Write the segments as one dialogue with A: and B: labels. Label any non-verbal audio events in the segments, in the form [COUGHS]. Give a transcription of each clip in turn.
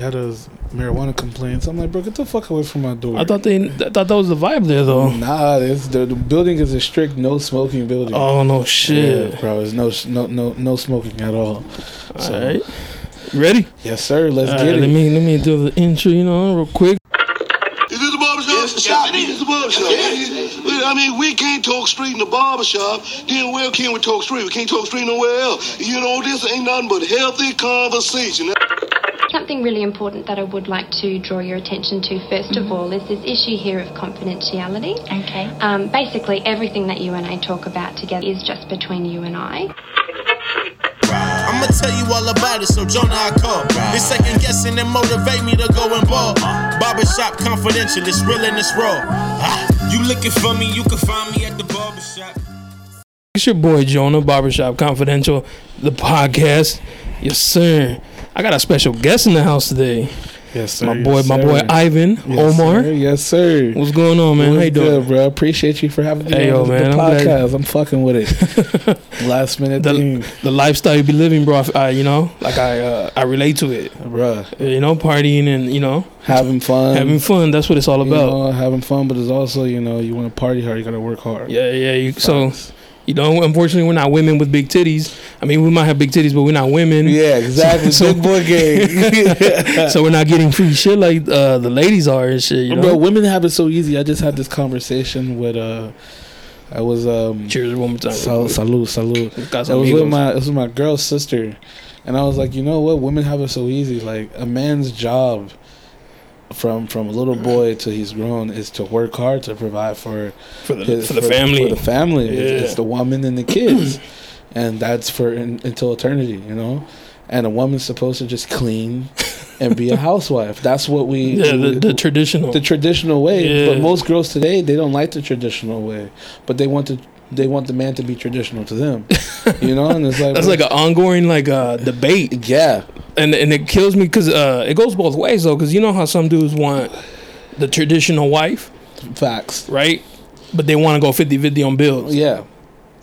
A: had his marijuana complaint. So I'm like, bro, get the fuck away from my door.
B: I thought they, I thought that was the vibe there though.
A: Nah, it's, the, the building is a strict no smoking building.
B: Oh no shit!
A: Yeah, bro, it's no no no no smoking at all.
B: All right, ready?
A: Yes, sir. Let's
B: All
A: get
B: right,
A: it.
B: let me let me do the intro, you know, real quick.
C: Is this a barbershop? Yes, the shop. It is a barbershop. Well, I mean, we can't talk street in the barbershop. Then where can we talk street? We can't talk street nowhere else. You know, this ain't nothing but healthy conversation.
D: Something really important that I would like to draw your attention to, 1st of all, is this issue here of confidentiality.
E: Okay.
D: Um, basically, everything that you and I talk about together is just between you and I.
F: I'ma tell you all about it, so Jonah I call. This second guessing and motivate me to go and ball. Barbershop confidential, it's real and it's raw. Ah, you looking for me, you can find me at the barbershop.
B: It's your boy Jonah, Barbershop Confidential, the podcast. Yes, sir. I got a special guest in the house today.
A: Yes, sir.
B: My boy,
A: yes,
B: my boy Ivan
A: Yes,
B: Omar.
A: sir. Yes, sir.
B: What's going on, man?
A: What's
B: How you doing?
A: good, bro? Appreciate you for having me
B: Hey,
A: on
B: yo,
A: the,
B: man,
A: the
B: I'm glad-
A: podcast. I'm fucking with it. [LAUGHS] Last minute
B: The,
A: thing,
B: the lifestyle you be living, bro. I, you know, like I, uh, I relate to it.
A: bro.
B: You know, partying and you know,
A: Having fun,
B: having fun. That's what it's all
A: you
B: about.
A: know, having fun, but it's also you know you want to party hard, you gotta work hard.
B: Yeah, yeah. You, so. You know, unfortunately, we're not women with big titties. I mean, we might have big titties, but we're not women.
A: yeah, exactly. [LAUGHS]
B: So-
A: Big boy gang. [LAUGHS]
B: So we're not getting free shit like uh, the ladies are and shit. You know.
A: Bro, women have it so easy. I just had this conversation with uh, I was um,
B: Cheers one more time.
A: sal- salud, salud.
B: Got
A: I was with my it was with my girl's sister, and I was like, you know what? Women have it so easy. Like a man's job, from from a little boy till he's grown, is to work hard to provide for
B: for the
A: his-
B: for the family.
A: For the family, It's-
B: Yeah.
A: it's the woman and the kids, and that's for in, until eternity. You know, and a woman's supposed to just clean and be a [LAUGHS] housewife. That's what we
B: yeah, the, the traditional.
A: the traditional way.
B: Yeah.
A: But most girls today they don't like the traditional way, but they want to they want the man to be traditional to them. you know, and it's [LAUGHS] like
B: That's like an ongoing like uh, debate,
A: yeah,
B: and and it kills me because uh, it goes both ways though. Because you know how some dudes want the traditional wife,
A: facts.
B: right? But they want to go 50-50 on bills.
A: Yeah,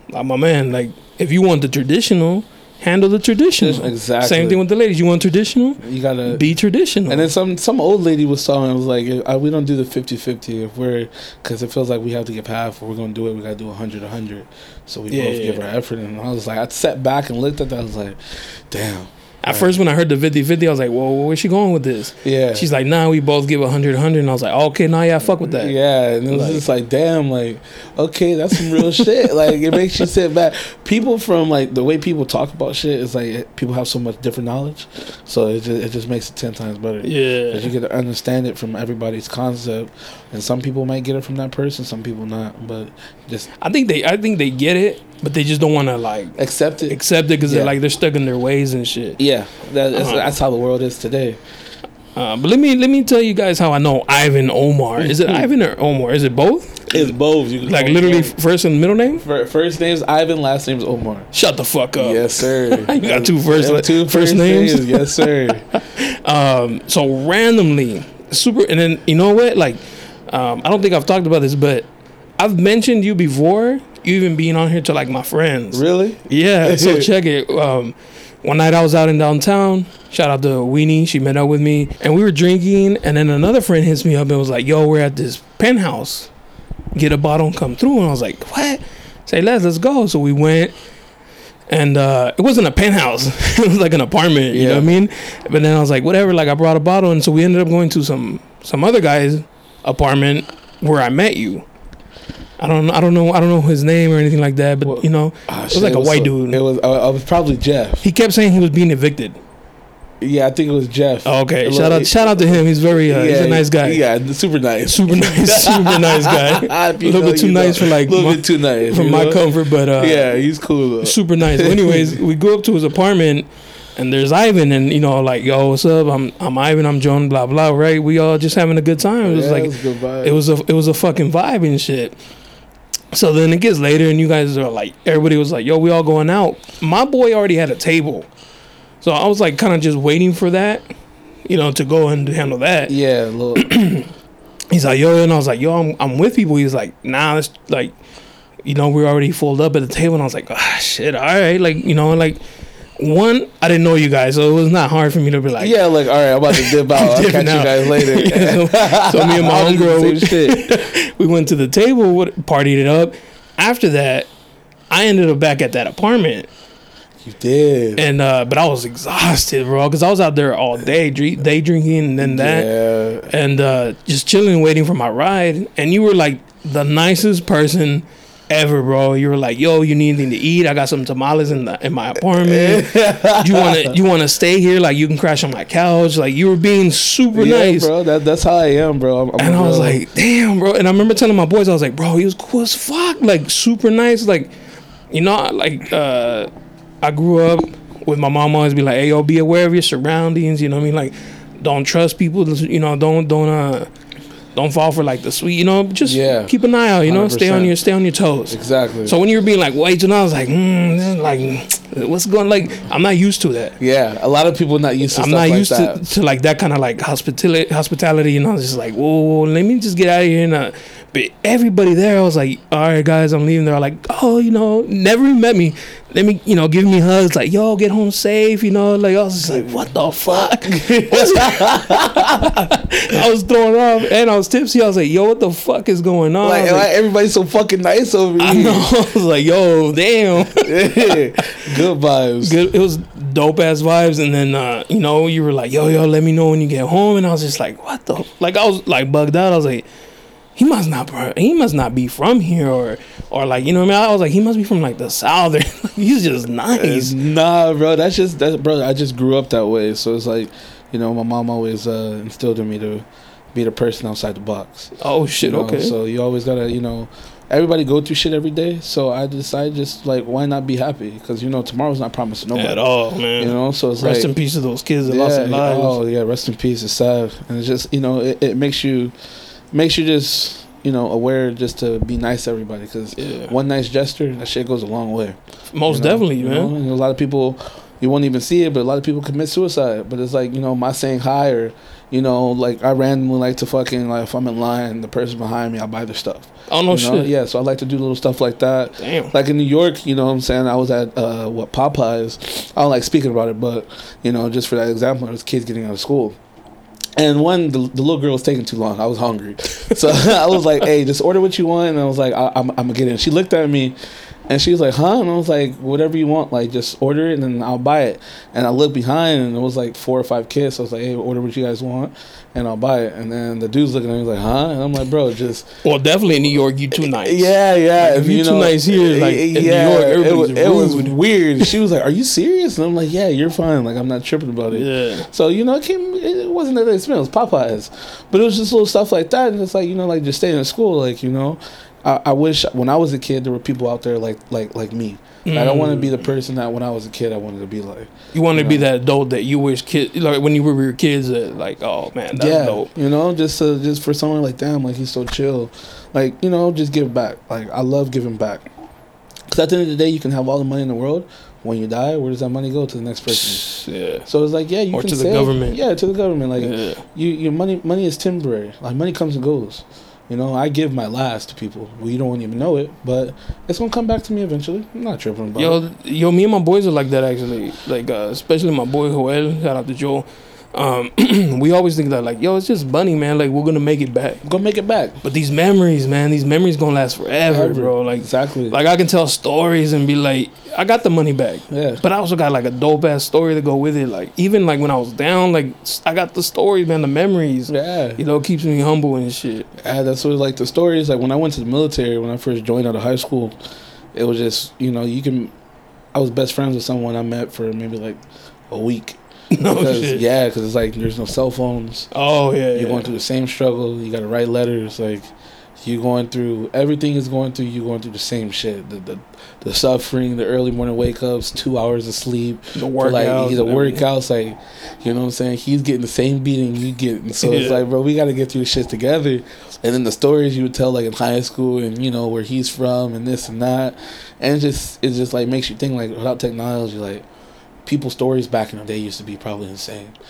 B: Like my man, like if you want the traditional, handle the traditional.
A: Exactly.
B: Same thing with the ladies. You want traditional,
A: you gotta.
B: be traditional.
A: and then some some old lady was talking. It was like uh, we don't do the 50-50 if we're because it feels like we have to give half. If we're gonna do it, we gotta do 100 100 So we
B: Yeah,
A: both
B: yeah,
A: give
B: yeah.
A: our effort. And I was like, I sat back and looked at that. I was like, damn.
B: At first, when I heard the 50-50, I was like, "Whoa, where's she going with this?"
A: Yeah.
B: She's like, "Nah, we both give 100 100 and I was like, "Okay, nah, yeah, fuck with that."
A: Yeah, and it was
B: Like-
A: just like, damn, like, okay, that's some real shit. [LAUGHS] Like, it makes you sit back. People from like the way people talk about shit is like people have so much different knowledge, so it just it just makes it ten times better.
B: Yeah.
A: 'Cause you get to understand it from everybody's concept, and some people might get it from that person, some people not. But just
B: I think they, I think they get it, but they just don't want to like
A: accept it.
B: accept it because
A: Yeah.
B: they're like they're stuck in their ways and shit.
A: yeah, that, that's,
B: Uh-huh.
A: that's how the world is today.
B: Uh, but let me let me tell you guys how I know Ivan Omar. Is it Ivan or Omar? Is it both?
A: It's both. You
B: Like literally
A: it
B: first and middle name?
A: First name's Ivan, last name's Omar.
B: Shut the fuck up.
A: Yes, sir. [LAUGHS]
B: You got two first-
A: Yeah, two
B: first names?
A: Yes, sir. [LAUGHS]
B: Um, so randomly, super, and then you know what? Like, um, I don't think I've talked about this, but I've mentioned you before. Even being on here to like my friends.
A: really?
B: Yeah. [LAUGHS] So check it. Um, one night I was out in downtown. Shout out to Weenie. She met up with me, and we were drinking. And then another friend hits me up and was like, "Yo, we're at this penthouse. Get a bottle and come through." And I was like, "What?" Say, "Let's let's go." So we went. And uh, it wasn't a penthouse; [LAUGHS] it was like an apartment. You know what I mean? But then I was like, whatever. Like I brought a bottle, and so we ended up going to some some other guy's apartment where I met you. I don't I don't know I don't know his name or anything like that, but
A: Well,
B: you know,
A: Ah,
B: it was like a white dude.
A: It was. I, I was probably Jeff.
B: He kept saying he was being evicted.
A: Yeah, I think it was Jeff.
B: Oh, okay, shout out,
A: was-
B: shout out to him. He's very, uh, he's a nice guy.
A: Yeah, super nice.
B: super [LAUGHS] nice, super nice guy. [LAUGHS] A little
A: know,
B: bit too nice
A: know.
B: for like
A: a little
B: my,
A: bit too nice
B: for my
A: know?
B: comfort, but uh,
A: yeah, he's cool though.
B: super nice. But anyways, [LAUGHS] we go up to his apartment, and there's Ivan, and you know, like, yo, what's up? I'm I'm Ivan. I'm Joan. Blah blah. Right? We all just having a good time. It was
A: Yeah,
B: like
A: it was a good vibe.
B: it was a it was a fucking vibe and shit. So then it gets later, and you guys are like, everybody was like, "Yo, we all going out." My boy already had a table, so I was like, kind of just waiting for that, you know, to go and handle that.
A: Yeah, little. [CLEARS THROAT]
B: He's like, "Yo," and I was like, "Yo, I'm I'm with people." He's like, "Nah, it's like, you know, we're already fulled up at the table." And I was like, "Ah, shit, all right." Like, you know, like one, I didn't know you guys, so it was not hard for me to be like,
A: yeah, like all right, I'm about to dip out. [LAUGHS] I'll catch
B: out.
A: you guys later. [LAUGHS]
B: so me and my [LAUGHS] homegirl, we went to the table, partied it up. After that, I ended up back at that apartment,
A: You did.
B: and uh, but I was exhausted, bro, because I was out there all day, day drinking, and then that,
A: yeah.
B: and uh, just chilling, waiting for my ride. And you were like the nicest person ever, bro. You were like, "Yo, you need anything to eat? I got some tamales in the in my apartment. you want to you want to stay here? Like you can crash on my couch. Like you were being super
A: Yeah,
B: nice."
A: bro. That, that's how I am, bro. I'm, I'm
B: And I was like, damn, bro. And I remember telling my boys, I was like, bro, he was cool as fuck. Like, super nice. Like, you know, like, uh, I grew up with my mom always be like, hey, yo, be aware of your surroundings. You know what I mean? Like, don't trust people. You know, don't, don't, uh, don't fall for like the sweet, you know, just
A: Yeah.
B: keep an eye out, you know, stay on your, stay on your toes.
A: exactly.
B: So when you were being like, wait, and I was like, mm, this is like, what's going, like, I'm not used to that.
A: yeah, a lot of people are not used to
B: I'm not
A: like
B: used
A: that.
B: to, to like that kind of like hospitality, hospitality, you know, just like, whoa, whoa, let me just get out of here. And uh, but everybody there, I was like, all right, guys, I'm leaving. They're like, oh, you know, never even met me. Let me, you know, give me hugs, like, yo, get home safe, you know, like I was just like, what the fuck? [LAUGHS] I was thrown off, and I was tipsy. I was like, yo, what the fuck is going on?
A: Like,
B: like,
A: everybody's so fucking nice over
B: I
A: here.
B: know. [LAUGHS] I was like, yo, damn. [LAUGHS]
A: Good vibes.
B: good. It was dope ass vibes, and then uh, you know you were like, "Yo, yo, let me know when you get home," and I was just like, "What the?" Like I was like bugged out. I was like, "He must not, bro- he must not be from here, or or like you know what I mean." I was like, "He must be from like the south." Or, [LAUGHS] He's just nice.
A: Nah, bro. That's just that, bro. I just grew up that way, so it's like, you know, my mom always uh, instilled in me to be the person outside the box.
B: Oh shit.
A: you know?
B: okay.
A: So you always gotta, you know, everybody go through shit every day. So I decided just like, why not be happy? Because you know, tomorrow's not promised to nobody.
B: At all, man.
A: You know, so it's
B: Rest
A: like,
B: in peace to those kids that lost their
A: yeah,
B: lives.
A: oh yeah, rest in peace. It's sad, and it's just you know, it, it makes you, makes you just you know aware just to be nice to everybody because
B: Yeah.
A: one nice gesture that shit goes a long way.
B: Most
A: you know?
B: definitely,
A: You
B: man.
A: know? And a lot of people, you won't even see it, but a lot of people commit suicide. But it's like you know, my saying hi or you know, like I randomly like to fucking like if I'm in line, the person behind me, I buy their stuff.
B: Oh no
A: you know?
B: shit.
A: Yeah, so I like to do little stuff like that.
B: Damn.
A: Like in New York, you know what I'm saying? I was at uh, what Popeyes. I don't like speaking about it, but you know, just for that example, there's kids getting out of school. And one, the, the little girl was taking too long. I was hungry, so [LAUGHS] I was like, "Hey, just order what you want." And I was like, I, "I'm, I'm gonna get in." She looked at me, and she was like, "Huh?" And I was like, "Whatever you want, like just order it, and I'll buy it." And I looked behind, and it was like four or five kids. So I was like, "Hey, order what you guys want, and I'll buy it." And then the dude's looking at me like, "Huh?" And I'm like, "Bro, just."
B: Well, definitely in New York, you too nice.
A: Yeah, yeah.
B: Like, if you too nice here, eh, like, in New York,
A: it
B: everybody's
A: was, it was weird. She was like, "Are you [LAUGHS] serious?" And I'm like, "Yeah, you're fine. Like, I'm not tripping about it."
B: Yeah.
A: So you know, it came. It wasn't that expensive. It was Popeyes, but it was just little stuff like that. And it's like you know, like just staying in school. Like you know, I, I wish when I was a kid there were people out there like like like me. I don't want to be the mm. person that when I was a kid I wanted to be like.
B: You want to be that adult that you wish kid like when you were your kids that like oh man that's
A: yeah,
B: dope.
A: you know, just to, just for someone like damn, like he's so chill, like you know, just give back. Like I love giving back. Because at the end of the day, you can have all the money in the world. When you die, where does that money go to the next person?
B: Yeah.
A: So it's like, yeah, you
B: Or
A: can
B: to the
A: save-
B: government.
A: Yeah, to the government. Like
B: Yeah.
A: you, your money, money is temporary. Like money comes and goes. You know, I give my last to people. Well, you don't even know it, but it's gonna come back to me eventually. I'm not tripping about it.
B: Yo, yo, me and my boys are like that actually. Like, uh, especially my boy Joel. Shout out to Joel. Um, [CLEARS THROAT] we always think that like, yo, it's just Bunny, man. Like, we're gonna make it back.
A: Go make it back.
B: But these memories, man, these memories gonna last forever,
A: Forever.
B: bro. Like,
A: Exactly.
B: like I can tell stories and be like, I got the money back.
A: Yeah.
B: But I also got like a dope ass story to go with it. Like, even like when I was down, like I got the stories, man, the memories.
A: Yeah.
B: You know, keeps me humble and shit.
A: Yeah, that's what like the stories. like when I went to the military when I first joined out of high school, it was just you know you can, I was best friends with someone I met for maybe like a week. [LAUGHS]
B: No
A: Because,
B: shit.
A: yeah, because it's like there's no cell phones.
B: Oh yeah.
A: You're
B: yeah.
A: going through the same struggle. You got to write letters. Like you going through everything is going through. You going through the same shit. The the, the suffering, the early morning wake ups, two hours of sleep,
B: the
A: for, like he's a workouts like you know what I'm saying he's getting the same beating you getting so it's like bro we got to get through this shit together and then the stories you would tell like in high school and you know where he's from and this and that and it just it just like makes you think like without technology like people's stories back in the day used to be probably insane [LAUGHS]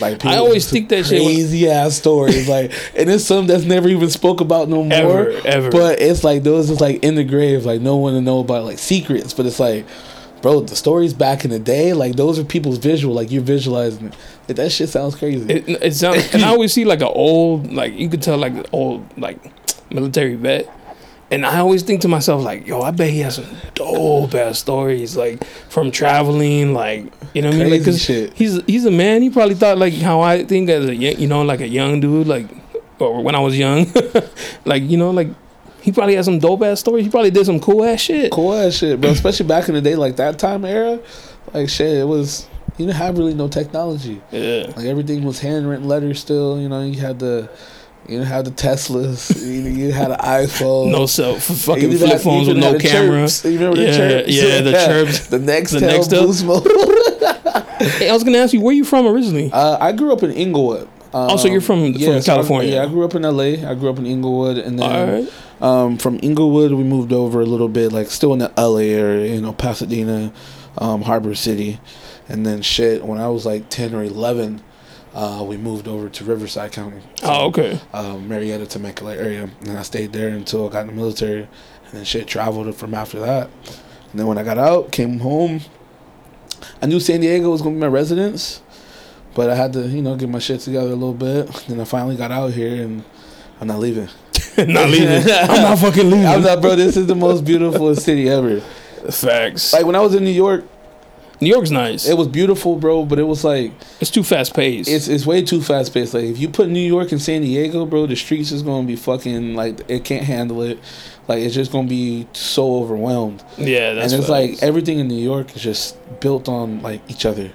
A: like
B: I always think that shit.
A: crazy ass stories like and it's some that's never even spoke about no more
B: Ever, ever.
A: but it's like those is like in the grave like no one to know about like secrets but it's like bro, the stories back in the day, like those are people's visual, like you're visualizing it. Like, that shit sounds crazy.
B: It, it sounds, and I always see like an old, like you could tell like old like military vet, and I always think to myself like, yo, I bet he has some dope ass stories like from traveling, like you know what I mean? Like, 'cause
A: shit.
B: he's he's a man. He probably thought like how I think as a you know like a young dude like, or when I was young, [LAUGHS] like you know like. He probably has some dope ass stories. He probably did some cool ass shit.
A: cool ass shit, bro. Especially back in the day, like that time era, like shit, it was you didn't have really no technology.
B: Yeah.
A: Like everything was handwritten letters still. You know, you had the you didn't have the Teslas. you, you had an iPhone.
B: No cell, fucking flip
A: had-
B: phones with no camera.
A: chirps. You remember
B: yeah,
A: the chirps?
B: yeah, the [LAUGHS] chirps.
A: The next
B: The.
A: Boost [LAUGHS]
B: Hey, I was gonna ask you where you from originally.
A: uh, I grew up in Inglewood. Um,
B: Oh, so you're from- from
A: so
B: California.
A: yeah, I grew up in LA. I grew up in Inglewood, and then
B: right.
A: um, from Inglewood we moved over a little bit, like still in the LA area, you know, Pasadena, um, Harbor City, and then shit. When I was like ten or eleven, uh, we moved over to Riverside County.
B: Oh, okay.
A: um, Murrieta, Temecula area, and I stayed there until I got in the military, and then shit traveled from after that. And then when I got out, came home. I knew San Diego was gonna be my residence, but I had to, you know, get my shit together a little bit. Then I finally got out here, and I'm not leaving. [LAUGHS]
B: not leaving. [LAUGHS] I'm not fucking leaving.
A: I'm not, bro. This is the most beautiful [LAUGHS] city ever.
B: Facts.
A: Like when I was in New York,
B: New York's nice.
A: it was beautiful, bro. But it was like
B: it's too fast paced.
A: it's it's way too fast paced. Like if you put New York and San Diego, bro, the streets is gonna be fucking like it can't handle it. Like it's just gonna be so overwhelmed.
B: yeah, that's
A: and it's like everything in New York is just built on like each other.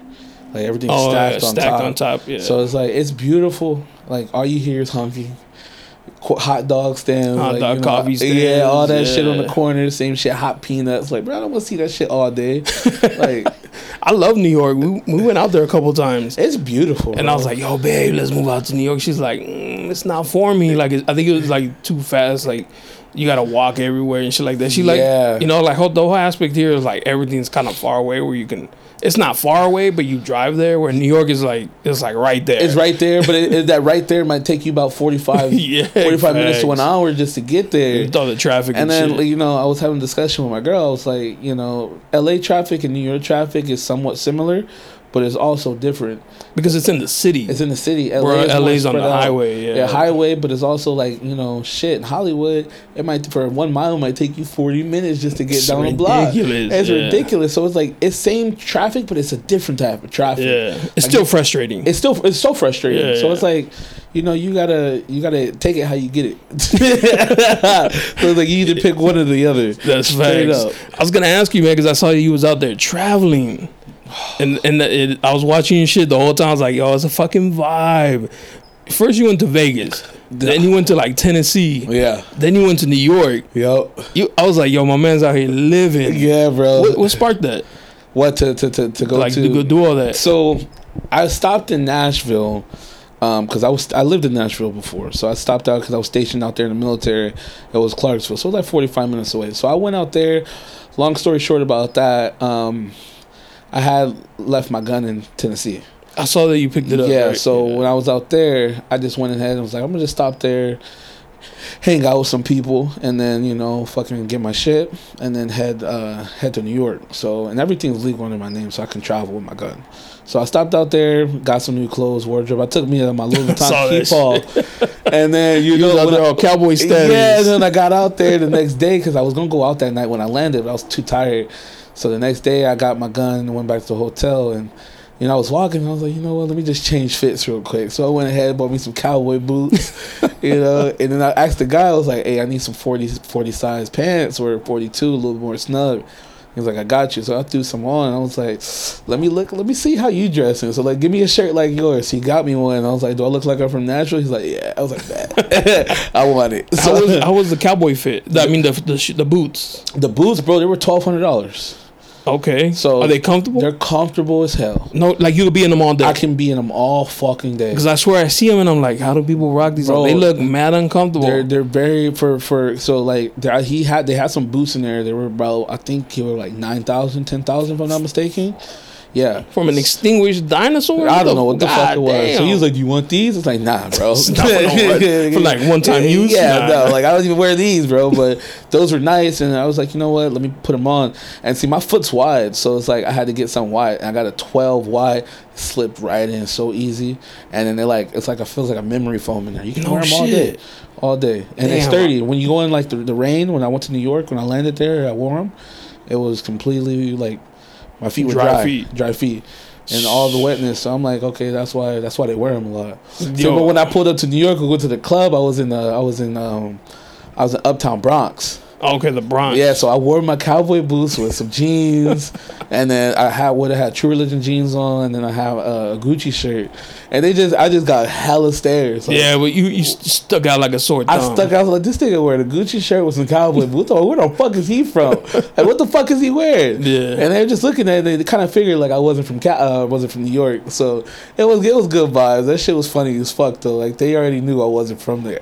A: Like everything's
B: oh, yeah,
A: stacked, on,
B: stacked
A: top.
B: on top. Yeah.
A: So it's like it's beautiful. Like all you hear is honking. Hot dog stand,
B: Hot
A: like,
B: dog
A: you know,
B: coffee
A: yeah, all that
B: stands,
A: shit on the corner. Same shit, hot peanuts. Like, bro, I don't want to see that shit all day. [LAUGHS] like,
B: I love New York. We we went out there a couple times.
A: it's beautiful.
B: And
A: bro.
B: I was like, "Yo, babe, let's move out to New York." She's like, mm, "It's not for me." Like, it, I think it was like too fast. Like, you gotta walk everywhere and shit like that. She
A: Yeah.
B: like, you know, like whole, the whole aspect here is like everything's kind of far away where you can. It's not far away, but you drive there. Where New York is like, it's like right there.
A: It's right there, but it, it- that right there might take you about 45, [LAUGHS]
B: Yeah,
A: 45 minutes to an hour just to get there.
B: With all the traffic and,
A: And then,
B: shit.
A: you know, I was having a discussion with my girl. I was like, you know, LA traffic and New York traffic is somewhat similar, but it's also different.
B: because it's in the city.
A: It's in the city. LA
B: Where
A: is
B: LA's on the
A: out.
B: highway, yeah.
A: yeah, highway, but it's also like you know, shit. Hollywood, it might for one mile it might take you forty minutes just to get
B: It's
A: down the block. It's
B: yeah.
A: ridiculous. So it's like it's same traffic, but it's a different type of traffic.
B: yeah, it's
A: Like,
B: still frustrating.
A: It's still it's so frustrating.
B: Yeah,
A: so it's like, you know, you gotta you gotta take it how you get it. [LAUGHS] so it's like you either pick one or the other.
B: That's facts. I was gonna ask you, man, because I saw you was out there traveling, and and it, I was watching your shit the whole time. I was like, yo, it's a fucking vibe. First, you went to Vegas, then you went to like Tennessee,
A: Yeah.
B: then you went to New York.
A: Yep.
B: You, I was like, yo, my man's out here living.
A: Yeah, bro.
B: What, what sparked that?
A: What to to to, to go
B: like
A: to
B: to go do all that?
A: So, I stopped in Nashville because I was I lived in Nashville before. So I stopped out because I was stationed out there in the military. It was Clarksville, so it was like forty five minutes away. So I went out there. Long story short about that, um, I had left my gun in Tennessee.
B: I saw that you picked it up.
A: yeah.
B: right?
A: So
B: Yeah.
A: when I was out there, I just went ahead and was like, I'm gonna just stop there. Hang out with some people and then you know fucking get my shit and then head uh, head to New York. So and everything's legal under my name, so I can travel with my gun. So I stopped out there, got some new clothes, wardrobe. I took me to my [LAUGHS] Vuitton
B: that
A: and then you [LAUGHS]
B: you
A: know
B: was out
A: I-
B: cowboy status.
A: yeah, and then I got out there the next day because I was gonna go out that night when I landed, but I was too tired. So the next day I got my gun and went back to the hotel and. You know, I was walking. I was like, you know what? Let me just change fits real quick. So I went ahead, and bought me some cowboy boots. [LAUGHS] you know, and then I asked the guy. I was like, hey, I need some 40, 40 size pants or forty two, a little more snug. He was like, I got you. So I threw some on. I was like, let me look, let me see how you dress. dressing. So like, give me a shirt like yours. He got me one. I was like, do I look like I'm from Nashville? He's like, yeah. I was like, that. [LAUGHS] I want it.
B: How was, how was the cowboy fit? I mean, the the, the boots.
A: the boots, bro, they were twelve hundred dollars.
B: Okay.
A: So
B: are they comfortable?
A: They're comfortable as hell.
B: no, like you could be in them all day.
A: I can be in them all fucking day.
B: Because I swear I see them and I'm like, how do people rock these?
A: Bro,
B: they look mad uncomfortable.
A: They're they're very for for so like he had they had some boots in there. They were about I think they were like nine thousand, ten thousand if I'm not mistaken. Yeah.
B: from an extinguished dinosaur.
A: I don't know what the fuck it was. So he was like, "Do you want these?" It's like, "Nah, bro." [LAUGHS] [LAUGHS]
B: For like, one-time use?
A: Yeah,
B: Nah.
A: no, like I don't even wear these, bro. But those were nice, and I was like, you know what? Let me put them on. And see, my foot's wide, so it's like I had to get something wide. And I got a 12 wide, slipped right in so easy. And then they like, it's like it feels like a memory foam in there. You can
B: No
A: wear them all day, all day, and it's
B: Damn.
A: sturdy. When you go in like the, the rain, when I went to New York, when I landed there, I wore them. It was completely like my feet were
B: Dry
A: dry,
B: feet.
A: dry feet. And all the wetness, so I'm like, okay, that's why that's why they wear them a lot. So, but when I pulled up to New York and went to the club, I was in uh, I was in um, I was in Uptown Bronx.
B: Okay, the Bronx.
A: Yeah, so I wore my cowboy boots with some jeans, [LAUGHS] and then I had would have had True Religion jeans on, and then I have a Gucci shirt, and they just I just got hella stares. Like,
B: yeah, but you you stuck out like a sore thumb.
A: I stuck out like this nigga wearing a Gucci shirt with some cowboy boots. on. Where the fuck is he from? [LAUGHS] Like what the fuck is he wearing?
B: Yeah.
A: And they're just looking at it. They kind of figured like I wasn't from uh, wasn't from New York. So it was it was good vibes. That shit was funny as fuck though. Like they already knew I wasn't from there.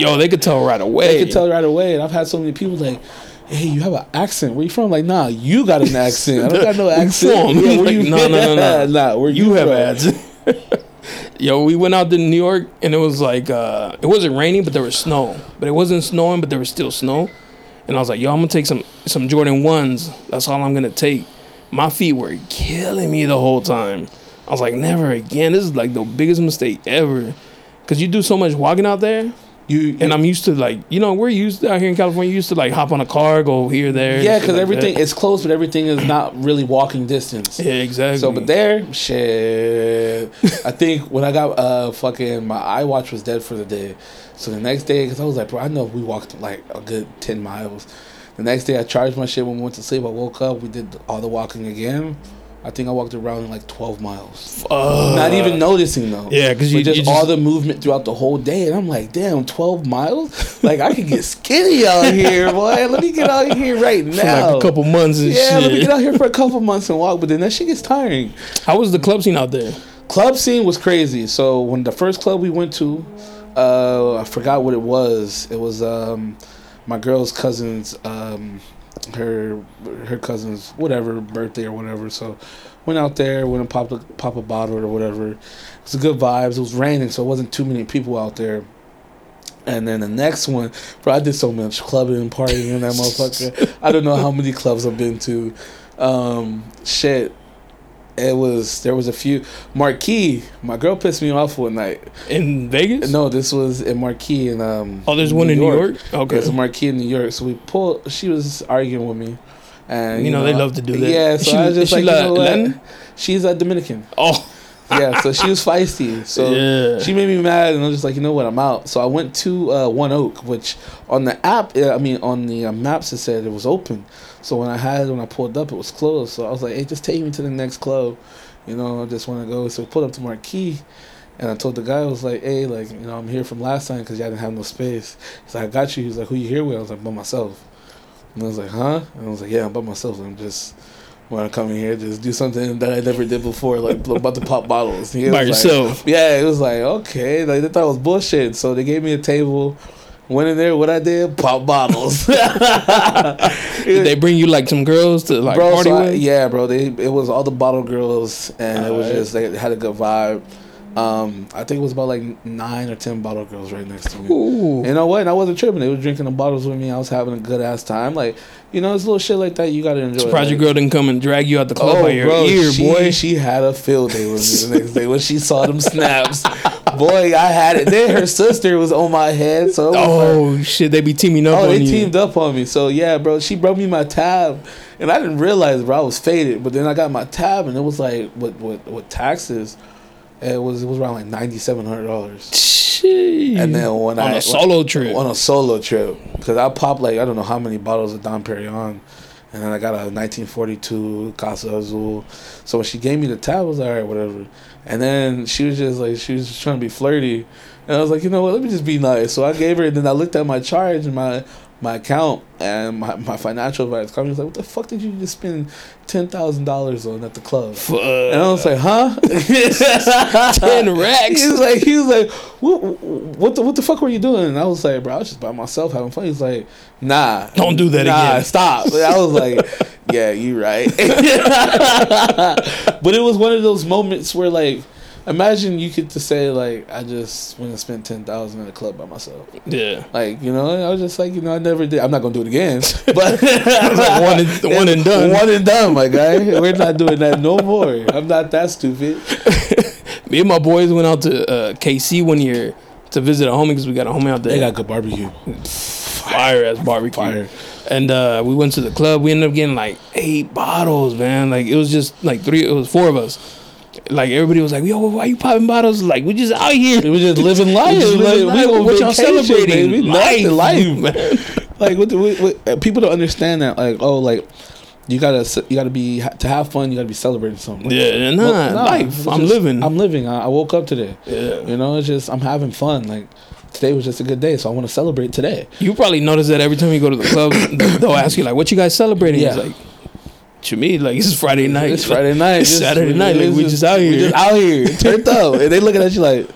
B: Yo, they could tell right away. [LAUGHS]
A: they could tell right away. And I've had so many people like. Hey, you have an accent. Where you from? Like, nah, you got an accent. I don't got no [LAUGHS] accent.
B: from?
A: Yeah,
B: Like,
A: you
B: no, no, no, no.
A: nah, where
B: you
A: you
B: have
A: from?
B: ads. [LAUGHS] Yo, we went out to New York and it was like uh it wasn't raining, but there was snow. But it wasn't snowing, but there was still snow. And I was like, yo, I'm gonna take some some Jordan ones. That's all I'm gonna take. My feet were killing me the whole time. I was like, never again. This is like the biggest mistake ever. Cause you do so much walking out there.
A: You
B: And I'm used to like, you know, we're used out here in California. You used to like hop on a car, go here, there.
A: yeah, because
B: like
A: everything
B: that.
A: it's close, but everything is not really walking distance.
B: Yeah, exactly.
A: So, but there, shit. I think when I got uh fucking my iWatch was dead for the day. So the next day, because I was like, bro, I know we walked like a good ten miles. The next day, I charged my shit when we went to sleep. I woke up, we did all the walking again. I think I walked around like twelve miles, not even noticing though.
B: Yeah,
A: because
B: you-
A: just,
B: you just-
A: all the movement throughout the whole day, and I'm like, damn, twelve miles. [LAUGHS] Like I could get skinny out here, boy. Let me get out here right now.
B: like a couple months and
A: yeah, let me get out here for a couple months and walk, but then that shit gets tiring.
B: How was the club scene out there?
A: Club scene was crazy. So when the first club we went to, uh, I forgot what it was. It was um, my girl's cousin's, um, her her cousin's whatever birthday or whatever. So went out there, went and popped a pop a bottle or whatever. It was good vibes. It was raining, so it wasn't too many people out there. And then the next one, bro, I did so much clubbing and partying in that motherfucker. I don't know how many clubs I've been to. Um, shit, it was there was a few. Marquee, my girl pissed me off one night.
B: In Vegas?
A: No, this was in Marquee in um.
B: Oh, there's one in New York? Okay.
A: it's a Marquee in New York. So we pulled. She was arguing with me, and
B: You know, they love to do that.
A: Yeah, so [LAUGHS]
B: She-
A: I was just like, you know what? She's a Dominican.
B: Oh, [LAUGHS]
A: Yeah, so she was feisty. So
B: Yeah.
A: she made me mad, and I was just like, you know what, I'm out. So I went to uh, One Oak, which on the app, I mean, on the uh, maps, it said it was open. So when I had it, when I pulled up, it was closed. So I was like, hey, just take me to the next club. You know, I just want to go. So we pulled up to Marquee. And I told the guy, I was like, hey, like, you know, I'm here from last time because y'all didn't have no space. He's like, I got you. He's like, who you here with? I was like, by myself. And I was like, huh? And I was like, yeah, I'm by myself. I'm just want to come in here, just do something that I never did before, like about to pop bottles. He
B: By
A: was like-
B: yourself?
A: yeah, it was like, okay. Like, they thought it was bullshit. So they gave me a table. Went in there, what I did, pop bottles. [LAUGHS]
B: did they bring you like some girls to like
A: bro,
B: party
A: so I-
B: with?
A: yeah, bro. They it was all the bottle girls, and it was
B: Alright.
A: just they had a good vibe. Um, I think it was about like nine or ten bottle girls right next to me.
B: Ooh.
A: You know what? And I wasn't tripping. They was drinking the bottles with me. I was having a good ass time. Like, you know, it's little shit like that. You gotta enjoy.
B: Surprised your girl didn't come and drag you out the club
A: Oh,
B: by your
A: bro,
B: ear,
A: she,
B: boy.
A: She had a field day with me the next day when she saw them [LAUGHS] snaps. Boy, I had it. Then her sister was on my head, so it was oh, like,
B: oh shit, they be teaming up on me.
A: Oh,
B: on
A: they
B: you.
A: teamed up on me. So yeah, bro, she brought me my tab, and I didn't realize, bro, I was faded. But then I got my tab, and it was like, what with, with taxes, it was it was around like ninety seven hundred dollars.
B: Shit.
A: And then when
B: on
A: I
B: a solo trip.
A: on a solo trip, because I popped like I don't know how many bottles of Dom Perignon, and then I got a 1942 Clase Azul. So when she gave me the tab, I was like, all right, whatever. And then she was just like, she was trying to be flirty, and I was like, you know what, let me just be nice. So I gave her, and then I looked at my charge and my my account and my, my financial advisor called me. was like, what the fuck did you just spend ten thousand dollars on at the club? And I was like, huh? [LAUGHS]
B: Ten racks.
A: He was like, he was like, what, what the what the fuck were you doing? And I was like, bro, I was just by myself having fun. He's like, nah,
B: Don't do that
A: nah,
B: again.
A: Stop. And I was like, [LAUGHS] yeah, you're right. [LAUGHS] but it was one of those moments where like imagine you could to say like I just went and spent ten thousand in a club by myself.
B: Yeah.
A: Like you know, I was just like you know I never did. I'm not gonna do it again. [LAUGHS] But
B: like one and- [LAUGHS] one and done.
A: One and done, my guy. We're not doing that no more. I'm not that stupid. [LAUGHS]
B: Me and my boys went out to uh, KC one year to visit a homie because we got a homie out there.
A: They got good barbecue.
B: fire ass barbecue.
A: Fire.
B: And uh, we went to the club. We ended up getting like eight bottles, man. Like it was just like three. It was four of us. Like everybody was like, "Yo, why you popping bottles?" Like we just out here.
A: We just living life. [LAUGHS]
B: We just living
A: Like,
B: life.
A: we
B: What y'all celebrating?
A: baby. Life,
B: Life, [LAUGHS]
A: life.
B: man. [LAUGHS]
A: like what, the, what, what uh, people don't understand that like oh like you gotta you gotta be to have fun you gotta be celebrating something
B: Yeah, nah,
A: Well, nah,
B: life. I'm living.
A: i'm living I, I woke up today
B: Yeah.
A: you know it's just i'm having fun like today was just a good day so i want to celebrate today
B: You probably notice that every time you go to the club, [COUGHS] they'll ask you like, "What you guys celebrating?"
A: Yeah.
B: It's like, to me, like it's Friday night.
A: it's friday night
B: It's
A: Just-
B: Saturday night. Like we just out here.
A: we just out here turned up and they looking at you like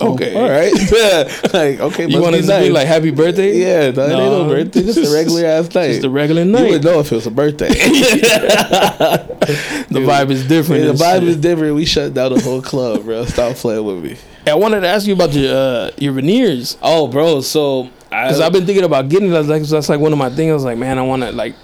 B: Okay.
A: okay all right [LAUGHS] yeah like okay
B: You want
A: to
B: to be like happy birthday?
A: yeah no, it ain't no
B: No.
A: birthday just a [LAUGHS] regular ass night
B: Just a regular night.
A: you would know if it was a birthday [LAUGHS]
B: the vibe is different.
A: Yeah, the vibe
B: shit.
A: is different. We shut down the whole club, bro. Stop playing with me.
B: I wanted to ask you about your uh, your veneers.
A: Oh, bro. So
B: Because I've been thinking about getting it. Like that's like one of my things. I was like, man, I want to like.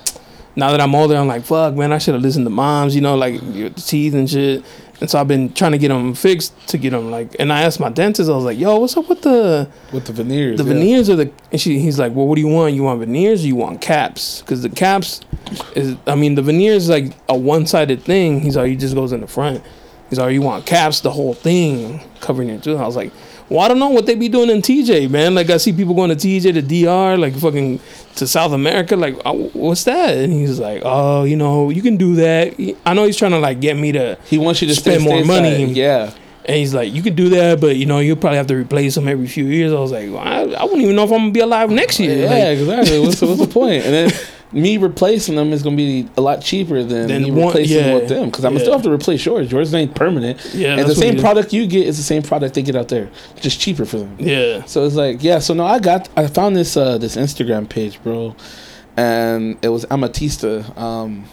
B: Now that I'm older, I'm like, fuck, man, I should have listened to moms. You know, like your teeth and shit. And so I've been trying to get them fixed to get them like. And I asked my dentist, I was like, yo, what's up with the
A: with the veneers,
B: the
A: yeah.
B: veneers are the? And she, he's like, well, what do you want? You want veneers or you want caps? Because the caps is, I mean, the veneers is like a one sided thing. He's like, he just goes in the front. He's like, you want caps, the whole thing covering your tooth. I was like, well, I don't know what they be doing in TJ, man. Like I see people going to TJ to DR, like fucking to South America. Like, uh, what's that? And he's like, oh, you know, you can do that. I know he's trying to like get me to
A: He wants you to
B: spend more money.
A: Yeah.
B: and he's like, you can do that, but you know, you'll probably have to replace them every few years. I was like, well, I, I wouldn't even know if I'm gonna be alive next year.
A: Yeah,
B: Like,
A: exactly. What's, what's the point? And then [LAUGHS] me replacing them is gonna be a lot cheaper than me
B: one-
A: replacing
B: yeah,
A: with them because I'm gonna
B: yeah.
A: still have to replace yours. Yours ain't permanent.
B: Yeah,
A: and the same product you get is the same product they get out there, just cheaper for them.
B: yeah.
A: So it's like, yeah. So no, I got, I found this uh this Instagram page, bro, and it was Amatista, um,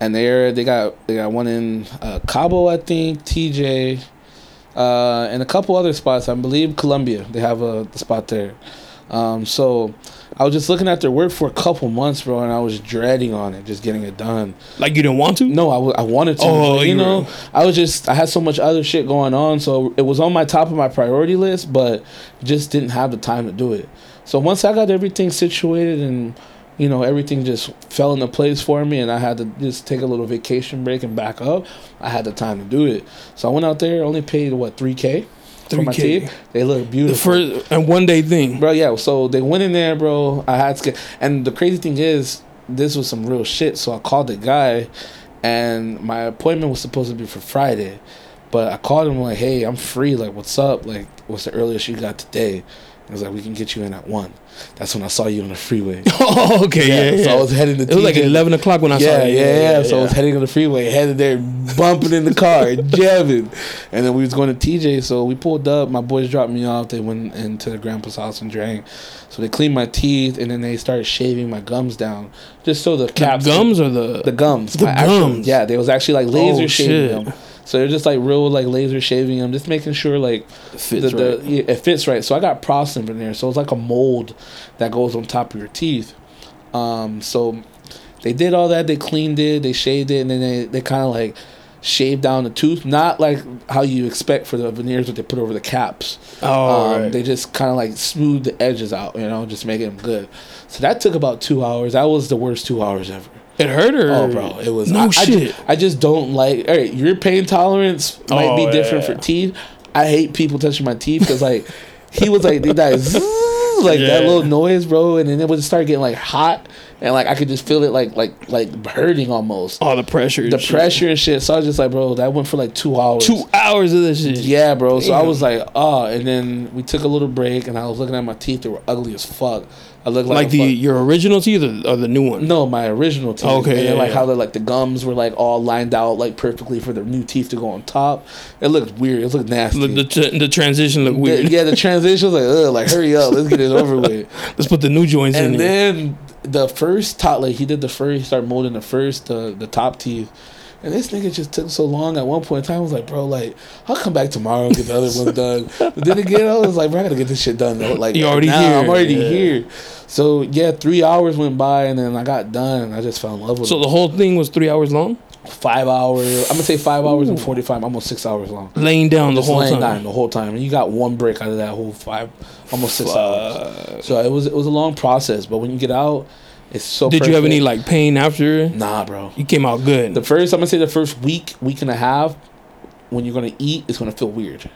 A: and they're they got they got one in uh, Cabo, I think, TJ, uh, and a couple other spots. I believe Colombia, they have a spot there. Um, so I was just looking at their work for a couple months, bro, and I was dreading on it, just getting it done.
B: Like you didn't want to?
A: No, I, w- I wanted to.
B: Oh,
A: but, you
B: you
A: know,
B: were-
A: I was just I had so much other shit going on, so it was on my top of my priority list, but just didn't have the time to do it. So once I got everything situated and you know everything just fell into place for me, and I had to just take a little vacation break and back up, I had the time to do it. So I went out there, only paid what three k my
B: 3K.
A: teeth. They look
B: The
A: beautiful
B: first and one day thing.
A: bro. Yeah, so they went in there, bro. I had to get, and the crazy thing is, this was some real shit. So I called the guy, and my appointment was supposed to be for Friday, but I called him like, "Hey, I'm free. Like, what's up? Like, what's the earliest you got today?" I was like, "We can get you in at one." That's when I saw you on the freeway. [LAUGHS]
B: Oh, okay, yeah, yeah.
A: So I was heading to. TJ.
B: It was like eleven o'clock when I
A: yeah,
B: saw you.
A: yeah, yeah, So I was heading on the freeway, headed there, bumping in the car, [LAUGHS] jamming, and then we was going to TJ. So we pulled up. My boys dropped me off. They went into the grandpa's house and drank. So they cleaned my teeth, and then they started shaving my gums down, just so the
B: The
A: caps,
B: gums or the
A: the gums,
B: The
A: my actual-
B: gums.
A: yeah, they was actually like laser
B: Oh,
A: shaving
B: shit.
A: them. So they're just like real like laser shaving them, just making sure like
B: fits
A: the, the,
B: right.
A: yeah, it fits right. So I got prostin in there. So it's like a mold that goes on top of your teeth. Um, so they did all that. They cleaned it. They shaved it, and then they, they kind of like shaved down the tooth. Not like how you expect for the veneers that they put over the caps.
B: Oh,
A: um,
B: right.
A: They just kind of like smooth the edges out, you know, just making them good. So that took about two hours. That was the worst two hours ever.
B: It hurt her.
A: Oh, bro, it was
B: no
A: I, I
B: shit.
A: I, just don't like. All right, your pain tolerance might
B: Oh,
A: be different
B: yeah.
A: for teeth. I hate people touching my teeth because like he was like they died [LAUGHS] like that little noise, bro, and then it would start getting like hot, and like I could just feel it like like like hurting almost.
B: oh, the pressure.
A: the
B: shit.
A: pressure and shit. So I was just like, bro, that went for like two hours.
B: Two hours of this shit.
A: Yeah, bro. So I was like, oh, and then we took a little break, and I was looking at my teeth. They were ugly as fuck. I looked like,
B: Like the
A: fuck-
B: your original teeth or, or the new one?
A: no, my original teeth.
B: Okay,
A: and
B: yeah,
A: like
B: yeah.
A: how the like the gums were like all lined out like perfectly for the new teeth to go on top. It looked weird. It looked nasty.
B: The, the, the transition looked
A: The-
B: weird.
A: yeah, the transition was like, ugh, like hurry up, let's get it over with. [LAUGHS]
B: Let's put the new joints in
A: And then the first top like he did the first he started molding the first the the top teeth. And this nigga just took so long. At one point in time, I was like, "Bro, like, I'll come back tomorrow and get the other one done." But then again, I was like, "Bro, I gotta get this shit done." Though. Like,
B: You already
A: now,
B: here.
A: I'm already
B: Yeah.
A: here. So yeah, three hours went by, and then I got done. and I just fell in love with
B: So
A: it.
B: the whole thing was three hours long,
A: Five hours. I'm gonna say five hours and forty five, almost six hours long.
B: laying down the
A: Just
B: whole
A: laying
B: time.
A: down the whole time, and you got one break out of that whole five, almost six hours. So it was it was a long process, but when you get out, it's so.
B: Did you have any like pain after?
A: Nah, bro.
B: You came out good.
A: The first, I'm gonna say the first week, week and a half, when you're gonna eat, it's gonna feel weird.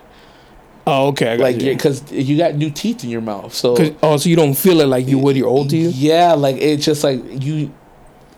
B: oh, okay. I got
A: Like, because you got new teeth in your mouth, so
B: oh, so you don't feel it like you would your old teeth?
A: Yeah, like it's just like you,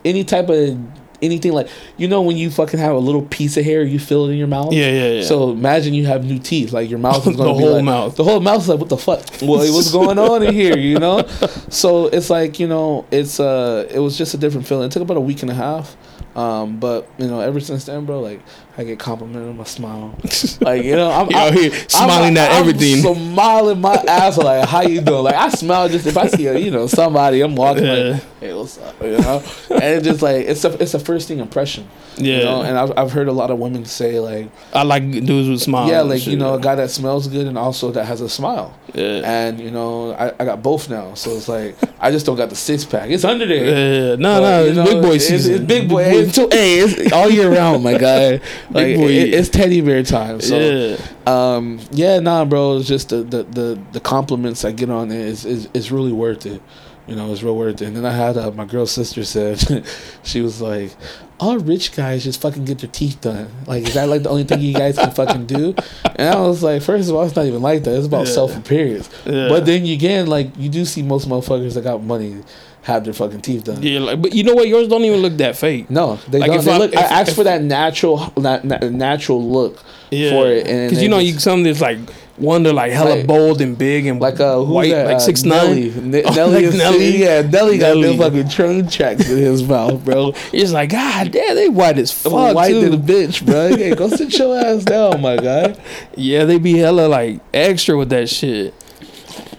A: any type of anything like you know when you fucking have a little piece of hair, you feel it in your mouth.
B: Yeah, yeah, yeah.
A: So imagine you have new teeth, like your mouth [LAUGHS] is
B: The
A: gonna be
B: whole
A: like,
B: mouth.
A: The whole mouth is like, what the fuck? [LAUGHS] Well, [LAUGHS] what's going on in here? You know. So it's like you know, it's uh, it was just a different feeling. It took about a week and a half. Um, but you know, ever since then, bro, like I get complimented on my smile. [LAUGHS] Like you know, I'm
B: out here smiling
A: I'm,
B: at
A: I'm
B: everything.
A: smiling my ass like how you doing? Like I smile just if I see a, you know somebody, I'm walking
B: Yeah.
A: like, hey, what's up? You know, and it's just like it's a it's a first thing impression.
B: Yeah.
A: You know, and I've I've heard a lot of women say like,
B: I like dudes with smiles.
A: yeah, like you know, a guy that smells good and also that has a smile.
B: Yeah.
A: And you know, I, I got both now, so it's like I just don't got the six pack. It's under there.
B: Yeah, no,
A: But,
B: no, it's
A: know,
B: big boy season.
A: It's big boy. It's hey, it's all year round, my guy. [LAUGHS] Like it- it's teddy bear time. So
B: yeah.
A: um, yeah, nah, bro. It's just the the the, the compliments I get on it is, is is really worth it. You know, it's real worth it. And then I had uh, my girl sister said, [LAUGHS] she was like, "All rich guys just fucking get their teeth done. Like, is that like the only thing you guys can fucking do?" [LAUGHS] And I was like, first of all, it's not even like that. It's about
B: Yeah.
A: self appearance.
B: Yeah.
A: But then again, like you do see most motherfuckers that got money have their fucking teeth done.
B: Yeah, like, but you know what? Yours don't even look that fake.
A: No, they
B: Like,
A: don't. They
B: I-
A: look, I, asked
B: if-
A: for that natural, that, that natural look
B: Yeah.
A: for it, and
B: because you know, you some that's like one they're like hella
A: Like-
B: bold and big and
A: Like uh, who's
B: white,
A: that?
B: like
A: Uh,
B: six
A: Nelly. [LAUGHS]
B: nine.
A: N-
B: Oh,
A: Nelly,
B: like Nelly? [LAUGHS]
A: yeah, Nelly got
B: Nelly.
A: them fucking train tracks in his mouth, bro. [LAUGHS]
B: It's like God damn, they white as fuck
A: White
B: too.
A: than a bitch, bro. Yeah, go sit your ass down, my guy.
B: Yeah, they be hella like extra with that shit.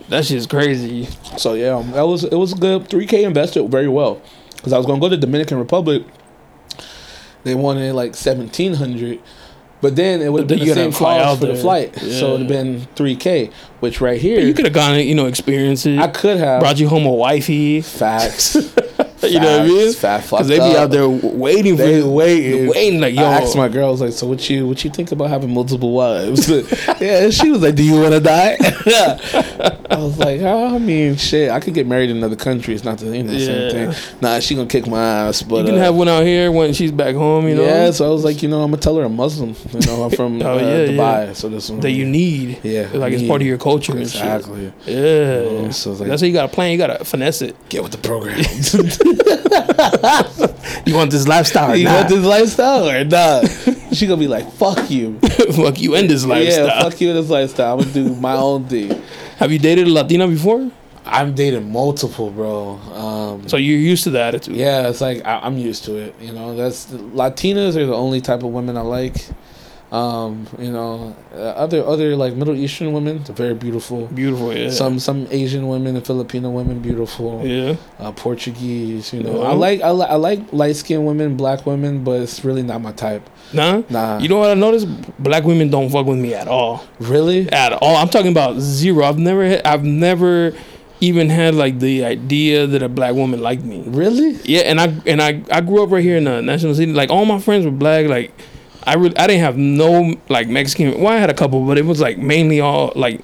B: That shit's crazy.
A: So yeah, um, that was it was good. Three K invested very well because I was gonna go to Dominican Republic. They wanted like seventeen hundred. But then it would have been the same cost for the
B: there.
A: flight, so it'd have been three K. Which right here,
B: You could have gone, you know, experience it.
A: I could have
B: brought you home a wifey.
A: facts. [LAUGHS]
B: You know what I mean?
A: Fat
B: Because they be out there waiting for
A: They
B: you.
A: waiting,
B: waiting like yo.
A: I asked my girl, I was like, "So what you what you think about having multiple wives?" [LAUGHS] [LAUGHS] yeah, and she was like, "Do you want to die?" [LAUGHS] I was like, oh, "I mean, shit, I could get married in another country. It's not the you know,
B: Yeah.
A: same thing." Nah, she gonna kick my ass, but
B: you can
A: uh,
B: have one out here when she's back home. You know,
A: yeah. So I was like, you know, I'm gonna tell her I'm Muslim. You know, I'm from
B: Oh,
A: uh,
B: yeah,
A: Dubai,
B: yeah.
A: so this one
B: that you need.
A: Yeah,
B: like it's part of your culture. and shit.
A: exactly.
B: Yeah,
A: know, so like-
B: that's how you gotta plan. You gotta finesse it.
A: Get with the program.
B: You want this lifestyle?
A: You want this lifestyle or not? she gonna be like, "Fuck you." [LAUGHS]
B: fuck you and this lifestyle.
A: Yeah, fuck you in this lifestyle. I'm gonna do my own thing.
B: Have you dated a Latina before?
A: I'm dating multiple, bro. Um,
B: So you're used to the attitude.
A: yeah, it's like I, I'm used to it. You know, that's Latinas are the only type of women I like. Um, you know, uh, other other like Middle Eastern women, very beautiful.
B: Beautiful. Yeah.
A: Some some Asian women and Filipino women, beautiful.
B: Yeah.
A: Uh, Portuguese, you know,
B: Yeah.
A: I like I, li- I like light skinned women, black women, but it's really not my type.
B: Nah.
A: Nah,
B: You know what I noticed? Black women don't fuck with me at all.
A: really?
B: At all. I'm talking about zero. I've never. I've never even had like the idea that a black woman liked me.
A: Really?
B: Yeah, and I and I I grew up right here in the National City. Like all my friends were black. Like I really I didn't have no like Mexican. Well, I had a couple, but it was like mainly all like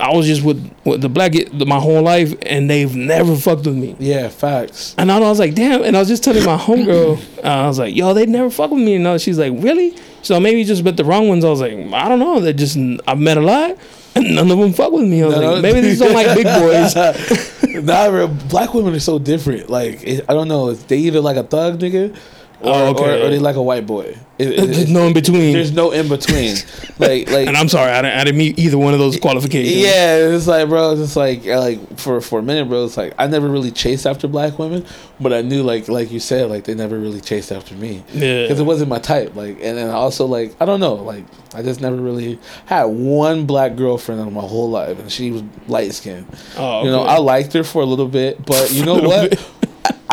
B: I was just with with the black my whole life, and they've never fucked with me.
A: Yeah, facts.
B: And I was like, damn. And I was just telling my homegirl, [LAUGHS] uh, I was like, yo, they never fuck with me. And now she's like, really? So maybe you just met the wrong ones. I was like, I don't know. They just I've met a lot, and none of them fuck with me. I was
A: No,
B: like, maybe they just don't like big [LAUGHS] boys.
A: nah, black women are so different. Like, I don't know. They either like a thug nigga, or,
B: Oh, okay.
A: or, or they like a white boy. It- it-
B: There's no in between.
A: there's no in between. [LAUGHS] like, like,
B: And I'm sorry, I didn't, I didn't meet either one of those qualifications.
A: yeah, it's like, bro, it's just like, uh, like for for a minute, bro. It's like I never really chased after black women, but I knew, like, like you said, like they never really chased after me.
B: Yeah.
A: because it wasn't my type. Like, and then also like I don't know, like I just never really had one black girlfriend in my whole life, and she was light skinned.
B: Oh,
A: You know. I liked her for a little bit, but you [LAUGHS] know what?
B: bit.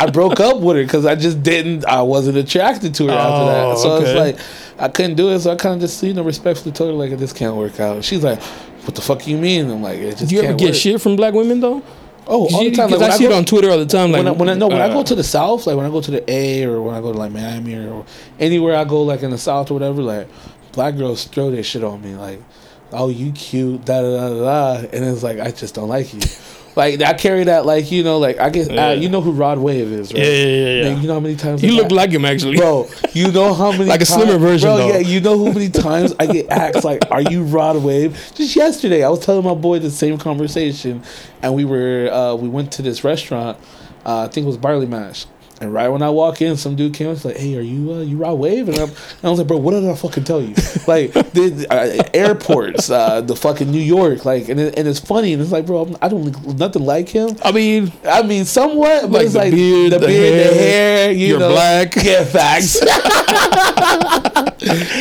A: I broke up with her because I just didn't. I wasn't attracted to her after that.
B: Oh,
A: So it's
B: okay.
A: like I couldn't do it. So I kind of just you know respectfully told her like this can't work out. She's like, "What the fuck you mean?" I'm like, "It just
B: Do you ever get
A: work."
B: shit from black women though?
A: Oh, all the time.
B: Because
A: Like,
B: I
A: when
B: see
A: go-
B: it on Twitter all the time. Like
A: when I, when I no when I go
B: uh,
A: to the south, like when I go to the A or when I go to like Miami or anywhere I go like in the south or whatever, like black girls throw their shit on me like, oh you cute, da da da da, da. and it's like I just don't like you. Like I carry that like you know like I get
B: Yeah.
A: uh, you know who Rod Wave is right?
B: Yeah, yeah, yeah, yeah.
A: Man, you know how many times
B: you
A: I
B: look like him actually,
A: Bro, you know how [LAUGHS] many
B: Like a
A: times-
B: slimmer version,
A: Bro,
B: though.
A: yeah, you know how many [LAUGHS] times I get asked like, "Are you Rod Wave?" Just yesterday, I was telling my boy the same conversation, and we were uh, we went to this restaurant. Uh, I think it was Barley Mash. And right when I walk in, some dude came and was like, "Hey, are you uh, you Rod Wave?" And, I'm, and I was like, "Bro, what did I fucking tell you?" Like [LAUGHS] the uh, airports, uh, the fucking New York, like, and it, and it's funny, and it's like, bro, I'm, I don't nothing like him.
B: I mean,
A: I mean, somewhat, but
B: Like
A: it's
B: the
A: like
B: beard,
A: the
B: the
A: beard, the
B: hair,
A: hair. You
B: you're
A: know,
B: black.
A: Yeah, facts. [LAUGHS]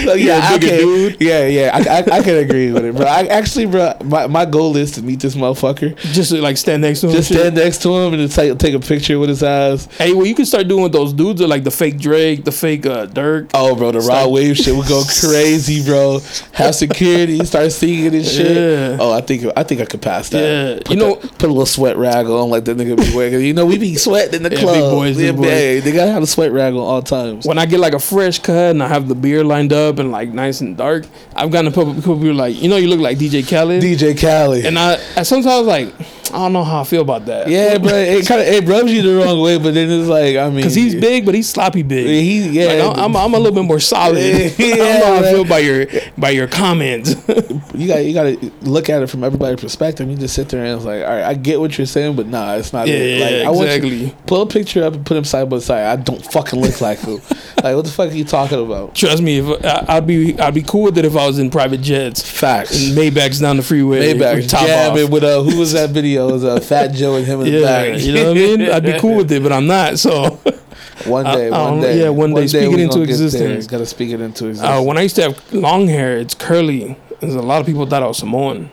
A: so, yeah, I can,
B: dude.
A: yeah, yeah, I, I, I can agree with it, bro. I actually, bro, my, my goal is to meet this motherfucker,
B: just like stand next to him.
A: just
B: shit.
A: stand next to him and just take take a picture with his eyes.
B: Hey, well, you can start doing those dudes are like the fake Drake, the fake uh, Dirk.
A: Oh, bro, the Rod Wave shit would go crazy, bro. Have security, start singing and shit.
B: Yeah.
A: Oh, I think I think I could pass that.
B: Yeah,
A: Put
B: you know-
A: the- put a little sweat rag on like that nigga be [LAUGHS] wearing. You know, we be sweating in the
B: Yeah,
A: club.
B: big boys, big
A: Yeah,
B: boys.
A: hey, they gotta have a sweat rag on all times.
B: When I get like a fresh cut and I have the beard lined up and like nice and dark, I've gotten a couple people like, you know, you look like DJ Khaled,
A: DJ Khaled.
B: and I, I sometimes like, I don't know how I feel about that.
A: yeah, but it [LAUGHS] kind of it rubs you the wrong way. But then it's like I mean,
B: because he's big, but he's sloppy big.
A: He yeah.
B: Like, I'm, I'm, I'm a little bit more solid.
A: Yeah, [LAUGHS]
B: I don't know how I feel by your by your comments. [LAUGHS]
A: you got you got to look at it from everybody's perspective. You just sit there and it's like, all right, I get what you're saying, but nah, it's not.
B: Yeah,
A: it. Like,
B: yeah,
A: I want
B: exactly.
A: you pull a picture up and put them side by side. I don't fucking look like who. like, what the fuck are you talking about?
B: Trust me, if I, I'd be I'd be cool with it if I was in private jets
A: Facts.
B: and Maybachs down the freeway.
A: Maybach,
B: top
A: yeah,
B: off.
A: man, with uh, who was that video? It was uh, Fat [LAUGHS] Joe and him in the back.
B: you know what I mean. I'd be cool with it, but I'm not. So [LAUGHS]
A: one day,
B: I
A: one day,
B: yeah, one day, speak it into
A: gonna get there.
B: existence.
A: Gotta speak it into existence.
B: uh, when I used to have long hair, it's curly. There's a lot of people thought I was Samoan.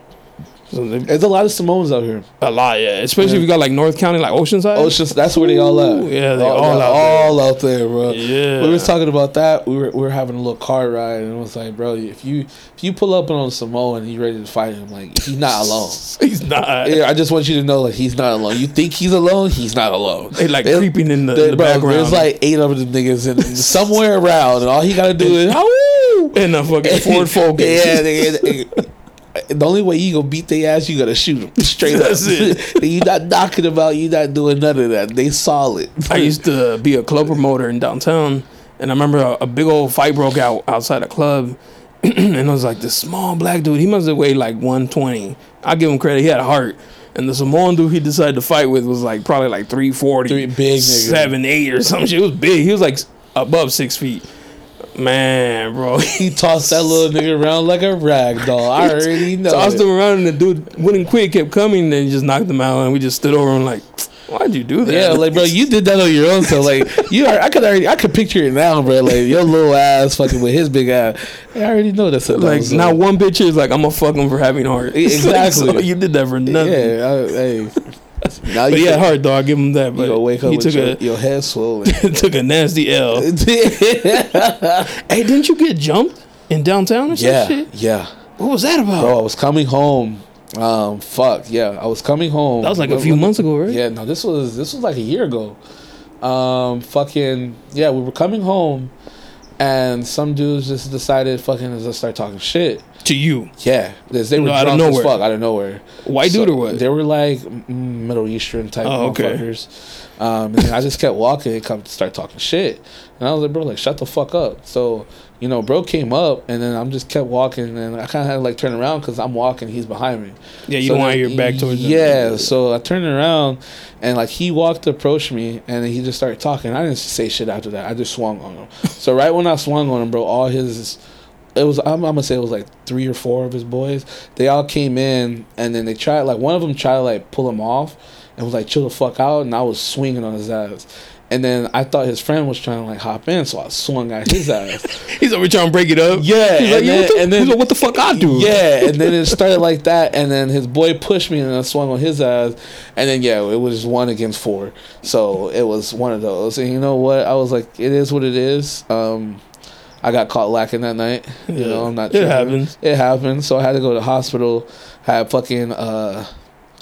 B: So they,
A: There's a lot of Samoans out here.
B: a lot, yeah. Especially if you got like North County, like Oceanside.
A: Oh, it's just that's where they all at.
B: yeah, they
A: all,
B: all out there.
A: out there, bro.
B: Yeah.
A: we were talking about that. We were we were having a little car ride, and it was like, bro, if you if you pull up on Samoa and you ready to fight him, like he's not alone. [LAUGHS]
B: He's not.
A: Yeah, I just want you to know, like he's not alone. You think he's alone? He's not alone.
B: They like
A: There-
B: creeping in the, in the
A: bro,
B: background.
A: There's like eight of them niggas and [LAUGHS] somewhere around, and all he gotta do is
B: in the fucking Ford Focus. [LAUGHS]
A: Yeah, they, they- the only way you gonna beat their ass, you gotta shoot them straight
B: That's
A: up.
B: it. [LAUGHS]
A: you not knocking them out. You not doing none of that. They solid.
B: I used to be a club promoter in downtown, and I remember a, a big old fight broke out outside a club, [CLEARS THROAT] and it was like this small black dude. He must have weighed like 120. I give him credit. He had a heart. And the Samoan dude he decided to fight with was like probably like 340,
A: Three big niggas.
B: seven, eight or some shit. It was big. He was like above six feet. Man, bro. [LAUGHS]
A: He tossed that little nigga around like a rag doll. I already know.
B: tossed
A: it.
B: him around, and the dude wouldn't quit, kept coming, and just knocked him out. And we just stood over him like, [TSK] why'd you do that?
A: Yeah, like bro, you did that on your own. So like, you are, I could already, I could picture it now, bro. Like your little ass fucking with his big ass. I already know that's a
B: Like now, one picture is like I'm gonna fuck him for having heart. [LAUGHS]
A: Exactly.
B: so you did that for nothing.
A: Yeah, I, hey. [LAUGHS] Now
B: But
A: you
B: he had heart though. I give him that.
A: You
B: But
A: gonna wake up
B: he
A: with
B: took
A: your,
B: a
A: your head swollen. [LAUGHS]
B: took a nasty L. [LAUGHS] Hey, didn't you get jumped in downtown or some
A: yeah,
B: shit?
A: yeah,
B: What was that about?
A: bro. I was coming home. Um, fuck yeah, I was coming home.
B: that was like a few months ago, right?
A: Yeah, no, this was this was like a year ago. Um, fucking yeah, we were coming home, and some dudes just decided fucking to just start talking shit.
B: To you,
A: Yeah, they were
B: No,
A: drunk as fuck out of nowhere.
B: white dude or what?
A: They were like mm, Middle Eastern type
B: Oh, okay.
A: Um, and I just kept walking and come start talking shit. And I was like, bro, like shut the fuck up. So you know, bro came up, and then I'm just kept walking, and I kind of had to like turn around because I'm walking, he's behind me.
B: Yeah, you
A: So
B: don't want your back towards them.
A: Yeah, so I turned around, and like he walked to approach me, and then he just started talking. I didn't say shit after that. I just swung on him. [LAUGHS] so right when I swung on him, bro, all his it was I'm, I'm gonna say it was like three or four of his boys. They all came in and then they tried like one of them tried to like pull him off and was like chill the fuck out and I was swinging on his ass and then I thought his friend was trying to like hop in, so I swung at his ass. [LAUGHS]
B: He's over trying to break it up.
A: Yeah,
B: He's like,
A: and
B: "Yo,
A: then-
B: what the,
A: and then-
B: he's like, what the fuck I do?
A: Yeah, [LAUGHS] and then it started like that, and then his boy pushed me, and I swung on his ass, and then yeah, it was one against four, so it was one of those. And you know what? I was like, it is what it is. Um, I got caught lacking that night. You
B: Yeah.
A: know, I'm not.
B: It happens.
A: It happened. So I had to go to the hospital. Had fucking. Uh,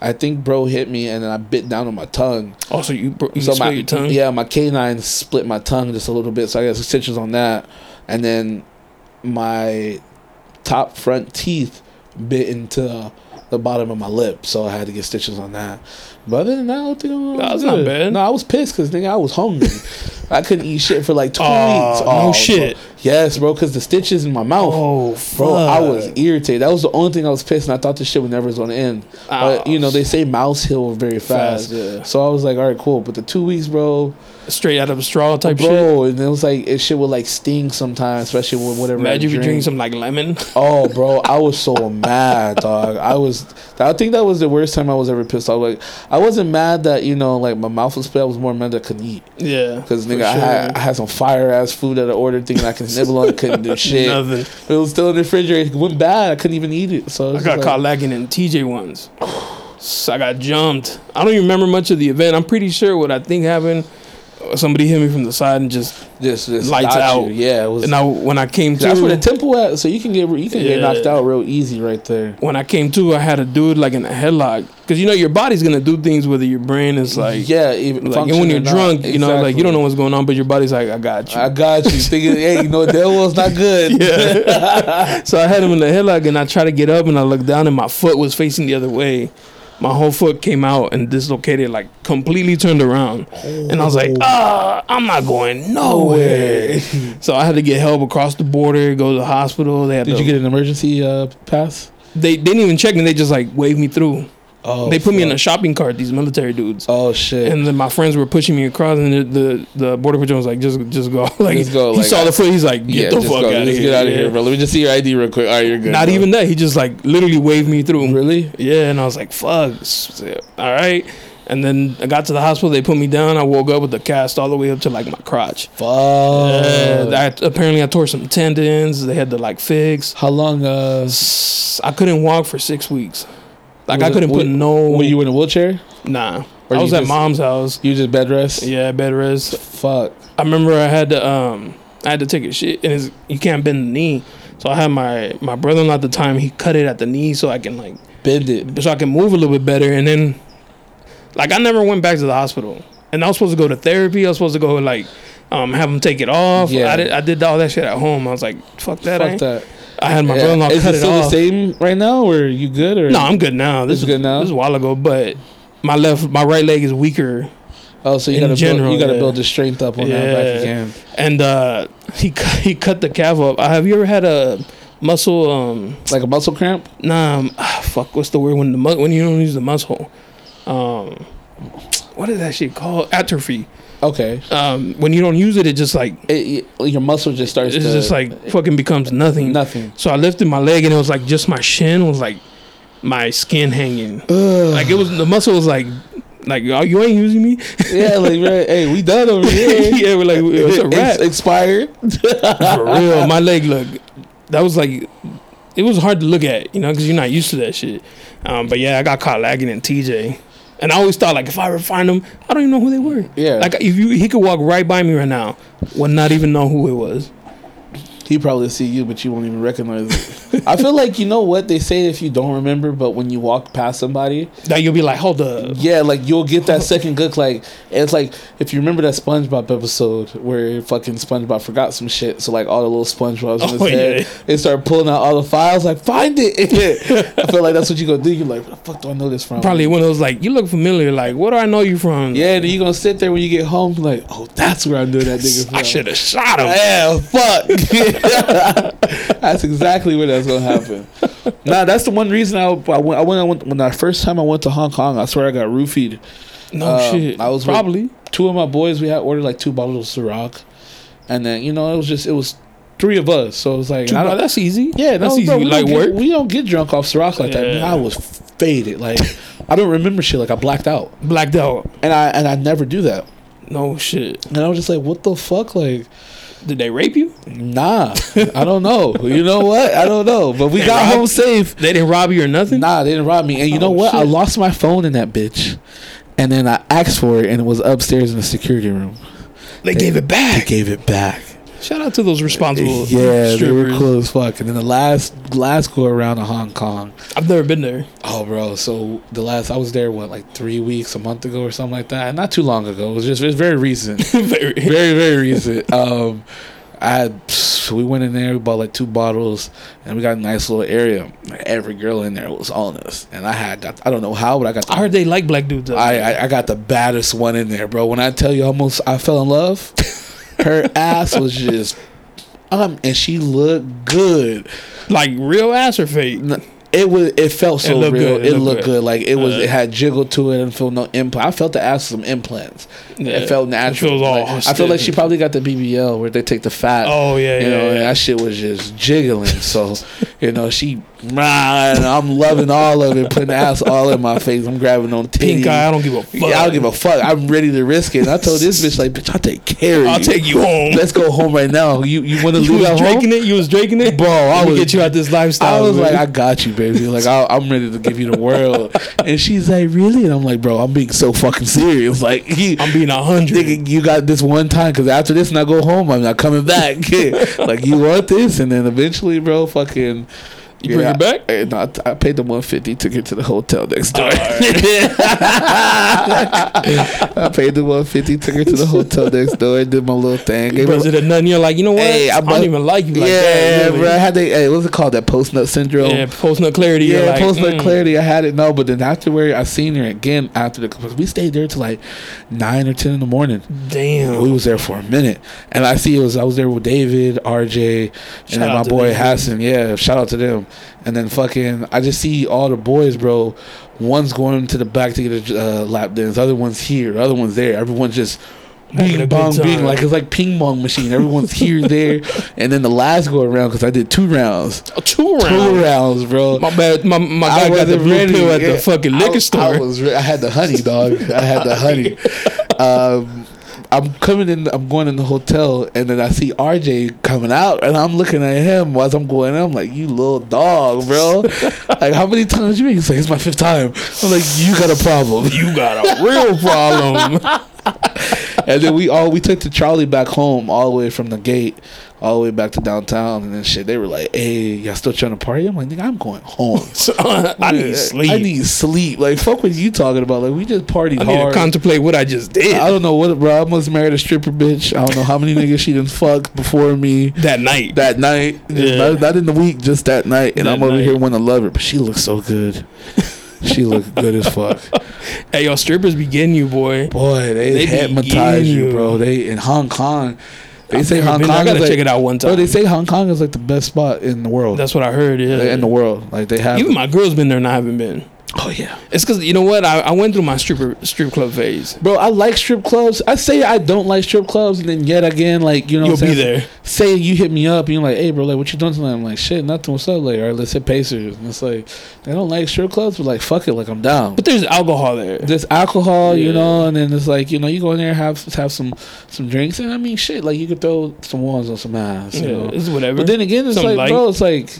A: I think bro hit me, and then I bit down on my tongue.
B: Also, you bro- you
A: So
B: split
A: my
B: your tongue.
A: yeah, my canine split my tongue just a little bit, so I got stitches on that, and then my top front teeth bit into the bottom of my lip, so I had to get stitches on that. But other than that, I don't think I'm
B: that's not bad.
A: No, I was pissed because nigga, I was hungry. I couldn't eat shit for like two
B: Aw,
A: weeks.
B: no
A: bro.
B: shit.
A: Yes, bro, because the stitches in my mouth.
B: Oh,
A: Bro, I was irritated. That was the only thing I was pissed, and I thought this shit would never was gonna end. But
B: Oh,
A: you know, they say mouse heal very fast.
B: Fast, yeah.
A: So I was like, all right, cool. But the two weeks, bro,
B: straight out of a straw type shit.
A: bro, and it was like it shit would like sting sometimes, especially with whatever.
B: Imagine if you drink some like lemon. [LAUGHS]
A: Oh, bro, I was so mad, dog. I was. I think that was the worst time I was ever pissed off. Like, I wasn't mad that you know, like my mouth was split. I was more mad that I couldn't eat
B: yeah,
A: because nigga, I had I had some fire ass food that I ordered, thinking I could nibble on, couldn't do [LAUGHS] shit.
B: Nothing.
A: It was still in the refrigerator. It went bad. I couldn't even eat it. So
B: I got
A: just
B: caught lagging in TJ ones. [SIGHS] So I got jumped. I don't even remember much of the event. I'm pretty sure what I think happened. Somebody hit me from the side and just
A: just, just
B: lights out.
A: You. Yeah, it was.
B: and I when I came to
A: that's where the temple at. So you can get you can get knocked out real easy right there.
B: when I came to, I had a dude like in a headlock because you know your body's gonna do things whether your brain is like
A: yeah, even
B: like and when you're
A: or not.
B: drunk, you know, like you don't know what's going on, but your body's like, I got you.
A: I got you. [LAUGHS] Thinking, hey, you know, that was not good. [LAUGHS]
B: Yeah. [LAUGHS] so I had him in the headlock, and I tried to get up, and I looked down, and my foot was facing the other way. My whole foot came out and dislocated, like completely turned around. And I was like, ah, I'm not going nowhere. [LAUGHS] so I had to get help across the border, go to the hospital. They had
A: Did
B: to,
A: you get an emergency uh, pass?
B: They didn't even check me. They just like waved me through.
A: Oh,
B: they put me in a shopping cart. These military dudes.
A: Oh shit!
B: And then my friends were pushing me across, and the the, the border patrol was like, "Just, just go." [LAUGHS] Like,
A: Just go,
B: he
A: like,
B: saw the foot. He's like, "Get
A: yeah,
B: the fuck
A: go.
B: out of here!"
A: get out of
B: Yeah.
A: here, bro. Let me just see your ID real quick. All right, you're good.
B: Not
A: bro.
B: even that. He just like literally waved me through.
A: really.
B: Yeah, and I was like, "Fuck." All right. And then I got to the hospital. They put me down. I woke up with the cast all the way up to like my crotch.
A: Fuck.
B: Uh, I, apparently, I tore some tendons. They had to like fix.
A: How long? Uh,
B: I couldn't walk for six weeks. Like I
A: was it-
B: couldn't put
A: were-
B: no.
A: Were you were in a wheelchair?
B: Nah.
A: Or
B: I was at
A: just-
B: mom's house.
A: You just bed rest?
B: Yeah, bed rest.
A: Fuck.
B: I remember I had to um I had to take a shit and it's, you can't bend the knee. So I had my my brother in law at the time, he cut it at the knee so I can like
A: Bend it.
B: so I can move a little bit better and then like I never went back to the hospital. And I was supposed to go to therapy. I was supposed to go like um have them take it off.
A: Yeah.
B: I did I did all that shit at home. I was like, fuck that. I,
A: Fuck
B: ain't-
A: that.
B: I had my
A: Yeah.
B: brother in law
A: Is
B: cut
A: it
B: it,
A: still
B: off.
A: the same right now, or are you good? Or
B: No, I'm good now. This is
A: good now?
B: This is a while ago, but my left my right leg is weaker
A: oh, so you
B: in
A: gotta build,
B: general,
A: you gotta
B: yeah.
A: build the strength up on that back
B: Yeah.
A: again.
B: and uh he cu- he cut the calf up. Uh, have you ever had a muscle um
A: Like a muscle cramp.
B: Nah, um, ah, fuck. What's the word when the mu- when you don't use the muscle? Um, what is that shit called? Atrophy.
A: Okay.
B: Um, when you don't use it, it just like
A: It, it- your muscle just starts.
B: it's
A: to,
B: just like fucking becomes nothing.
A: nothing.
B: So I lifted my leg and it was like just my shin was like my skin hanging. Like it was the muscle was like like oh, you ain't using me.
A: yeah, like right. [LAUGHS] Hey, we done over here. [LAUGHS]
B: yeah, we're like it's a wrap.
A: It's expired.
B: For [LAUGHS] real, my leg look. That was like, it was hard to look at, you know, because you're not used to that shit. Um, but yeah, I got caught lagging in TJ, and I always thought like if I ever find him, I don't even know who they were.
A: Yeah.
B: like if you he could walk right by me right now, would not even know who it was.
A: He probably see you, but you won't even recognize it. [LAUGHS] I feel like you know what they say if you don't remember, but when you walk past somebody,
B: That you'll be like, hold up.
A: yeah, like you'll get that second look. Like it's like if you remember that SpongeBob episode where fucking SpongeBob forgot some shit, so like all the little SpongeBob's in [LAUGHS] oh, his
B: Oh,
A: head,
B: yeah.
A: they start pulling out all the files. Like find it. [LAUGHS] I feel like that's what you gonna do. You're like, where the fuck do I know this from?
B: Probably one of those like, you look familiar. Like, where do I know you from?
A: Yeah, and then you gonna sit there when you get home, like, oh, that's where I knew that nigga from.
B: I should have shot him.
A: Yeah, fuck. [LAUGHS] that's exactly where that's gonna happen. nah, that's the one reason I, I went. I went. I went when that first time I went to Hong Kong. I swear I got roofied.
B: No
A: Uh,
B: shit.
A: I was
B: probably.
A: Two of my boys, we had ordered like two bottles of Ciroc, and then you know it was just it was three of us, so it was like
B: that's easy.
A: yeah,
B: that's
A: no,
B: easy.
A: bro, we
B: like work.
A: Get, we don't get drunk off Ciroc like that. Man, I was faded. Like [LAUGHS] I don't remember shit. Like I blacked out,
B: Blacked out.
A: and I and I never do that.
B: No shit.
A: And I was just like, what the fuck? Like,
B: Did they rape you?
A: nah, I don't know. You know what? I don't know. But we
B: They
A: got home safe.
B: They didn't rob you or nothing.
A: Nah, they didn't rob me. And you know
B: Oh,
A: what? I lost my phone in that bitch. And then I asked for it, and it was upstairs in the security room.
B: they gave it back.
A: They gave it back.
B: Shout out to those responsible. [LAUGHS]
A: Yeah, they were
B: strippers.
A: cool as fuck. And then the last last go around to Hong Kong.
B: I've never been there.
A: Oh, bro. So the last I was there, what, like three weeks, a month ago, or something like that. Not too long ago. It was just it was very recent, [LAUGHS]
B: Very.
A: very very recent. Um, I had we went in there, we bought like two bottles, and we got a nice little area. Every girl in there was on us, and I had got I don't know how, but I got the
B: I heard they like black dudes.
A: I. I I got the baddest one in there, bro. When I tell you, almost I fell in love. [LAUGHS] Her ass was just, um, and she looked good.
B: like real ass or fake.
A: It was. It felt so
B: looked
A: real.
B: good,
A: It,
B: it
A: looked
B: looked
A: good.
B: good.
A: Like it was.
B: Uh,
A: it had jiggle to it. and feel no implant. I felt the ass some implants.
B: Yeah.
A: It felt natural.
B: all
A: Like, I feel like she probably got the BBL where they take the fat.
B: Oh, yeah,
A: you
B: yeah,
A: know,
B: yeah.
A: and that shit was just jiggling. So, [LAUGHS] you know, she. And I'm loving all of it, putting ass all in my face. I'm grabbing on titties.
B: Pink eye. I don't give a fuck.
A: Yeah, I don't give a fuck. I'm ready to risk it. And I told this bitch like, bitch, I'll take care of you.
B: I'll
A: you.
B: take you home.
A: Let's go home right now. You you want to
B: You
A: leave
B: was
A: at
B: drinking
A: home?
B: it. You was drinking it,
A: Bro, I was-
B: get you out this lifestyle.
A: I was
B: man.
A: like, I got you, baby. Like I, I'm ready to give you the world. And she's like, really? And I'm like, bro, I'm being so fucking serious. Like, you,
B: I'm being a hundred.
A: you got this one time because after this, and I go home, I'm not coming back. [LAUGHS] like, you want this? And then eventually, bro, fucking.
B: You bring it back?
A: I, no, I, I paid the 150 to get to the hotel next door. [LAUGHS] I paid the 150 to get to the hotel next door and did my little thing. Gave
B: Was
A: her-
B: it a none? You're like, you know what?
A: Hey,
B: I,
A: I
B: don't even like you like
A: yeah,
B: that. really.
A: bro. I had the hey, what's it called? That post nut syndrome.
B: Yeah, post nut clarity.
A: Yeah,
B: like,
A: post nut
B: mm.
A: clarity. I had it no, but then afterward, I seen her again after the. We stayed there till like nine or ten in the morning.
B: Damn.
A: We was there for a minute, and I see it was I was there with David, RJ, and
B: Shout
A: then my boy
B: them.
A: Hassan. Yeah, shout out to them. And then fucking, I just see all the boys, bro. One's going to the back to get a uh, lap dance. Other one's here. The other one's there. Everyone's just. Bing bong bing like it's like ping pong machine. Everyone's here, [LAUGHS] there, and then the last go around because I did two rounds,
B: Oh, two rounds.
A: two rounds, bro.
B: My bad. My, my
A: I
B: guy got the blue pill at
A: Yeah.
B: the fucking liquor
A: I,
B: store.
A: was I had the honey, dog. I had the honey. [LAUGHS] Um, I'm coming in. I'm going in the hotel, and then I see RJ coming out, and I'm looking at him while I'm going. in. I'm like, "You little dog, bro! [LAUGHS] like, how many times you?" Make? He's like, "It's my fifth time." I'm like, "You got a problem." [LAUGHS]
B: you got a [LAUGHS] real problem.
A: and then we all we took the Charlie back home, all the way from the gate, all the way back to downtown, and then shit. They were like, "Hey, y'all still trying to party?" I'm like, "Nigga, I'm going home." [LAUGHS]
B: I need sleep.
A: I need sleep. Like, fuck what you talking about? Like, we just partied
B: I need to
A: hard.
B: contemplate what I just did
A: I don't know what, bro. I almost married a stripper bitch. I don't know how many [LAUGHS] niggas she done fucked before me
B: that night.
A: that night.
B: Yeah.
A: Not, not in the week, just that night. And
B: That
A: I'm over
B: night.
A: here wanting to love her, but she looks so good. [LAUGHS] she looked good as fuck.
B: hey, yo, strippers begin you, boy.
A: Boy, they,
B: They
A: hypnotize you. bro. They in Hong Kong. They
B: I've
A: say Hong
B: been.
A: Kong.
B: I gotta
A: is like,
B: check it out one time.
A: Bro, they say Hong Kong is like the best spot in the world.
B: That's what I heard. Yeah,
A: in the world. Like they have.
B: Even my girl's been there and I haven't been. [LAUGHS]
A: oh yeah.
B: It's because you know what? I, I went through my stripper strip club phase.
A: Bro, I like strip clubs. I say I don't like strip clubs, and then yet again, like you know,
B: You'll
A: what I'm
B: be there.
A: Say you hit me up, and you're like, "Hey, bro, like, what you doing tonight?" I'm like, "Shit, nothing. What's up?" Like, all right, let's hit Pacers. And it's like, they don't like strip clubs, but like, fuck it, like, I'm down.
B: But there's alcohol there.
A: There's alcohol, you know, and then it's like, you know, you go in there have have some some drinks, and I mean, shit, like you could throw some ones on some ass, you
B: Yeah,
A: know.
B: it's whatever.
A: But then again, it's
B: Something
A: like,
B: light.
A: bro, it's like.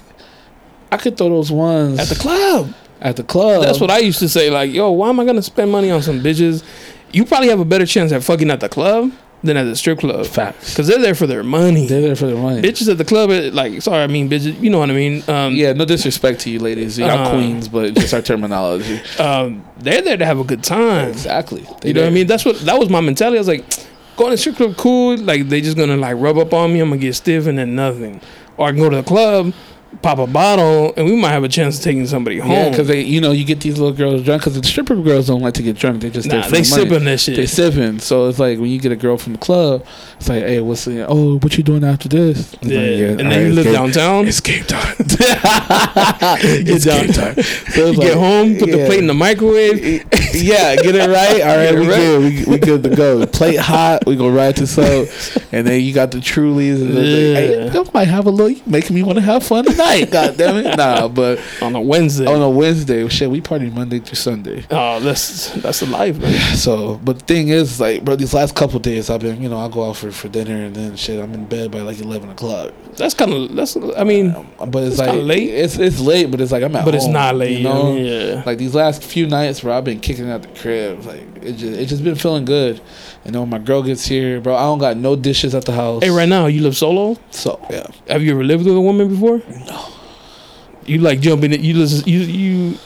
A: I could throw those ones
B: at the club.
A: At the club.
B: That's what I used to say. Like, yo, why am I gonna spend money on some bitches? You probably have a better chance at fucking at the club than at the strip club.
A: Facts.
B: Because they're there for their money.
A: They're there for their money.
B: Bitches at the club, eh, like, sorry, I mean bitches. You know what I mean? Um,
A: Yeah, no disrespect to you, ladies. You're not
B: Uh,
A: queens, but just our terminology. [LAUGHS]
B: um, they're there to have a good time.
A: Exactly.
B: You know what I mean? That's what that was my mentality. I was like, going to strip club, cool. Like they just gonna like rub up on me. I'm gonna get stiff and then nothing. Or I can go to the club, pop a bottle, and we might have a chance of taking somebody home.
A: Yeah, because they, you know, you get these little girls drunk. Because the stripper girls don't like to get drunk. They just
B: nah, they
A: the
B: sipping that shit.
A: They sipping. So it's like when you get a girl from the club, it's like, hey, what's the? Oh, what you doing after this?
B: Yeah.
A: like,
B: and
A: all
B: then you live
A: game-
B: downtown.
A: It's game time.
B: Get
A: it's
B: down.
A: game time. So
B: You
A: it's
B: get home, put the plate in the microwave.
A: Yeah, get it right. [LAUGHS] All right, we
B: right.
A: good. We, we good to go. Plate hot. We go right to so, and then you got the Trulies. And yeah.
B: Yeah.
A: hey, might have a little You making me want to have fun tonight. God damn it, nah. But [LAUGHS]
B: on a Wednesday.
A: on a Wednesday, shit, we party Monday through Sunday.
B: oh, that's that's the life, man. [SIGHS]
A: So, but the thing is, like, bro, these last couple days, I've been, you know, I go out for for dinner and then shit, I'm in bed by like eleven o'clock.
B: That's kind of that's. I mean, um,
A: But it's
B: It's
A: like
B: late.
A: It's it's late, but it's like I'm at
B: but it's not late.
A: You know,
B: yeah.
A: like these last few nights where I've been kicking out the crib, like it just it just been feeling good. And then when my girl gets here, bro, I don't got no dishes at the house.
B: Hey, right now you live solo.
A: So yeah,
B: Have you ever lived with a woman before? No. You like jumping in? You listen, you you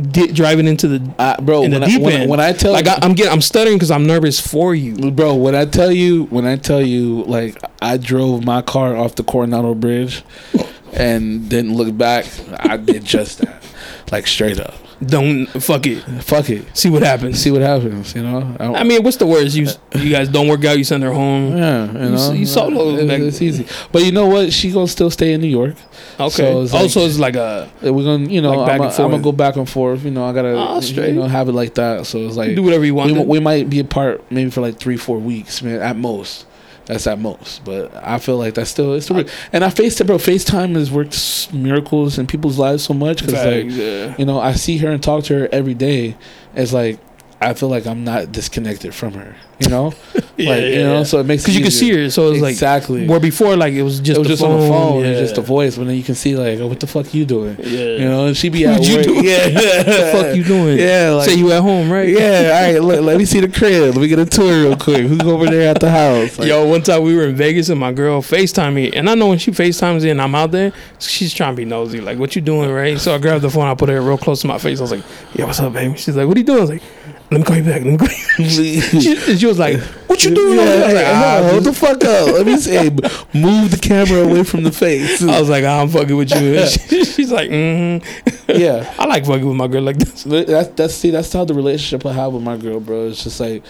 B: di- driving into the
A: I, bro.
B: in the
A: when, I,
B: deep
A: when,
B: end.
A: when I tell
B: like I, I'm getting I'm stuttering because I'm nervous for you.
A: bro, when I tell you, when I tell you, like I drove my car off the Coronado Bridge [LAUGHS] and didn't look back, I did just that, like straight up.
B: Don't fuck it.
A: Fuck it.
B: See what happens.
A: See what happens. You know.
B: I mean, what's the worst? You you guys don't work out. You send her home.
A: Yeah, you know,
B: you solo
A: It- it's easy. But you know what? She gonna still stay in New York.
B: Okay.
A: So it's like-
B: also, it's like a
A: Uh, We're gonna, you know,
B: Like
A: I'm, gonna- I'm gonna go back and forth. You know, I gotta,
B: Oh, straight.
A: you know, have it like that. So it's like
B: do whatever you want.
A: we, we might be apart maybe for like three, four weeks, man, at most. That's at most, but I feel like that's still it's still, and I faced it, bro. FaceTime has worked miracles in people's lives so much because like
B: yeah.
A: you know I see her and talk to her every day. It's like I feel like I'm not disconnected from her. You know,
B: Yeah, [LAUGHS]
A: like
B: yeah,
A: you know,
B: yeah.
A: so it makes
B: because you can see her. So it's like
A: exactly.
B: where before like it was just
A: it was just on the phone,
B: yeah.
A: just a voice, but then you can see like, oh, what the fuck you doing?
B: Yeah.
A: You know, and she be [LAUGHS]
B: What
A: at
B: you
A: work.
B: doing?
A: Yeah, [LAUGHS]
B: what the fuck you doing?
A: Yeah, like,
B: Say you at home, right?
A: yeah, all right. Let, let me see the crib. Let me get a tour real quick. Who's over there at the house? Like,
B: Yo, one time we were in Vegas and my girl FaceTime me, and I know when she FaceTimes me and I'm out there, she's trying to be nosy, like, "What you doing?" Right? So I grabbed the phone, I put it real close to my face. I was like, "Yeah, what's up, baby?" She's like, "What are you doing?" I was like, "Let me call you back." Let me call you. back." she, and she was like, "What you doing?"
A: Yeah,
B: over there?" I was like, "Ah, [LAUGHS]
A: hold the fuck up. Let me say, move the camera away from the face.
B: I was like, "Ah, "I'm fucking with you." [LAUGHS] She- she's like, "Mm-hmm."
A: yeah, [LAUGHS]
B: I like fucking with my girl like this.
A: that's that's see that's how the relationship I have with my girl, bro. It's just like,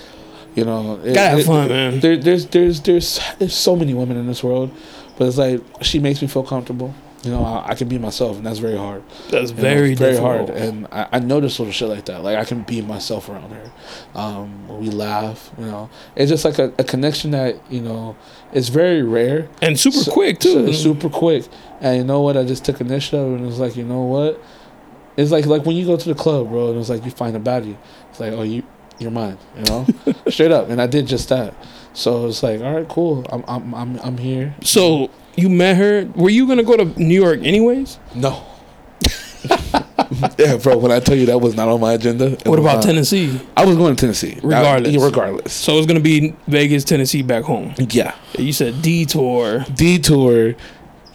A: you know, it,
B: Gotta have
A: it-
B: fun, man.
A: There, there's there's there's there's so many women in this world, but it's like she makes me feel comfortable. You know, I, I can be myself, and that's very hard.
B: That's
A: You
B: very
A: it's very
B: difficult.
A: hard. And I, I notice little shit like that. Like I can be myself around her. Um, we laugh. You know, it's just like a, a connection that you know is very rare.
B: and super
A: So-
B: quick too.
A: it's super quick. And you know what? I just took initiative, and it's like you know what? It's like like when you go to the club, bro, and it's like you find a baddie. It's like oh you you're mine. You know, [LAUGHS] straight up. And I did just that. So it's like all right, cool. I'm I'm I'm I'm here.
B: so you met her. Were you gonna go to New York anyways?
A: No. [LAUGHS] yeah, bro. When I tell you that was not on my agenda.
B: What about
A: not.
B: Tennessee?
A: I was going to Tennessee.
B: Regardless.
A: I- regardless.
B: So it's gonna be Vegas, Tennessee, back home.
A: Yeah.
B: You said detour,
A: Detour,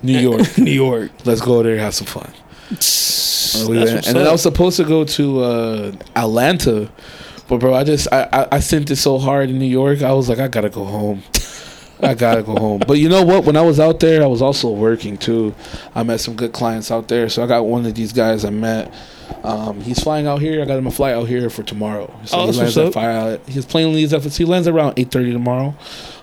A: New York. [LAUGHS]
B: New York.
A: Let's go there and have some fun. Uh, we
B: That's
A: went-
B: what's
A: and then I was supposed to go to uh, Atlanta, but bro, I just I, I I sent it so hard in New York. I was like, I gotta go home. I gotta go home. But you know what? When I was out there, I was also working too. I met some good clients out there. So I got one of these guys I met. Um, he's flying out here. I got him a flight out here for tomorrow. So
B: Oh,
A: he lands at five. His plane leaves at he lands around eight thirty tomorrow.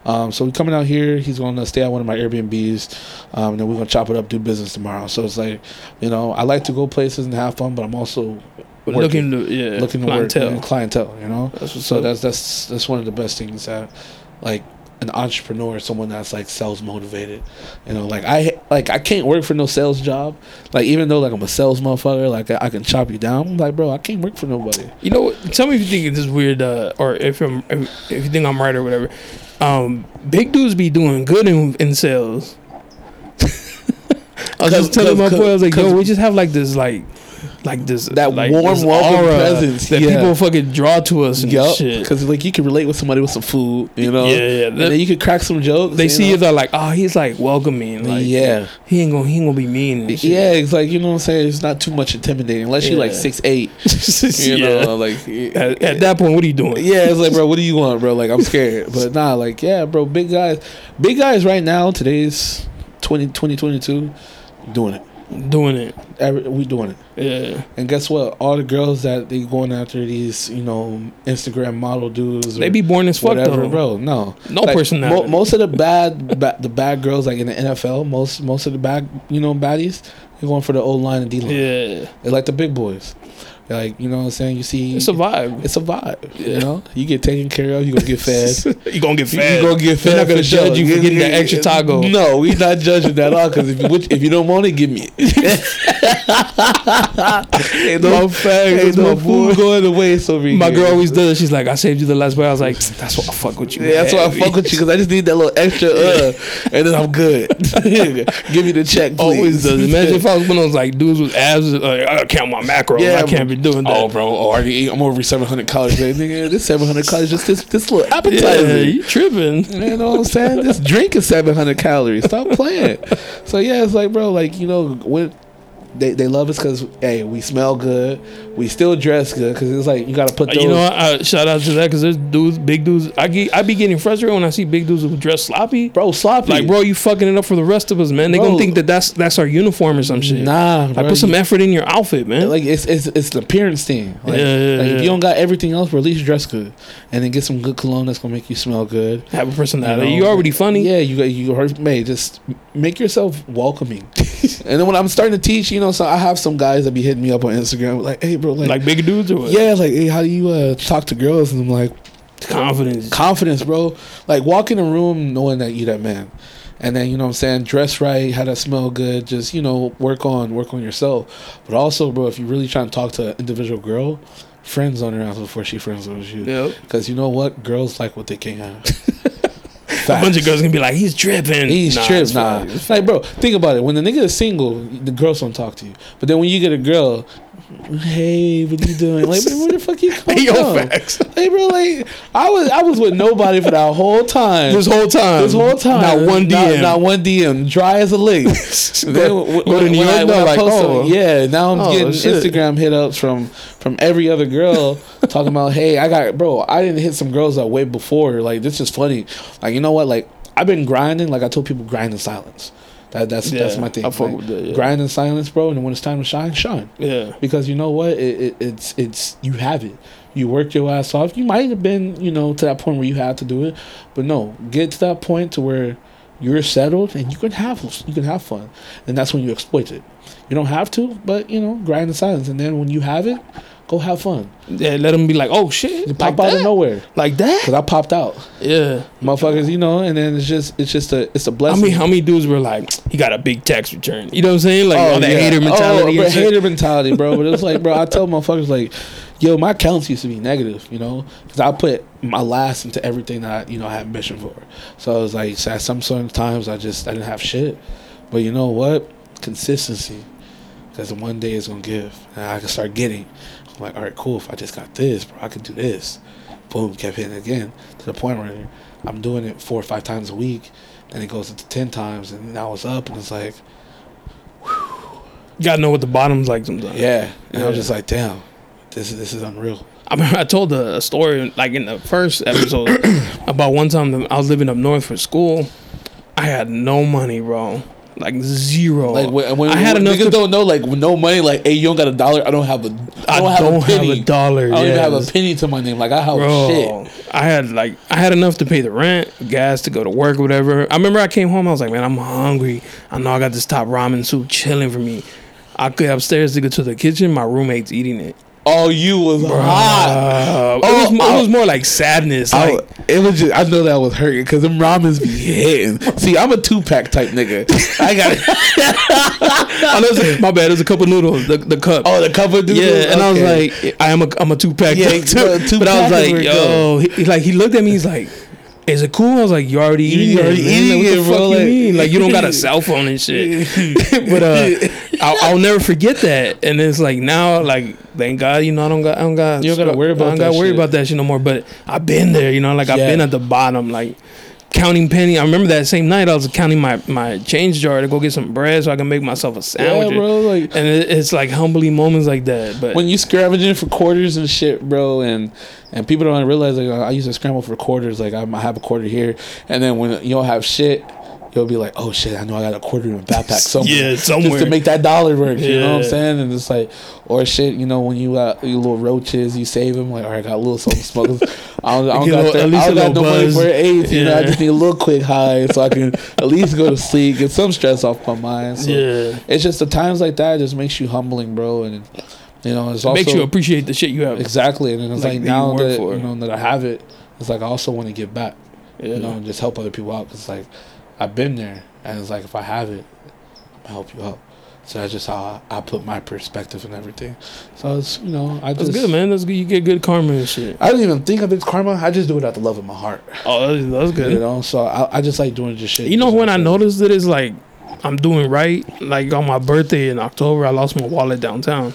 A: Um, so we coming out here. He's going to stay at one of my Airbnbs. Um, and then we're gonna chop it up, do business tomorrow. So it's like, you know, I like to go places and have fun, but I'm also working,
B: looking to yeah,
A: looking to
B: clientele.
A: work clientele. You know,
B: That's
A: so
B: up.
A: that's that's that's one of the best things that, like, an entrepreneur, someone that's like sales motivated. You know, like I like I can't work for no sales job. Like even though like I'm a sales motherfucker, like I, I can chop you down. I'm like, bro, I can't work for nobody.
B: You know, what? tell me if you think this is weird, uh, or if I'm if, if you think I'm right or whatever. Um, big dudes be doing good in, in sales. [LAUGHS] I was just telling my boy, I was like, yo, we just have like this like. Like this,
A: That
B: like,
A: warm
B: this
A: welcome presence,
B: that
A: yeah.
B: people fucking draw to us and
A: Yup,
B: shit.
A: because like you can relate with somebody with some food, you know.
B: Yeah, yeah,
A: And then you can crack some jokes.
B: They
A: you
B: see
A: know?
B: you, they're like, oh, he's like welcoming, like
A: yeah.
B: he ain't gonna he ain't gonna be mean.
A: Yeah, it's like you know what I'm saying. It's not too much intimidating unless you're like six eight. [LAUGHS] You
B: yeah.
A: know, like
B: At, at that point, what are you doing?
A: yeah, it's like, bro, what do you want, bro? Like, I'm [LAUGHS] scared. But nah, like, yeah, bro, big guys, big guys right now, today's 20, 2022, doing it.
B: Doing it.
A: Every, we doing it.
B: Yeah,
A: And guess what? All the girls that they going after these, you know, Instagram model dudes.
B: they be born as fuck
A: whatever,
B: though.
A: bro. No,
B: No
A: Like,
B: personality.
A: Mo- most of the bad, [LAUGHS] ba- the bad girls, like in the NFL, most most of the bad, you know, baddies, they're going for the old line and D line.
B: Yeah,
A: They like the big boys. Like you know what I'm saying. You see,
B: It's a vibe.
A: It's a vibe. You know, you get taken care of. You gonna get fed. [LAUGHS]
B: you gonna get fat,
A: You
B: fed.
A: gonna get fed.
B: We're not gonna judge you for getting that extra taco.
A: No, we not judging that at all. Because if you which- if you don't want it, give me it. [LAUGHS] ain't no,
B: My facts,
A: ain't no
B: my
A: food going to waste over here.
B: My girl always does. She's like, I saved you the last bite. I was like, that's why I fuck with you.
A: Yeah, that's why I fuck with you because I just need that little extra uh, and then I'm good. [LAUGHS] Give me the check, please.
B: Always does. Imagine if I was one of those like dudes with abs. Like, I gotta count my macros. Yeah, I can't be doing that.
A: Oh, bro, oh, I already ate, I'm over 700 calories. Nigga, [LAUGHS] this 700 calories just this this little
B: yeah,
A: appetizer.
B: you tripping?
A: You know what I'm saying? This drink is 700 calories. Stop playing. [LAUGHS] So yeah, it's like, bro, like you know, when they, they love us because hey, we smell good, we still dress good because it's like you got to put those.
B: You know, what? uh, shout out to that because there's dudes, big dudes. I get, I be getting frustrated when I see big dudes who dress sloppy.
A: bro, sloppy.
B: Like, bro, you fucking it up for the rest of us, man. They
A: Bro.
B: gonna think that that's that's our uniform or some shit.
A: Nah,
B: like
A: bro,
B: put some
A: you-
B: effort in your outfit, man.
A: like it's it's it's the appearance thing. Like,
B: Yeah, yeah,
A: like if you don't got everything else, bro, at least dress good, and then get some good cologne that's gonna make you smell good.
B: Have a personality.
A: know?
B: You already funny.
A: Yeah, you you heard me. Just make yourself welcoming. [LAUGHS] and then when I'm starting to teach, you know, so I have some guys that be hitting me up on Instagram, like, hey, bro, like,
B: Like big dudes or what?
A: yeah, like, hey, how do you uh, talk to girls? And I'm like,
B: confidence.
A: confidence, bro. Like, walk in a room knowing that you that man. And then you know what I'm saying, dress right, how to smell good, just you know, work on work on yourself. But also, bro, if you really trying to talk to an individual girl, friends on her ass before she friends with you.
B: Yep.
A: Because you know what? Girls like what they can't have. [LAUGHS]
B: A bunch of girls gonna be like, he's dripping.
A: He's
B: Nah,
A: tripped,
B: it's
A: nah. Like, bro, think about it. When the nigga is single, the girls don't talk to you. But then when you get a girl, hey, what you doing? Like, man, where the fuck you [LAUGHS] come
B: Hey, yo,
A: from?
B: facts.
A: Hey, bro, like, I was, I was with nobody for that whole time.
B: This whole time.
A: This whole time,
B: Not one DM.
A: not one DM, dry as a lick. [LAUGHS] Then
B: Go-
A: w-
B: go to New York
A: when I
B: like,
A: post
B: oh.
A: yeah. Now I'm
B: Oh,
A: getting
B: shit.
A: Instagram hit ups from from every other girl [LAUGHS] talking about, hey, I got, bro, I didn't hit some girls that way before. Like, this is funny. Like, you know what? Like, I've been grinding. Like I told people, grind in silence. That that's that's my thing.
B: I fuck
A: Like,
B: with that, yeah.
A: Grind in silence, bro. And when it's time to shine, shine.
B: Yeah.
A: Because you know what? It, it, it's it's you have it. You worked your ass off. You might have been, you know, to that point where you had to do it, but no, get to that point to where you're settled and you can have you can have fun, and that's when you exploit it. You don't have to, but you know, grind in silence, and then when you have it, go have fun.
B: Yeah, let them be like, oh shit,
A: You
B: like
A: pop out
B: that?
A: of nowhere.
B: like that.
A: Cause I popped out,
B: Yeah.
A: motherfuckers. You know, and then it's just it's just a it's a blessing.
B: I mean, how many dudes were like, he got a big tax return? You know what I'm saying? Like
A: Oh,
B: all that
A: yeah.
B: hater mentality.
A: Oh, bro, hater mentality, bro. But it's like, bro, I tell [LAUGHS] motherfuckers like, yo, my counts used to be negative, you know, because I put my last into everything that I, you know, I had ambition for. So it was like, so at some certain times, I just I didn't have shit. But you know what? Consistency, because one day it's gonna give, and I can start getting. I'm like, all right, cool. If I just got this, bro, I could do this. Boom, kept hitting it again to the point where I'm doing it four or five times a week, and it goes to ten times, and now it's up, and it's like.
B: You gotta know what the bottom's like sometimes.
A: Yeah, and I was just like, damn, this is this is unreal.
B: I remember I told a story like in the first episode [CLEARS THROAT] about one time I was living up north for school. I had no money, bro. Like zero.
A: Like when, when
B: I had
A: when
B: enough
A: niggas
B: to
A: don't know, like no money, like hey, you don't got a dollar. I don't have a.
B: I
A: I don't, have,
B: don't
A: a
B: have a dollar,
A: I don't even have a penny to my name. Like I have
B: Bro,
A: shit.
B: I had like I had enough to pay the rent, gas to go to work, whatever. I remember I came home. I was like, man, I'm hungry. I know I got this top ramen soup chilling for me. I go upstairs to go to the kitchen. My roommate's eating it.
A: Oh, you was hot. Oh,
B: it, was,
A: oh.
B: it was more like sadness.
A: I,
B: Like,
A: it was just I know that was hurting because them ramens be hitting. See, I'm a two pack type nigga. I got it. [LAUGHS]
B: I know it's- my bad. There's a couple noodles. The, the cup.
A: Oh, the cover dude.
B: Yeah, and I was like, I am a I'm a two pack
A: Yeah, [LAUGHS]
B: too.
A: two
B: but I was like, yo, he- like he looked at me. He's like, is it cool? I was like, you already
A: You
B: eating
A: already
B: it, man.
A: eating
B: Like, what
A: it,
B: the
A: bro,
B: fuck
A: like-
B: you mean? Like you don't got a [LAUGHS] cell phone and shit. [LAUGHS] [LAUGHS] but uh, I'll, I'll never forget that. And it's like now, like thank God, you know, I don't got I don't got
A: You don't gotta worry
B: I
A: about
B: don't
A: that
B: gotta worry
A: shit.
B: about that shit no more. But I've been there, you know, like I've
A: Yeah.
B: been at the bottom, like. Counting penny. I remember that same night I was counting my, my change jar to go get some bread so I can make myself a sandwich.
A: yeah, bro. Like
B: And it, it's like humbly moments like that. But
A: when you scavenging for quarters and shit, bro, and and people don't realize like I used to scramble for quarters. Like I have a quarter here, and then when you don't have shit, you'll be like, oh shit, I know I got a quarter in a backpack [LAUGHS] somewhere.
B: Yeah,
A: just
B: somewhere.
A: to make that dollar work. You know what I'm saying? And it's like, or shit, you know, when you got your little roaches, you save them. Like, all right, I got a little something smokers. [LAUGHS] I don't, I don't got,
B: little-
A: the,
B: at
A: I don't got no
B: little
A: money for an eighth. You know, I just need a little [LAUGHS] quick high so I can at least go to sleep, get some stress off my mind. So
B: Yeah.
A: it's just the times like that just makes you humbling, bro, and. You know, it's
B: It
A: also
B: makes you appreciate the shit you have.
A: exactly, and then it's
B: Like,
A: like,
B: that
A: now that you know that I have it, it's like I also want to give back.
B: Yeah.
A: You know, and just help other people out because like I've been there, and it's like if I have it, I'll help you out. So that's just how I, I put my perspective and everything. So it's you know I
B: That's
A: just
B: good, man. That's good. You get good karma and shit.
A: I don't even think of it as karma. I just do it out the love of my heart.
B: Oh, that's, that's good.
A: You know, so I, I just like doing just shit.
B: You know when I
A: that.
B: noticed it is like I'm doing right. Like on my birthday in October, I lost my wallet downtown,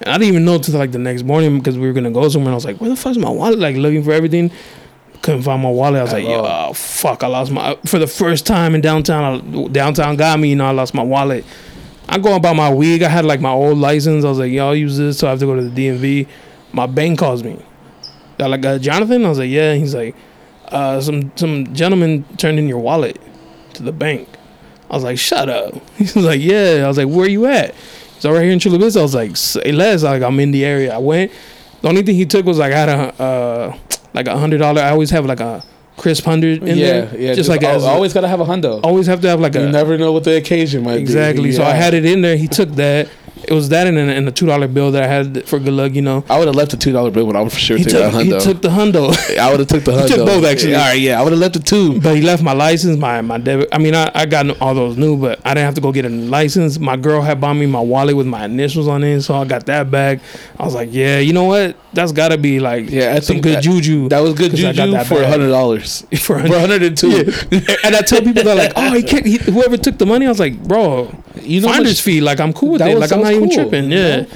B: and I didn't even know until like the next morning because we were gonna go somewhere. and I was like, "Where the fuck's my wallet?" Like looking for everything, couldn't find my wallet. I was like. "Yo, fuck! I lost my for the first time in downtown. I, downtown got me. You know, I lost my wallet. I go about my wig. I had like my old license. I was like, "Yo, I'll use this." So I have to go to the DMV. My bank calls me. They're like, uh, "Jonathan," I was like, "Yeah." He's like, uh, "Some some gentleman turned in your wallet to the bank." I was like, "Shut up." [LAUGHS] He's like, "Yeah." I was like, "Where you at?" He's all right here in Chula Vista. I was like, "Say less." Like I'm in the area. I went. The only thing he took was like I had a uh, like a hundred dollar. I always have like a crisp hundred in
A: yeah,
B: there.
A: yeah.
B: just, like
A: al-
B: as
A: always gotta have a hundo.
B: always have to have like
A: you
B: a You
A: never know what the occasion might
B: exactly.
A: be.
B: So I had it in there. He took that. It was that and and a two dollar bill that I had for good luck. You know.
A: I would have left the two dollar bill, but I would for sure
B: He
A: take
B: took,
A: that
B: he took the hundo.
A: I would have took the [LAUGHS] hundo.
B: took both, actually.
A: All right, yeah, I would have left the two.
B: But he left my license, my my debit. I mean, I, I got all those new, but I didn't have to go get a license. My girl had bought me my wallet with my initials on it, so I got that back. I was like, yeah, you know what? That's got to be like
A: Yeah, I
B: some good
A: that-
B: juju.
A: That was good
B: 'Cause I got
A: juju for hundred dollars. [LAUGHS]
B: for
A: hundred and two.
B: and I tell people that like, [LAUGHS] oh, he can't. He, whoever took the money, I was like, bro,
A: You know,
B: finder's
A: much,
B: fee. Like I'm cool with it.
A: was-
B: Like I'm not
A: was
B: even
A: cool,
B: tripping.
A: you
B: Yeah.
A: know?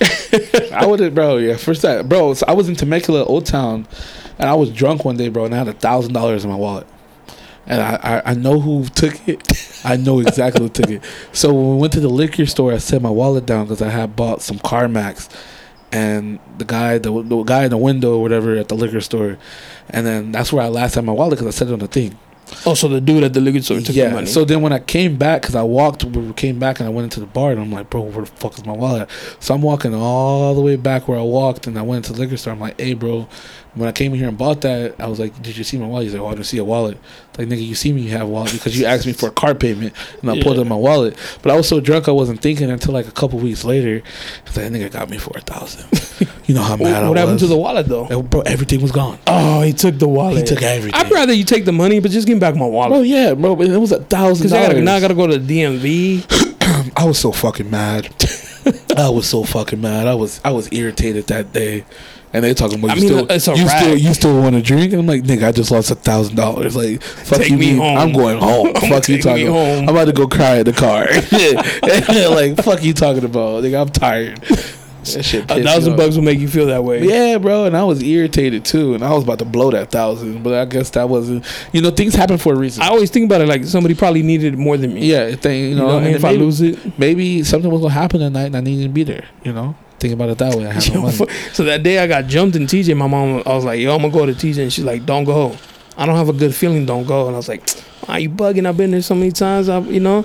A: [LAUGHS] I would have, bro. Yeah, first that, bro. So I was in Temecula, Old Town, and I was drunk one day, bro, and I had a thousand dollars in my wallet. And I, I, I know who took it. [LAUGHS] I know exactly who took it. So when we went to the liquor store, I set my wallet down because I had bought some Carmex, and the guy, the, the guy in the window or whatever at the liquor store, and then that's where I last had my wallet because I set it on the thing.
B: Oh, so the dude at the liquor store took
A: yeah.
B: the money.
A: So then when I came back, because I walked, we came back and I went into the bar and I'm like, bro, where the fuck is my wallet? So I'm walking all the way back where I walked and I went into the liquor store. I'm like, hey, bro, when I came in here and bought that, I was like, did you see my wallet? He's like, oh, I didn't see a wallet. Like, nigga, you see me, you have a wallet because you asked me for a car payment and I pulled
B: Yeah.
A: in my wallet. But I was so drunk, I wasn't thinking until like a couple weeks later. He's like, that nigga got me for a thousand. [LAUGHS] you know how
B: what,
A: mad I
B: what happened to the wallet though?
A: Bro, everything was gone.
B: Oh, he took the wallet.
A: He took everything.
B: I'd rather you take the money, but just give me back my wallet.
A: Bro, yeah, bro, but it was a thousand
B: Because I gotta,
A: dollars.
B: now I gotta go to the [CLEARS THROAT] DMV.
A: I was so fucking mad. [LAUGHS] I was so fucking mad. I was I was irritated that day. And they talking about
B: I
A: you
B: mean,
A: still
B: it's a
A: you still you still want to drink? And I'm like, nigga, I just lost a thousand dollars. Like, fuck
B: Take
A: you,
B: me
A: mean?
B: home.
A: I'm going home. [LAUGHS] fuck you talking. I'm about to go cry in the car. [LAUGHS] [LAUGHS] like, fuck you talking about? Nigga, I'm tired. That shit
B: A thousand bucks will make you feel that way.
A: Yeah, bro, and I was irritated too, and I was about to blow that thousand, but I guess that wasn't. You know, things happen for a reason.
B: I always think about it like somebody probably needed it more than me.
A: yeah, thing, you
B: You
A: know,
B: know I mean?
A: and
B: If I lose it.
A: maybe something was gonna happen that night and I needed to be there. You know, think about it that way. I had no [LAUGHS] money.
B: so that day I got jumped in TJ. My mom, I was like, "Yo, I'm gonna go to TJ," and she's like, "Don't go. I don't have a good feeling. Don't go." And I was like, "Are you bugging? I've been there so many times. I, you know."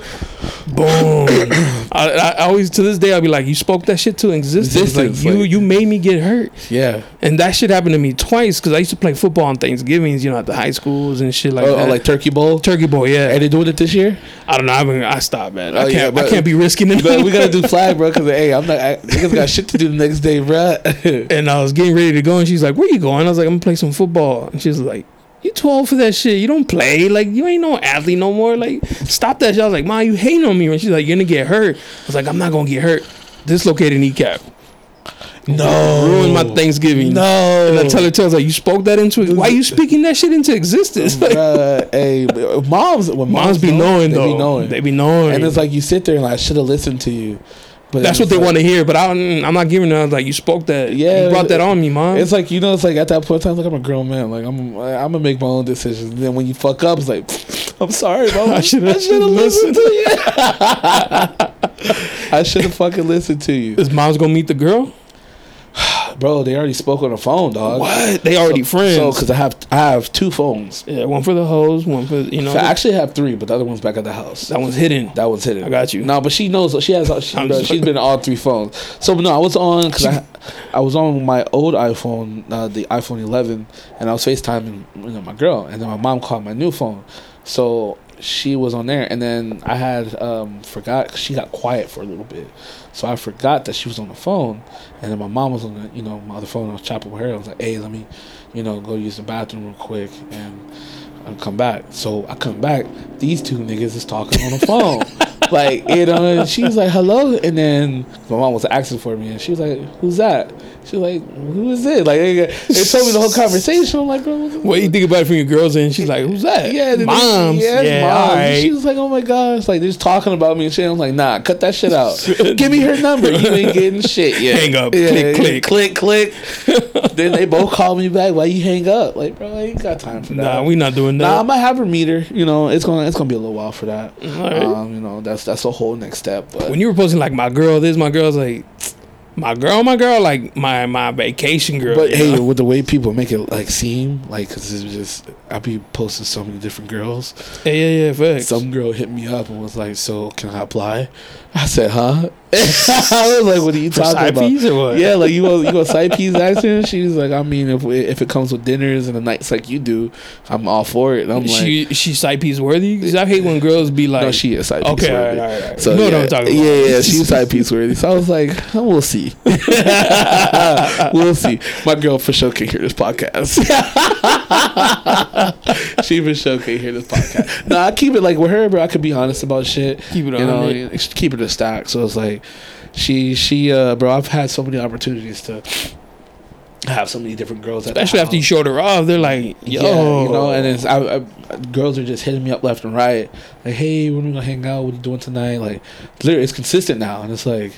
B: Boom. I, [CLEARS THROAT] I I always to this day I'll be like, "You spoke that shit to existence. Like, you you made me get hurt."
A: Yeah,
B: And that shit happened to me twice because I used to play football on Thanksgivings, you know, at the high schools and shit like
A: oh, oh
B: that.
A: oh, like Turkey Bowl.
B: Turkey Bowl, yeah.
A: Are they doing it this year?
B: I don't know. I, mean, I stopped, man. I
A: Oh,
B: can't.
A: yeah, but-
B: I can't be risking it.
A: But we gotta do [LAUGHS] flag, bro. Because hey, I'm not. I, niggas got shit to do the next day, bro. [LAUGHS]
B: and I was getting ready to go, and she's like, "Where you going?" I was like, "I'm gonna play some football." And she's like, "You too old for that shit. You don't play. Like you ain't no athlete no more. Like stop that shit." I was like, "Ma, you hating on me?" And she's like, "You're gonna get hurt." I was like, "I'm not gonna get hurt. Dislocated kneecap.
A: no,
B: Ruined my Thanksgiving."
A: No,
B: And I tell her, tell her, like, you spoke that into it. Why you speaking that shit into existence? [LAUGHS] Like,
A: Bruh, hey, moms, when
B: moms be
A: know,
B: knowing
A: they
B: though.
A: be knowing.
B: They be knowing.
A: and it's like you sit there and like, I should have listened to you. But
B: That's what they want to hear, but I I'm not giving her like you spoke that.
A: Yeah,
B: you brought that on me, mom.
A: It's like you know, it's like at that point in time, like I'm a grown man. Like I'm, I'm gonna make my own decisions. And then when you fuck up, it's like, [SNIFFS] I'm sorry, mom. [LAUGHS]
B: I should have
A: listened to you. [LAUGHS] I should have fucking listened to you,
B: Is mom's gonna meet the girl?
A: Bro. They already spoke on the phone, dog.
B: What? They already friends.
A: So, because I have, I have two phones.
B: yeah, one for the hoes, one for you know.
A: So I actually have three, but the other one's back at the house.
B: that one's hidden.
A: That one's hidden.
B: I got you.
A: No, but she knows. She has. She, she's been on all three phones. So no, I was on because I, I was on my old iPhone, uh, the iPhone 11, and I was FaceTiming you know my girl, and then my mom called my new phone. So she was on there, and then I had um, forgot 'cause she got quiet for a little bit, so I forgot that she was on the phone, and then my mom was on the you know my other phone. I was chopping with her. I was like, hey, let me, you know, go use the bathroom real quick, and I'll come back. So I come back. These two niggas is talking on the phone. [LAUGHS] like, you know, and she was like, hello. And then my mom was asking for me, and she was like, who's that? She was like, who is it? Like, they, they [LAUGHS] told me the whole conversation. I'm like, bro, what's
B: What do you think about it from your girls? And she's like, "Who's that?"
A: yeah, then they-
B: moms.
A: Yeah,
B: Yeah,
A: moms.
B: all
A: And She was like, "Oh my gosh!" Like they're just talking about me and shit. I'm like, "Nah, cut that shit out. [LAUGHS] Give me her number. You ain't getting shit yet.
B: Hang up.
A: Yeah,
B: Click,
A: click, click, click. [LAUGHS] then they both call me back. Why you hang up? Like, bro, I ain't got time for that.
B: Nah, we not doing that.
A: Nah, I might have her meet her. You know, it's gonna it's gonna be a little while for that.
B: Alright.
A: Um, you know, that's that's a whole next step. But
B: when you were posting like my girl, this my girl's like my girl, my girl, like my my vacation girl.
A: But hey,
B: know?
A: with the way people make it like seem like, cause it's just I be posting so many different girls.
B: yeah, yeah, yeah, facts.
A: Some girl hit me up and was like, "So can I apply?" I said, "Huh?" [LAUGHS] I was like, "What are you
B: For
A: talking
B: side
A: about?"
B: piece or what?
A: Yeah, like you go you go side [LAUGHS] piece action. She was like, "I mean, if if it comes with dinners and the nights like you do, I'm all for it." And I'm like,
B: she she side piece worthy because I hate when girls be like,
A: "No, she is side piece
B: Okay,
A: worthy."
B: alright, alright, alright.
A: So
B: You know
A: yeah,
B: what I'm talking
A: yeah,
B: about.
A: yeah, she's side [LAUGHS] piece worthy. So I was like, oh, "We'll see, we'll see." My girl for sure can hear this podcast. she for sure can hear this podcast. No, I keep it like with her, bro. I could be honest about shit.
B: Keep it
A: you know,
B: 100.
A: keep it a stack. So it's like, she, she, uh, bro. I've had so many opportunities to have so many different girls.
B: especially after you showed her off, they're like, yo,
A: Yeah, you know, and it's I, I, girls are just hitting me up left and right, like, "Hey, when are we gonna hang out? What are you doing tonight?" Like, literally, it's consistent now, and it's like,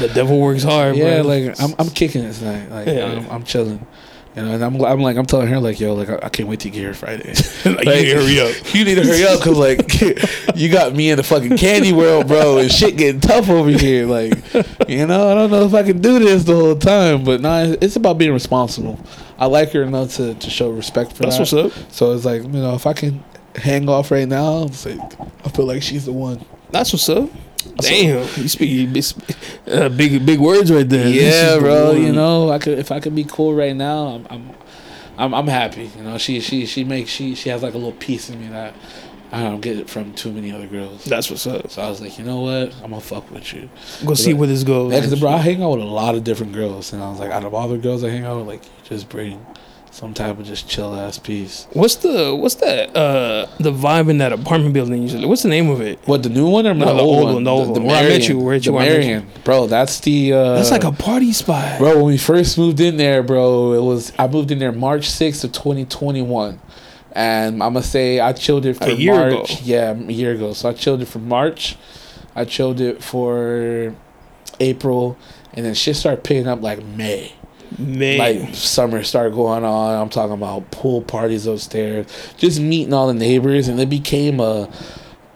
B: the devil works hard.
A: yeah,
B: bro.
A: like I'm, I'm kicking it tonight, like
B: Yeah.
A: I'm, I'm chilling, you know, and I'm, I'm like, I'm telling her, like, yo, like, I, I can't wait to get here Friday. [LAUGHS]
B: like, [LAUGHS] you need to hurry up.
A: You need to hurry up because like [LAUGHS] you got me in the fucking candy world, bro, and shit getting tough over here. Like, you know, I don't know if I can do this the whole time, but nah, it's about being responsible. I like her enough to, to show respect for
B: That's
A: that.
B: what's up.
A: So it's like you know, if I can hang off right now, it's like, I feel like she's the one.
B: That's what's up. Damn, you speak big, uh, big, big words right there.
A: Yeah,
B: the
A: bro. You know, I could if I could be cool right now, I'm, I'm, I'm, I'm happy. You know, she, she, she makes she, she has like a little piece in me that I don't get it from too many other girls.
B: that's what's up.
A: So I was like, you know what? I'm gonna fuck with you.
B: Go see where this goes.
A: Yeah, cause bro, I hang out with a lot of different girls, and I was like, out of all the girls I hang out with, like, you just bring some type of just chill ass piece.
B: What's the what's that uh the vibe in that apartment building usually? What's the name of it?
A: What the new one or
B: No,
A: the,
B: the
A: old one?
B: one, the old one. Where I met you, where
A: the
B: you- where I met you.
A: Marion, bro. That's the. uh
B: That's like a party spot.
A: Bro, when we first moved in there, bro, it was I moved in there March sixth of twenty twenty one, and I'm gonna say I chilled it for
B: A year ago.
A: March. Yeah, a year ago. So I chilled it for March, I chilled it for April, and then shit started picking up like May.
B: Man,
A: Like summer started going on. I'm talking about pool parties upstairs, just meeting all the neighbors, and it became a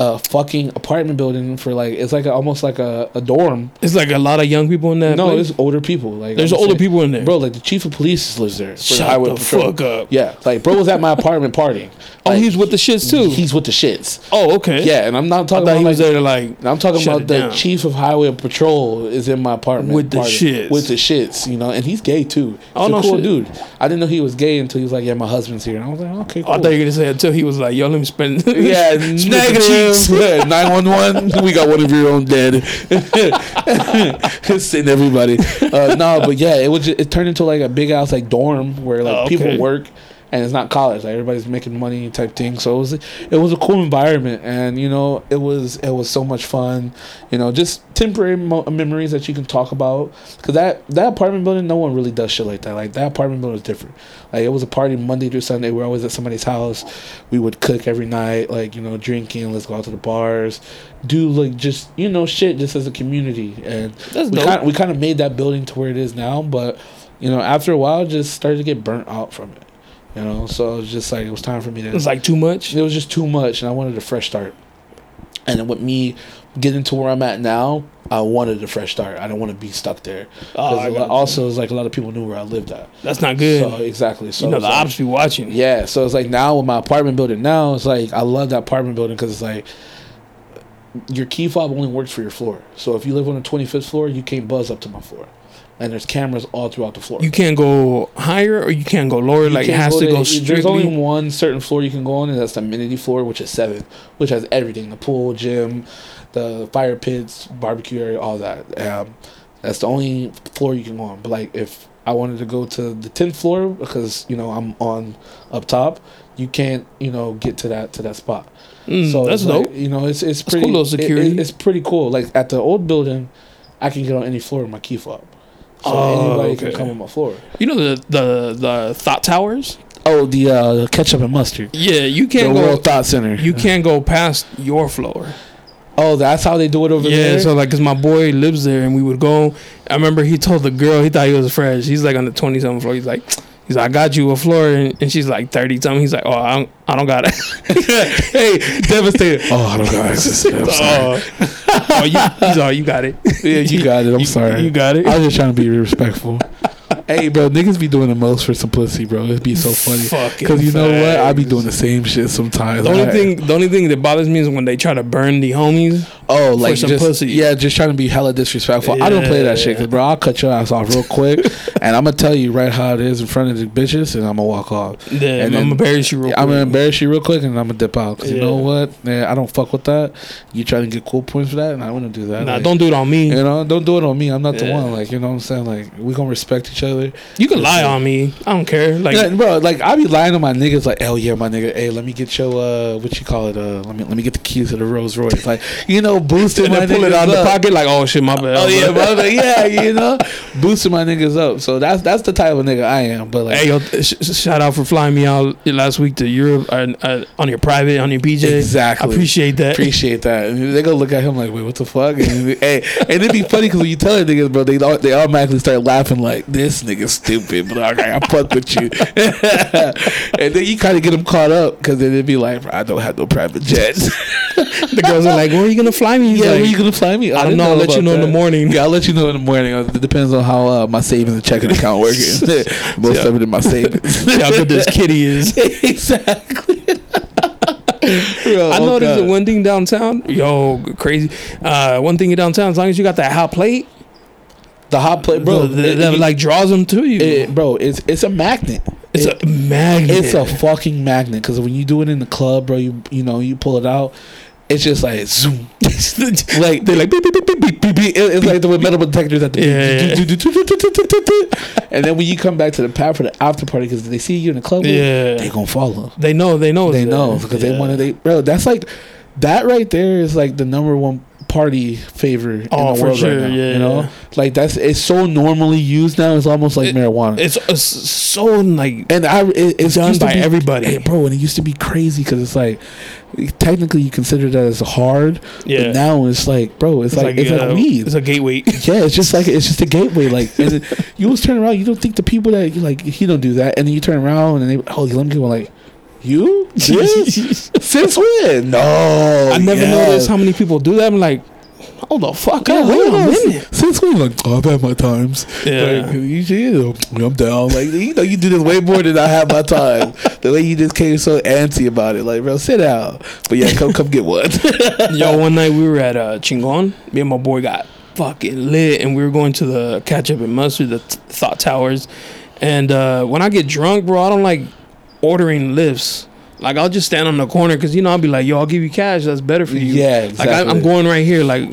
A: a fucking apartment building for like it's like a, almost like a, a dorm.
B: it's like a lot of young people in there.
A: No,
B: place.
A: it's older people. Like
B: There's older
A: saying-
B: people in there.
A: Bro, like the chief of police lives there.
B: Shut the
A: patrol.
B: fuck up.
A: Yeah, like bro was at my apartment partying. [LAUGHS]
B: oh,
A: Like,
B: he's with the shits too.
A: He's with the shits.
B: oh, okay.
A: Yeah, and I'm not talking about
B: he was
A: like,
B: there to like.
A: I'm talking about the
B: down.
A: chief of highway patrol is in my apartment
B: With the shits.
A: With the shits, you know, and he's gay too. He's
B: Oh, no
A: cool
B: shit.
A: dude. I didn't know he was gay until he was like, "Yeah, my husband's here," and I was like, "Okay, cool."
B: I thought you were gonna say until he was like, "Yo, let me spend." [LAUGHS]
A: yeah,
B: split the cheeks.
A: negative. Nine one one. We got one of your own dead. [LAUGHS] Sitting everybody. Uh, no, but yeah, it was. Just, it turned into like a big ass like dorm where like
B: Oh,
A: people work, and it's not college. Like everybody's making money type thing. So it was. It was a cool environment, and you know, it was. It was so much fun. You know, just temporary mo- memories that you can talk about. Cause that that apartment building, no one really does shit like that. Like that apartment building is different. Like it was a party Monday through Sunday. We're always at somebody's house. We would cook every night, like you know, drinking. Let's go out to the bars, do like just you know shit, just as a community. And
B: That's
A: we kind we kind of made that building to where it is now. But you know, after a while, just started to get burnt out from it. You know, so it was just like it was time for me to.
B: It was like too much.
A: it was just too much, and I wanted a fresh start. And then with me getting to where I'm at now, I wanted a fresh start. I don't want to be stuck there.
B: Oh,
A: 'Cause
B: I
A: a lot- also, it's like a lot of people knew where I lived at.
B: That's not good.
A: So exactly. So
B: you know the
A: like-
B: ops be watching.
A: yeah, so it's like now with my apartment building now, it's like I love that apartment building because it's like your key fob only works for your floor. So if you live on the 25th floor, you can't buzz up to my floor. And there's cameras all throughout the floor.
B: You can't go higher or you can't go lower. like it has to go
A: There's only one certain floor you can go on, and that's the amenity floor, which is seven, which has everything: the pool, gym, the fire pits, barbecue area, all that. Um, that's the only floor you can go on. But like, if I wanted to go to the tenth floor because you know I'm on up top, you can't you know get to that to that spot.
B: Mm,
A: so
B: that's
A: it's like, you know, it's it's
B: cool
A: pretty
B: little
A: it-
B: security.
A: it- it's pretty cool. Like at the old building, I can get on any floor with my key fob. So
B: Oh,
A: anybody
B: okay.
A: can come on my floor.
B: You know the the the thought towers.
A: Oh, the uh, ketchup and mustard.
B: Yeah, you can't go.
A: World Thought Center.
B: You can't go past your floor.
A: Oh, that's how they do it over
B: yeah,
A: there.
B: so like, cause my boy lives there, and we would go. I remember he told the girl he thought he was fresh. He's like on the twenty something floor. He's like, he's like, I got you a floor, and, and she's like thirty something. He's like, oh, I don't, I don't got it. [LAUGHS]
A: hey, devastated. [LAUGHS] Oh, I don't got access. [LAUGHS] I'm sorry.
B: oh, oh, you, he's all, you got it.
A: yeah, you got it. I'm
B: You-
A: sorry.
B: you got it.
A: I was just trying to be respectful. Hey, bro, niggas be doing the most for simplicity, bro. It'd be so funny.
B: Fucking
A: Because you know what? I be doing the same shit sometimes.
B: The only
A: I-
B: thing, the only thing that bothers me is when they try to burn the homies.
A: Oh, like
B: some
A: just
B: pussy.
A: yeah, just trying to be hella disrespectful. I don't play that shit, cause bro, I'll cut your ass off real quick, [LAUGHS] and I'm gonna tell you right how it is in front of the bitches, and I'm gonna walk off.
B: Yeah,
A: And
B: I'm gonna embarrass you real
A: Yeah,
B: quick.
A: I'm gonna embarrass you real quick, and I'm gonna dip out. Cause you know what? Man, I don't fuck with that. You trying to get cool points for that, and I wouldn't do that.
B: Nah,
A: Like,
B: don't do it on me.
A: You know, don't do it on me. I'm not the one. Like, you know what I'm saying? Like, we gonna respect each other.
B: You can lie on me. I don't care. Like,
A: Yeah, bro, like I be lying to my niggas, like, hell yeah, my nigga. Hey, let me get your uh, what you call it? Uh, let me let me get the keys to the Rolls Royce. Like, you know, boosting
B: and
A: my
B: pull it out of the pocket. Like, oh shit, my bad.
A: Oh yeah,
B: bro.
A: brother. Yeah, [LAUGHS] you know, boosting my niggas up. So that's that's the type of nigga I am. But like,
B: Hey, yo, sh- sh- shout out for flying me out last week to Europe uh, uh, on your private, on your PJ.
A: Exactly.
B: I appreciate that.
A: appreciate that. And they gonna look at him like, wait, what the fuck? And, hey, and it'd be funny because when you tell niggas, bro, they they automatically start laughing like, this nigga stupid, but okay, I fuck with you. [LAUGHS] and then you kind of get them caught up because then it'd be like, I don't have no private jets. [LAUGHS]
B: the girls are like, where are you gonna fly me? He's
A: yeah,
B: like,
A: where are you gonna fly me?
B: I don't
A: didn't
B: know. I'll let you know in the morning.
A: Yeah, I'll let you know in the morning. It depends on how uh, my savings and checking account working. [LAUGHS] Most
B: Yeah.
A: of it in my savings.
B: See how good this kitty is.
A: exactly.
B: I noticed that one thing downtown. Yo, crazy. Uh, one thing in downtown, as long as you got that hot plate,
A: the hot plate, bro.
B: bro, that,
A: it-
B: that,
A: you-
B: like draws them to you.
A: it- bro, it's it's a magnet.
B: it's
A: It-
B: a magnet.
A: It's a fucking magnet because when you do it in the club, bro, you you know you pull it out, it's just like zoom. [LAUGHS] like they're like beep, beep, beep, beep, beep, beep, beep. It- it's like the metal detectors at the
B: Yeah,
A: and then when you come back to the pad for the after party because they see you in the club,
B: Yeah.
A: they gonna follow.
B: They know. They know.
A: They know because they want to. They bro, that's like that right there is like the number one party favor in
B: Oh,
A: the
B: for
A: world
B: sure,
A: right now.
B: yeah,
A: you know,
B: yeah.
A: like that's it's so normally used now. It's almost like
B: It-
A: marijuana.
B: It's, it's so like
A: and I, it, it's
B: Done
A: used
B: by
A: be-
B: everybody.
A: hey, bro. And it used to be crazy because it's like technically you consider that as hard,
B: Yeah.
A: but now it's like, bro, it's, like, it's
B: uh,
A: like weed.
B: It's a gateway. [LAUGHS]
A: yeah, it's just like it's just a gateway. Like [LAUGHS] you always turn around, you don't think the people that you like he don't do that, and then you turn around and they oh let me go like. You This? [LAUGHS] since when? No,
B: I never
A: yeah.
B: noticed how many people do that. I'm like, hold the fuck
A: Yeah,
B: up. Wait a minute.
A: Since when? Like, oh, I've had my times.
B: Yeah.
A: Like, you, you, I'm down. Like, you know, you do this way more than I have my time. the way you just came so antsy about it. Like, bro, sit down. But yeah, come, come get one. [LAUGHS]
B: Yo, one night we were at uh, Chingon. Me and my boy got fucking lit, and we were going to the ketchup and mustard, the th- Thought Towers. And uh, when I get drunk, bro, I don't like ordering Lyfts. Like I'll just stand on the corner because you know I'll be like, "Yo, I'll give you cash. That's better for you."
A: Yeah,
B: Like I, I'm going right here. Like,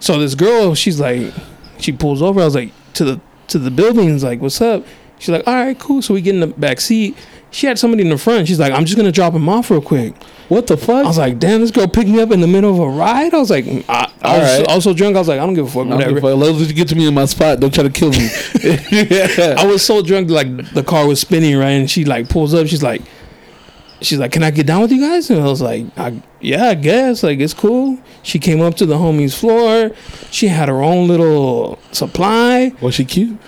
B: so this girl, she's like, she pulls over. I was like, to the to the buildings. Like, what's up? She's like, all right, cool. So we get in the back seat. She had somebody in the front. She's like, I'm just gonna drop him off real quick.
A: what the fuck?
B: I was like, damn, this girl picked me up in the middle of a ride. I was like, mm, I, I was
A: Alright.
B: also drunk. I was like, I don't give a fuck.
A: I don't give
B: Whatever.
A: a fuck. As long as you get to me in my spot, don't try to kill me. yeah. [LAUGHS]
B: I was so drunk, like the car was spinning, right? And she like pulls up. She's like, she's like, can I get down with you guys? And I was like, I, yeah, I guess. Like it's cool. She came up to the homie's floor. She had her own little supply.
A: Was she cute?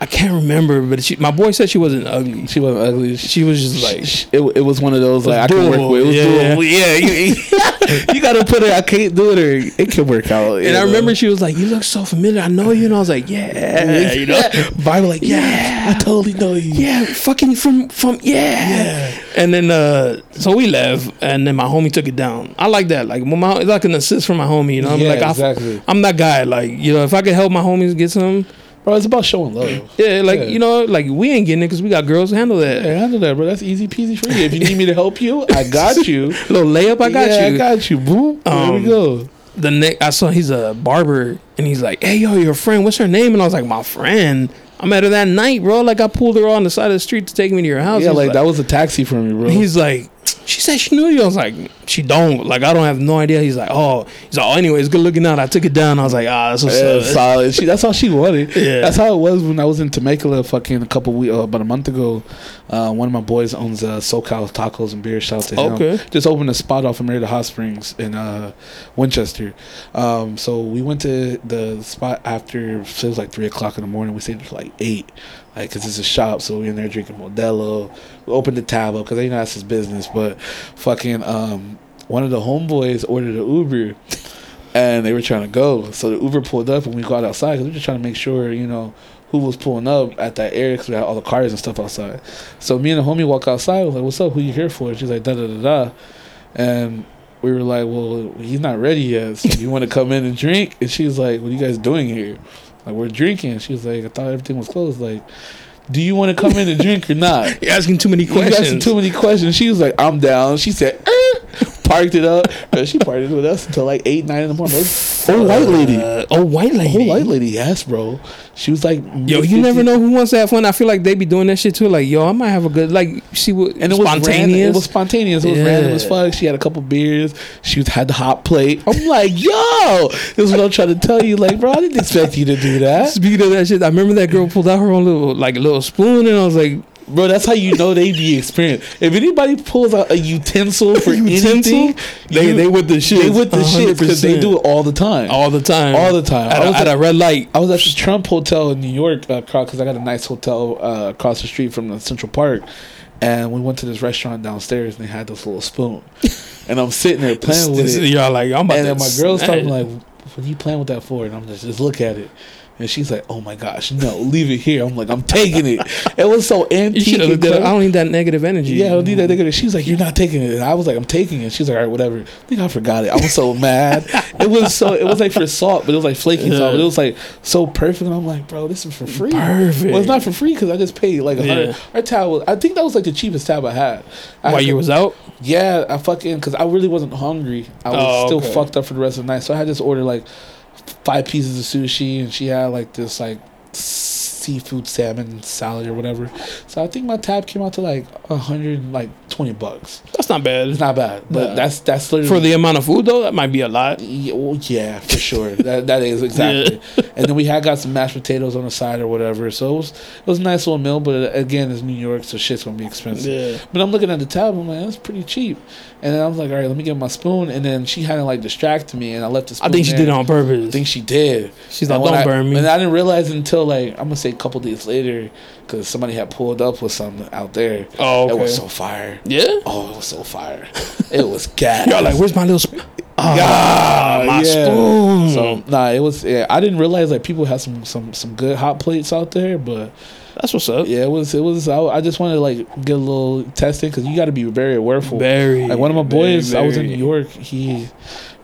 B: I can't remember, but she, my boy said she wasn't ugly.
A: She wasn't ugly.
B: She was just like,
A: it, it was one of those like I can work with. It was
B: Yeah.
A: doable. Yeah, you, [LAUGHS] you gotta put it. I can't do it, or it can work out.
B: and I remember she was like, "You look so familiar. I know you." And I was like, "Yeah, you know." [LAUGHS]
A: Bible like, yeah, I totally know you.
B: yeah, fucking from from yeah. And then uh so we left and then my homie took it down. I like that. Like my it's like an assist from my homie, you know. I'm
A: Yeah,
B: like I, I'm that guy. Like, you know, if I could help my homies get some,
A: bro. It's about showing love.
B: Yeah, like
A: Yeah.
B: you know, like we ain't getting it because we got girls to handle that.
A: Yeah, handle that, bro. That's easy peasy for you. If you need me to help you, I got [LAUGHS] you.
B: Little layup, I got
A: yeah,
B: you.
A: I got you. Boom. there
B: Um,
A: we go.
B: the next I saw he's a barber and he's like, Hey yo, your friend, what's her name? And I was like, My friend. I met her that night, bro. Like I pulled her on the side of the street to take me to your house.
A: Yeah,
B: He's
A: like, that was a taxi for me, bro.
B: He's like, she said she knew you. I was like, she don't. Like I don't have no idea. He's like, oh, he's like, oh, anyways, good looking out. I took it down. I was like, ah, that's what's
A: Yeah,
B: up.
A: solid. She, that's all she wanted.
B: Yeah.
A: That's how it was when I was in Temecula fucking a couple weeks, uh, about a month ago. Uh, one of my boys owns uh, SoCal Tacos and Beer. Shout out to him.
B: Okay.
A: Just opened a spot off of Murrieta Hot Springs in uh, Winchester. Um, so we went to the spot after, so it was like 3 o'clock in the morning. We stayed until like 8. Like, cause it's a shop, so we in there drinking Modelo. We opened the tab up, cause they know that's his business. But fucking, um, one of the homeboys ordered an Uber and they were trying to go. So the Uber pulled up, and we got outside because we were just trying to make sure, you know, who was pulling up at that area because we had all the cars and stuff outside. So me and the homie walk outside. Was like, "What's up? Who you here for?" She's like, "Da da da da," and we were like, "Well, he's not ready yet. So you want to come in and drink?" And she's like, "What are you guys doing here?" Like, "We're drinking." She was like, "I thought everything was closed." Like. Do you want to come in and drink or not? [LAUGHS]
B: You're asking too many
A: You asking
B: questions.
A: too many questions. She was like, "I'm down." She said, "Er," parked it up. Bro, she partied with us until like eight, nine in the morning. Old white lady,
B: Uh, oh, white lady.
A: old white lady. Yes, bro. She was like,
B: Yo, you never know who wants to have fun. I feel like they be doing that shit too. Like, yo, I might have a good like. She what
A: And it was
B: spontaneous.
A: spontaneous. It was spontaneous. It was
B: Yeah.
A: random as fuck. She had a couple beers. She was, had the hot plate. I'm [LAUGHS] like, yo, this is what I'm trying to tell you. Like, bro, I didn't expect you to do that,
B: Speaking of that shit, I remember that girl pulled out her own little like little spoon, and I was like,
A: bro. That's how you know they be experienced. If anybody pulls out a utensil [LAUGHS] for
B: Utensil?
A: anything,
B: They-
A: you-
B: they with the shit.
A: They with the shit because they do it all the time.
B: all the time,
A: All the time.
B: at,
A: I
B: a,
A: was
B: at
A: at-
B: a red light.
A: I was at the Trump Hotel in New York because I got a nice hotel uh, across the street from the Central Park, and we went to this restaurant downstairs and they had this little spoon, [LAUGHS] and I'm sitting there playing with
B: This-
A: it,
B: Y'all like, I'm about
A: and
B: to.
A: my girl's talking like, "What are you playing with that for?" And I'm just just look at it. And she's like, "Oh my gosh, no, leave it here." I'm like, "I'm taking it." It was so antique.
B: should have
A: and
B: looked at it.
A: clever.
B: I don't need that negative energy.
A: Yeah, I don't need that nigga. She's like, "You're not taking it." And I was like, "I'm taking it." She's like, "All right, whatever." I think I forgot it. I was so [LAUGHS] mad. It was so. It was like for salt, but it was like flaky salt. But it was like so perfect. And I'm like, "Bro, this is for free."
B: Perfect.
A: Well, it's not for free because I just paid like a
B: Yeah.
A: hundred. Our tab was. I think that was like the cheapest tab I had. I
B: While you was out,
A: yeah, I fucking because I really wasn't hungry. I was
B: Oh,
A: still
B: okay.
A: fucked up for the rest of the night, so I had just ordered like five pieces of sushi, and she had like this like seafood salmon salad or whatever. So I think my tab came out to like a hundred like twenty bucks.
B: that's not bad.
A: It's not bad, but
B: Nah.
A: that's that's literally
B: For the amount of food though, that might be a lot.
A: yeah, well, yeah, for sure. that that is exactly. [LAUGHS] And then we had got some mashed potatoes on the side or whatever. So it was it was a nice little meal. But uh, again, it's New York, so shit's gonna be expensive.
B: Yeah.
A: But I'm looking at the tab. I'm like, that's pretty cheap. And then I was like, all right, let me get my spoon. And then she kind of like distracted me, and I left the spoon.
B: I think she
A: there.
B: did it on purpose.
A: I think she did.
B: She's
A: And
B: like, "Don't
A: I-
B: burn me."
A: And I didn't realize until like I'm gonna say a couple days later, because somebody had pulled up with something out there.
B: Oh,
A: It was so fire.
B: yeah.
A: Oh, it was so fire. It was [LAUGHS] gas.
B: Y'all like, where's my little? Sp-
A: Ah,
B: my
A: yeah.
B: spoon.
A: So nah, it was. Yeah, I didn't realize like people had some some some good hot plates out there, but
B: That's what's up.
A: yeah, it was it was. I, I just wanted to like get a little testing because you got to be very awareful.
B: Very.
A: Like one of my
B: very,
A: boys, I was in. New York. He,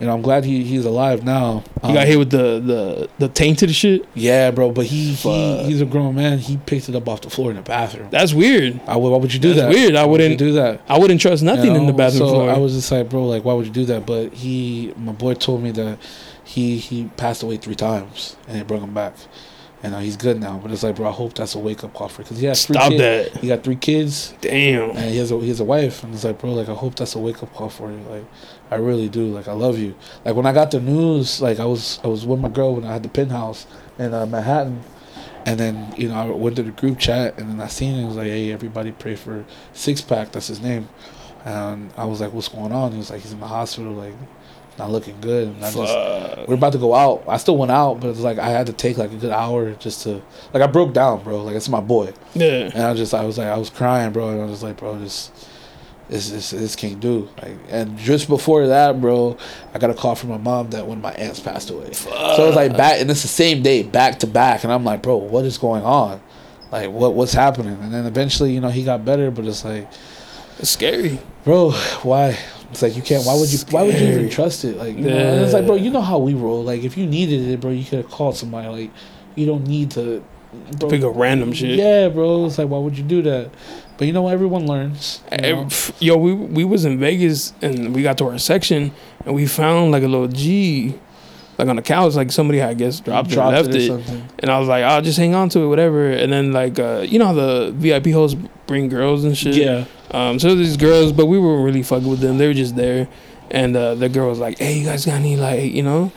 A: you know, I'm glad he he's alive now.
B: You got um, hit with the the the tainted shit.
A: Yeah, bro. But he, he he's a grown man. He picked it up off the floor in the bathroom.
B: That's weird.
A: I would, why would you do
B: That's
A: that?
B: weird. I
A: would
B: wouldn't-
A: do that.
B: I wouldn't trust nothing
A: You
B: in the bathroom
A: so
B: floor.
A: I was just like, bro, like, why would you do that? But he, my boy, told me that he he passed away three times, and they brought him back, and uh, he's good now. But it's like, bro, I hope that's a wake up call for because he has three
B: Stop
A: kids.
B: that.
A: He got three kids,
B: Damn.
A: and he has a he has a wife, and it's like, bro, like, I hope that's a wake up call for you. Like, I really do. Like, I love you. Like when I got the news, like I was I was with my girl when I had the penthouse in uh, Manhattan. And then you know I went to the group chat, and then I seen it. It was like, "Hey, everybody, pray for Six Pack." That's his name. And I was like, "What's going on?" He was like, "He's in the hospital, like not looking good." And I just we're about to go out. I still went out, but it's like I had to take like a good hour just to like I broke down, bro. Like it's my boy,
B: Yeah.
A: and I just I was like I was crying, bro, and I was like, bro, this this this this can't do. Like, and just before that, bro, I got a call from my mom that one of my aunts passed away. So it was like back, and it's the same day, back to back, and I'm like, bro, what is going on? Like, what what's happening? And then eventually, you know, he got better, but it's like,
B: It's scary.
A: bro, why? It's like you can't. Why would you? Why would you even trust it? Like, you know, and it's like, bro, you know how we roll. Like, if you needed it, bro, you could have called somebody. Like, you don't need to bro,
B: Pick up random shit.
A: Yeah, bro. It's like, why would you do that? But you know, everyone learns. you know?
B: Yo, we we was in Vegas and we got to our section and we found like a little G, like on the couch, like somebody I guess dropped, it, left
A: it or
B: it,
A: something.
B: and I was like, I'll just hang on to it, whatever. And then like, uh, you know how the VIP hosts bring girls and shit.
A: Yeah.
B: Um, so these girls, but we weren't really fucking with them. They were just there, and uh, the girl was like, "Hey, you guys got any like, you know?"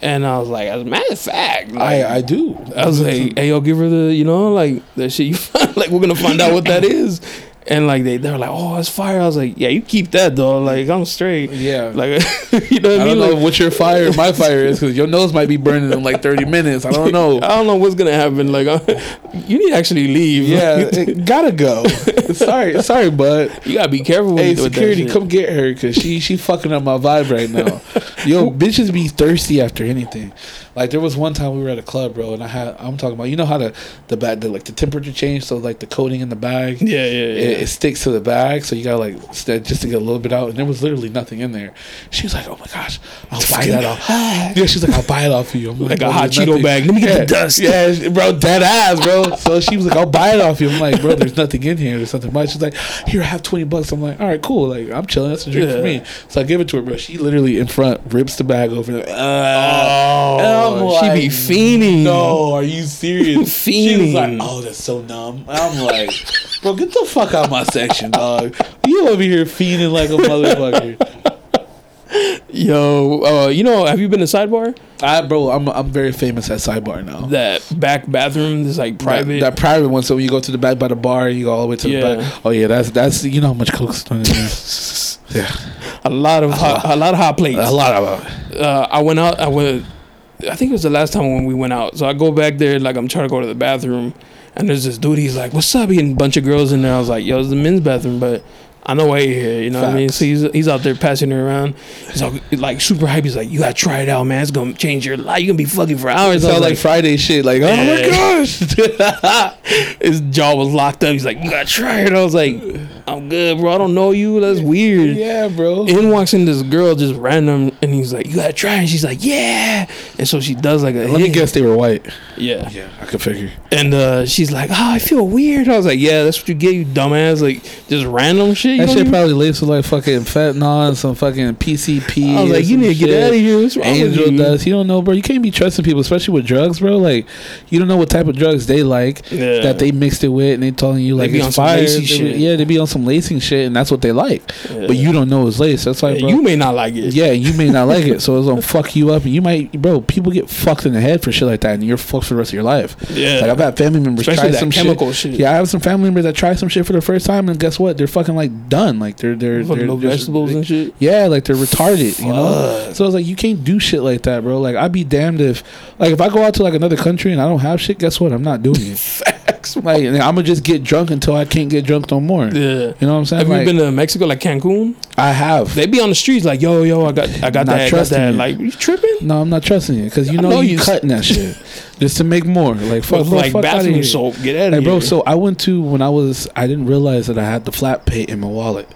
B: And I was like, as a matter of fact, like,
A: I I do.
B: I was like, "Hey, yo, give her the, you know, like that shit you [LAUGHS] like we're gonna find out what that [LAUGHS] is." And like they, they were like, "Oh, it's fire." I was like, "Yeah, you keep that though. Like I'm straight."
A: yeah.
B: Like [LAUGHS] you know what
A: I
B: I mean?
A: don't know
B: Like,
A: what your fire my fire is because your nose might be burning in like 30 minutes. I don't know. [LAUGHS]
B: I don't know what's gonna happen. Like uh, [LAUGHS] you need to actually leave.
A: Yeah, gotta go. sorry, sorry, bud.
B: you gotta be careful.
A: Hey,
B: with with that
A: security, come get her because she she fucking up my vibe right now. Yo, bitches be thirsty after anything. Like there was one time we were at a club, bro, and I had I'm talking about you know how the the bag the, like the temperature change, so like the coating in the bag,
B: Yeah, yeah, yeah.
A: it, it sticks to the bag, so you gotta like st- just to get a little bit out, and there was literally nothing in there. She was like, "Oh my gosh, I'll buy that off." yeah, she's like, "I'll buy it off you." I'm
B: Like a hot Cheeto bag. Let me get
A: yeah,
B: the dust.
A: Yeah, bro, dead ass, bro. So she was like, "I'll buy it off you." I'm like, "Bro, there's nothing in here. There's nothing much." She's like, "Here, I have twenty bucks." I'm like, "All right, cool. Like, I'm chilling. That's a drink for me." So I give it to her, bro. She literally in front rips the bag. Like, uh,
B: Oh,
A: I'm
B: she be
A: like,
B: fiending.
A: No, are you serious? [LAUGHS] She was like, "Oh, that's so numb." I'm like, "Bro, get the fuck out of my section, dog. You over here fiending like a motherfucker." [LAUGHS]
B: Yo, uh, you know, have you been to Sidebar?
A: I, bro, I'm I'm very famous at Sidebar now.
B: That back bathroom, is like private.
A: That, that private one. So when you go to the back by the bar, you go all the way to
B: Yeah.
A: the back. Oh yeah, that's that's you know how much coke's done in there. yeah, [LAUGHS]
B: a lot of hot, a lot of hot plates.
A: a lot of
B: uh, I went out. I went. I think it was the last time when we went out. So I go back there, like I'm trying to go to the bathroom, and there's this dude. He's like, "What's up?" He and a bunch of girls in there. I was like, "Yo, it's the men's bathroom," but I know why you're here. You know what I mean? So he's he's out there passing it around. He's like, like super hype. He's like, "You gotta try it out, man. It's gonna change your life. You're gonna be fucking for hours."
A: It sounds like,
B: like,
A: Friday shit. Like, oh my gosh. [LAUGHS]
B: his jaw was locked up. He's like, "You gotta try it." I was like, "I'm good, bro. I don't know you. That's weird."
A: yeah, bro.
B: In walks in this girl just random, and he's like, "You gotta try." And she's like, "Yeah." And so she does like a
A: Let me guess, they were white.
B: Yeah.
A: Yeah, I could figure.
B: And uh, she's like, "Oh, I feel weird." I was like, "Yeah, that's what you get, you dumbass. Like just random shit." You
A: That
B: don't
A: shit
B: even-
A: probably laced with like fucking fentanyl and some fucking PCP.
B: I was like, "You need to get
A: shit.
B: out of here. What's wrong with
A: Angel
B: you?"
A: dust. You don't know, bro. You can't be trusting people, especially with drugs, bro. Like, you don't know what type of drugs they like
B: Yeah.
A: that they mixed it with, and they telling you like
B: be
A: it's fire. They-
B: shit.
A: Yeah, they be on some lacing shit, and that's what they like. But you don't know it's lace. That's like,
B: Yeah,
A: bro,
B: you may not like it.
A: yeah, you may not like it, so it's gonna [LAUGHS] fuck you up, and you might, bro. People get fucked in the head for shit like that, and you're fucked for the rest of your life.
B: Yeah.
A: like I've had family members
B: Especially
A: try some
B: chemical
A: shit.
B: shit.
A: Yeah, I have some family members that try some shit for the first time, and guess what? They're fucking like done. Like they're they're, they're
B: no vegetables and shit.
A: yeah, like they're retarded, you know.
B: Fuck.
A: So it's like you can't do shit like that, bro. Like I'd be damned if, like, if I go out to like another country and I don't have shit. Guess what? I'm not doing it. [LAUGHS] Like I'm gonna just get drunk until I can't get drunk no more.
B: Yeah.
A: You know what I'm saying?
B: Have
A: Like,
B: you been to Mexico, like Cancun?
A: I have.
B: They be on the streets like, "Yo, yo, I got, I got
A: Not
B: that, I got that."
A: it.
B: Like, you tripping?
A: no, I'm not trusting you because you know,
B: know
A: you
B: you-
A: cutting that shit [LAUGHS] just to make more. Like fuck, bro,
B: like
A: fuck
B: bathroom
A: here.
B: soap. Get out of
A: Like,
B: here,
A: bro, so I went to when I was I didn't realize that I had the flat pay in my wallet.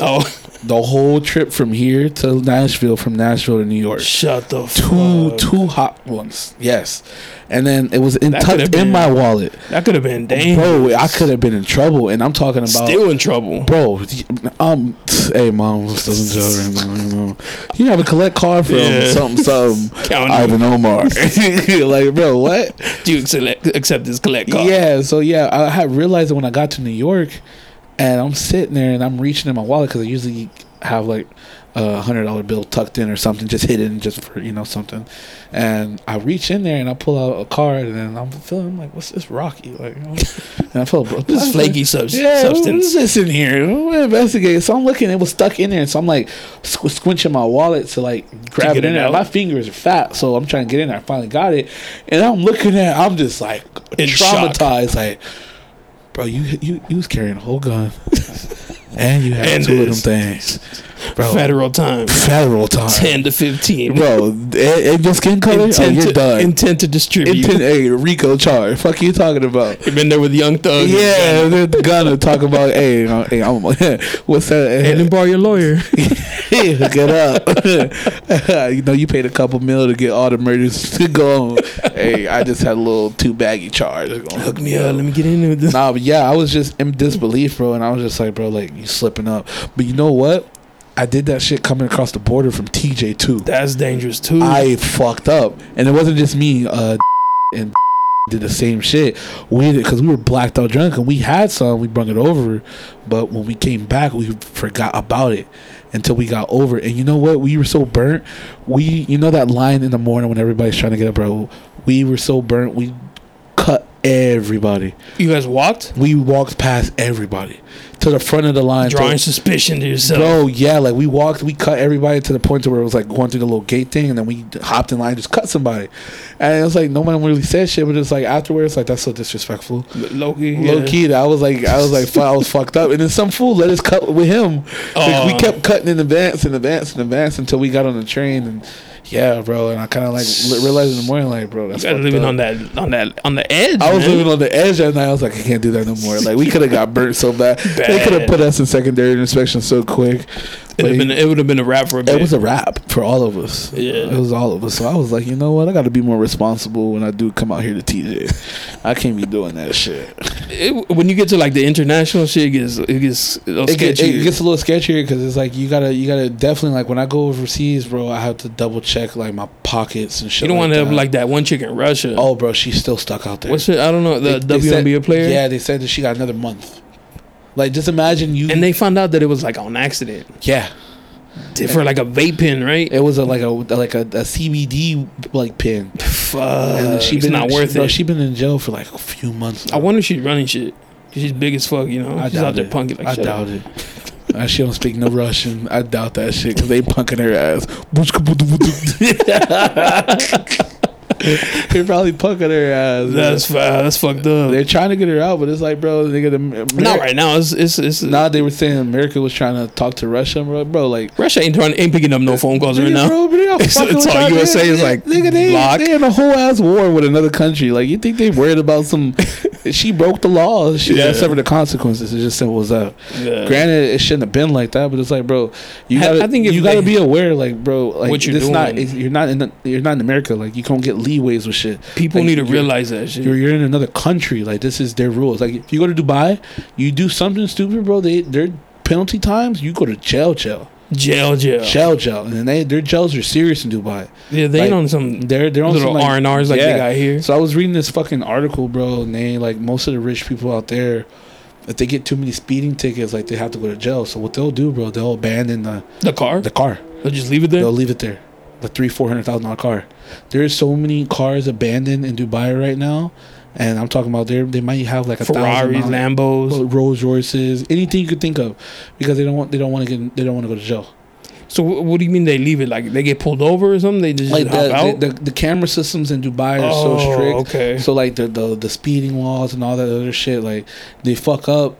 B: oh,
A: The whole trip from here to Nashville, from Nashville to New York.
B: shut the
A: Two
B: fuck.
A: two hot ones, yes, and then it was in
B: That could've
A: in
B: been-
A: my wallet.
B: That could have been dangerous.
A: Bro, I could have been in trouble, and I'm talking about
B: Still in trouble.
A: Bro, um, hey mom, doesn't you know, you have a collect card from
B: Yeah.
A: something, something. [LAUGHS] Ivan Omar. [LAUGHS] [LAUGHS] like, bro, what?
B: Do you accept, accept this collect card?
A: Yeah, so yeah, I had realized that when I got to New York, and I'm sitting there and I'm reaching in my wallet because I usually have like a hundred dollar bill tucked in or something, just hidden, just for you know something. And I reach in there and I pull out a card, and then I'm feeling I'm like, what's this rocky? Like, you know? and I feel
B: This is flaky subs-
A: yeah, What
B: substance.
A: is this in here? I'm investigate. So I'm looking, it was stuck in there, so I'm like squ- squinching my wallet to like grab
B: get
A: it in
B: it
A: there.
B: out.
A: My fingers are fat, so I'm trying to get in there. I finally got it, and I'm looking at. it, I'm just like
B: In shock.
A: traumatized, like. Bro, you you you was carrying a whole gun, [LAUGHS] and you had
B: And
A: two of them things. Bro.
B: Federal time.
A: Federal time,
B: 10 to 15.
A: bro. And, and your skin color, oh, you're
B: to,
A: done.
B: intent to distribute.
A: Intent, hey, RICO charge. Fuck you talking about?
B: You've been there with Young Thug.
A: Yeah, they're gonna talk about. Hey, uh, hey, I'm, [LAUGHS] what's that?
B: Hey, then borrow your lawyer. [LAUGHS]
A: Hook it up. [LAUGHS] you know, you paid a couple mil to get all the murders to go on. hey, I just had a little too baggy charge.
B: Hook me up. Let me get into this.
A: Nah, but yeah, I was just in disbelief, bro, and I was just like, bro, like you slipping up. But you know what? I did that shit coming across the border from TJ too.
B: That's dangerous too.
A: I fucked up, and it wasn't just me. Uh, [LAUGHS] and [LAUGHS] did the same shit. We did because we were blacked out drunk, and we had some. We brought it over, but when we came back, we forgot about it until we got over. it. And you know what? We were so burnt. We, you know, that line in the morning when everybody's trying to get up, bro. We were so burnt. We cut everybody.
B: you guys walked,
A: We walked past everybody to the front of the line. to-
B: drawing suspicion to yourself.
A: Bro, yeah, like we walked, we cut everybody to the point to where it was like going through the little gate thing, and then we hopped in line, just cut somebody, and it was like no one really said shit, but it's like afterwards, like that's so disrespectful.
B: Loki.
A: Low key, I was like, I was like, I was fucked up, and then some fool let us cut with him. Like, we kept cutting in advance, in advance, in advance until we got on the train, and yeah, bro, and I kind of like li- realized in the morning, like, bro, that's
B: You living
A: up.
B: on that on that on the edge.
A: I was
B: man.
A: living on the edge that night. I was like, I can't do that no more. Like we could have got burnt so bad. They could have [LAUGHS] put us in secondary inspection so quick.
B: It would have been it would have been a wrap for a bit.
A: it was a wrap for all of us.
B: Yeah.
A: it was all of us. So I was like, you know what? I got to be more responsible when I do come out here to TJ. I can't be doing that shit.
B: It- when you get to like the international shit, it gets it gets a little
A: It, get,
B: sketchy.
A: it gets a little sketchier because it's like you gotta, you gotta definitely like when I go overseas, bro. I have to double check like my pockets and shit.
B: you don't want to have like that one chick in Russia.
A: oh, bro, she's still stuck out there.
B: what's it? I don't know. The
A: They- they said-
B: WNBA player.
A: Yeah, they said that she got another month. Like, just imagine you.
B: And they found out that it was like on accident
A: yeah,
B: for like a vape pen, right?
A: it was a, like a like a, a CBD like pin.
B: Fuck,
A: and she
B: it's
A: been
B: not
A: in,
B: worth
A: bro,
B: it.
A: She been in jail for like a few months.
B: I wonder if she's running shit. She's big as fuck, you know.
A: I
B: she's
A: doubt
B: out there
A: it.
B: punking like
A: I
B: shit.
A: doubt it. Uh, she don't speak no Russian. I doubt that shit because they punking her ass. [LAUGHS] [LAUGHS] They're probably punking her ass.
B: That's fu- uh, that's fucked up.
A: They're trying to get her out, but it's like, bro, they get America.
B: Not right now. It's it's, it's
A: Now they were saying America was trying to talk to Russia, bro. Bro, like
B: Russia ain't trying, ain't picking up no phone calls right now.
A: Bro, [LAUGHS]
B: It's- it's all. USA is like
A: nigga, they,
B: block.
A: they in a whole ass war with another country. Like you think they worried about some? [LAUGHS] she broke the law. She
B: Yeah.
A: got to suffer the consequences. It's just simple as that.
B: Yeah.
A: Granted, it shouldn't have been like that, but it's like, bro, you gotta,
B: I think
A: you gotta be aware, like, bro, like
B: What you're
A: this not,
B: doing.
A: it's- you're not in, the, you're not in America. Like, you can't get leeways with shit.
B: People
A: Like,
B: need to realize that shit.
A: You're, you're in another country. Like, this is their rules. Like, if you go to Dubai, you do something stupid, bro. They their penalty times, you go to jail, jail,
B: jail, jail.
A: jail, jail, and they their jails are serious in Dubai.
B: Yeah, they
A: Like,
B: on some
A: They're they're on
B: little
A: some,
B: R and R's like they
A: yeah.
B: got here.
A: So I was reading this fucking article, bro, and they like most of the rich people out there, if they get too many speeding tickets, like they have to go to jail. So what they'll do, bro, they'll abandon the
B: The car.
A: the car.
B: They'll just leave it there.
A: They'll leave it there, the three four hundred thousand dollar car. There's so many cars abandoned in Dubai right now, and I'm talking about they they might have like a
B: Ferraris,
A: thousand
B: Lambos.
A: Rolls Royces, anything you could think of, because they don't want they don't want to get they don't want to go to jail.
B: So what do you mean they leave it? Like they get pulled over or something? They just
A: Like the,
B: out?
A: the, the the camera systems in Dubai are
B: Oh,
A: so strict.
B: okay.
A: So like the, the the speeding laws and all that other shit, like they fuck up,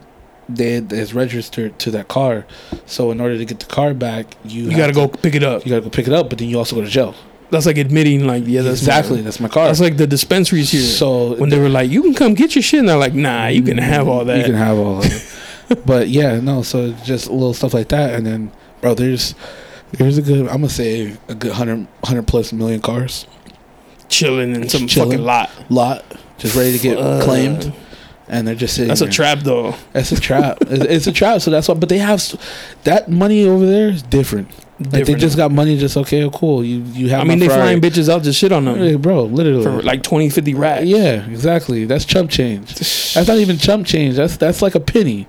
A: they it's registered to that car. So in order to get the car back, you
B: you gotta
A: to-
B: go pick it up.
A: You gotta go pick it up, but then you also go to jail.
B: That's like admitting, like, yeah, that's
A: exactly.
B: My,
A: That's my car.
B: that's like the dispensaries here.
A: so
B: when they were like, you can come get your shit, and they're like, nah, you can have all that.
A: You can have all of it. [LAUGHS] but yeah, no. So just little stuff like that, and then bro, there's there's a good. I'm gonna say a good 100, 100 plus million cars
B: chilling in some
A: Chilling.
B: fucking lot.
A: lot just ready to get
B: Fuck.
A: claimed, and they're just sitting.
B: That's a trap, though.
A: It's a trap. it's, it's a trap. So that's why. But they have that money over there is different. Like they just got money. Just okay, oh, cool. You you have.
B: I mean,
A: my
B: they
A: Ferrari.
B: flying bitches out to shit on them
A: Hey, bro. Literally,
B: for like 20, 50 racks.
A: yeah, exactly. That's chump change. [LAUGHS] That's not even chump change. That's that's like a penny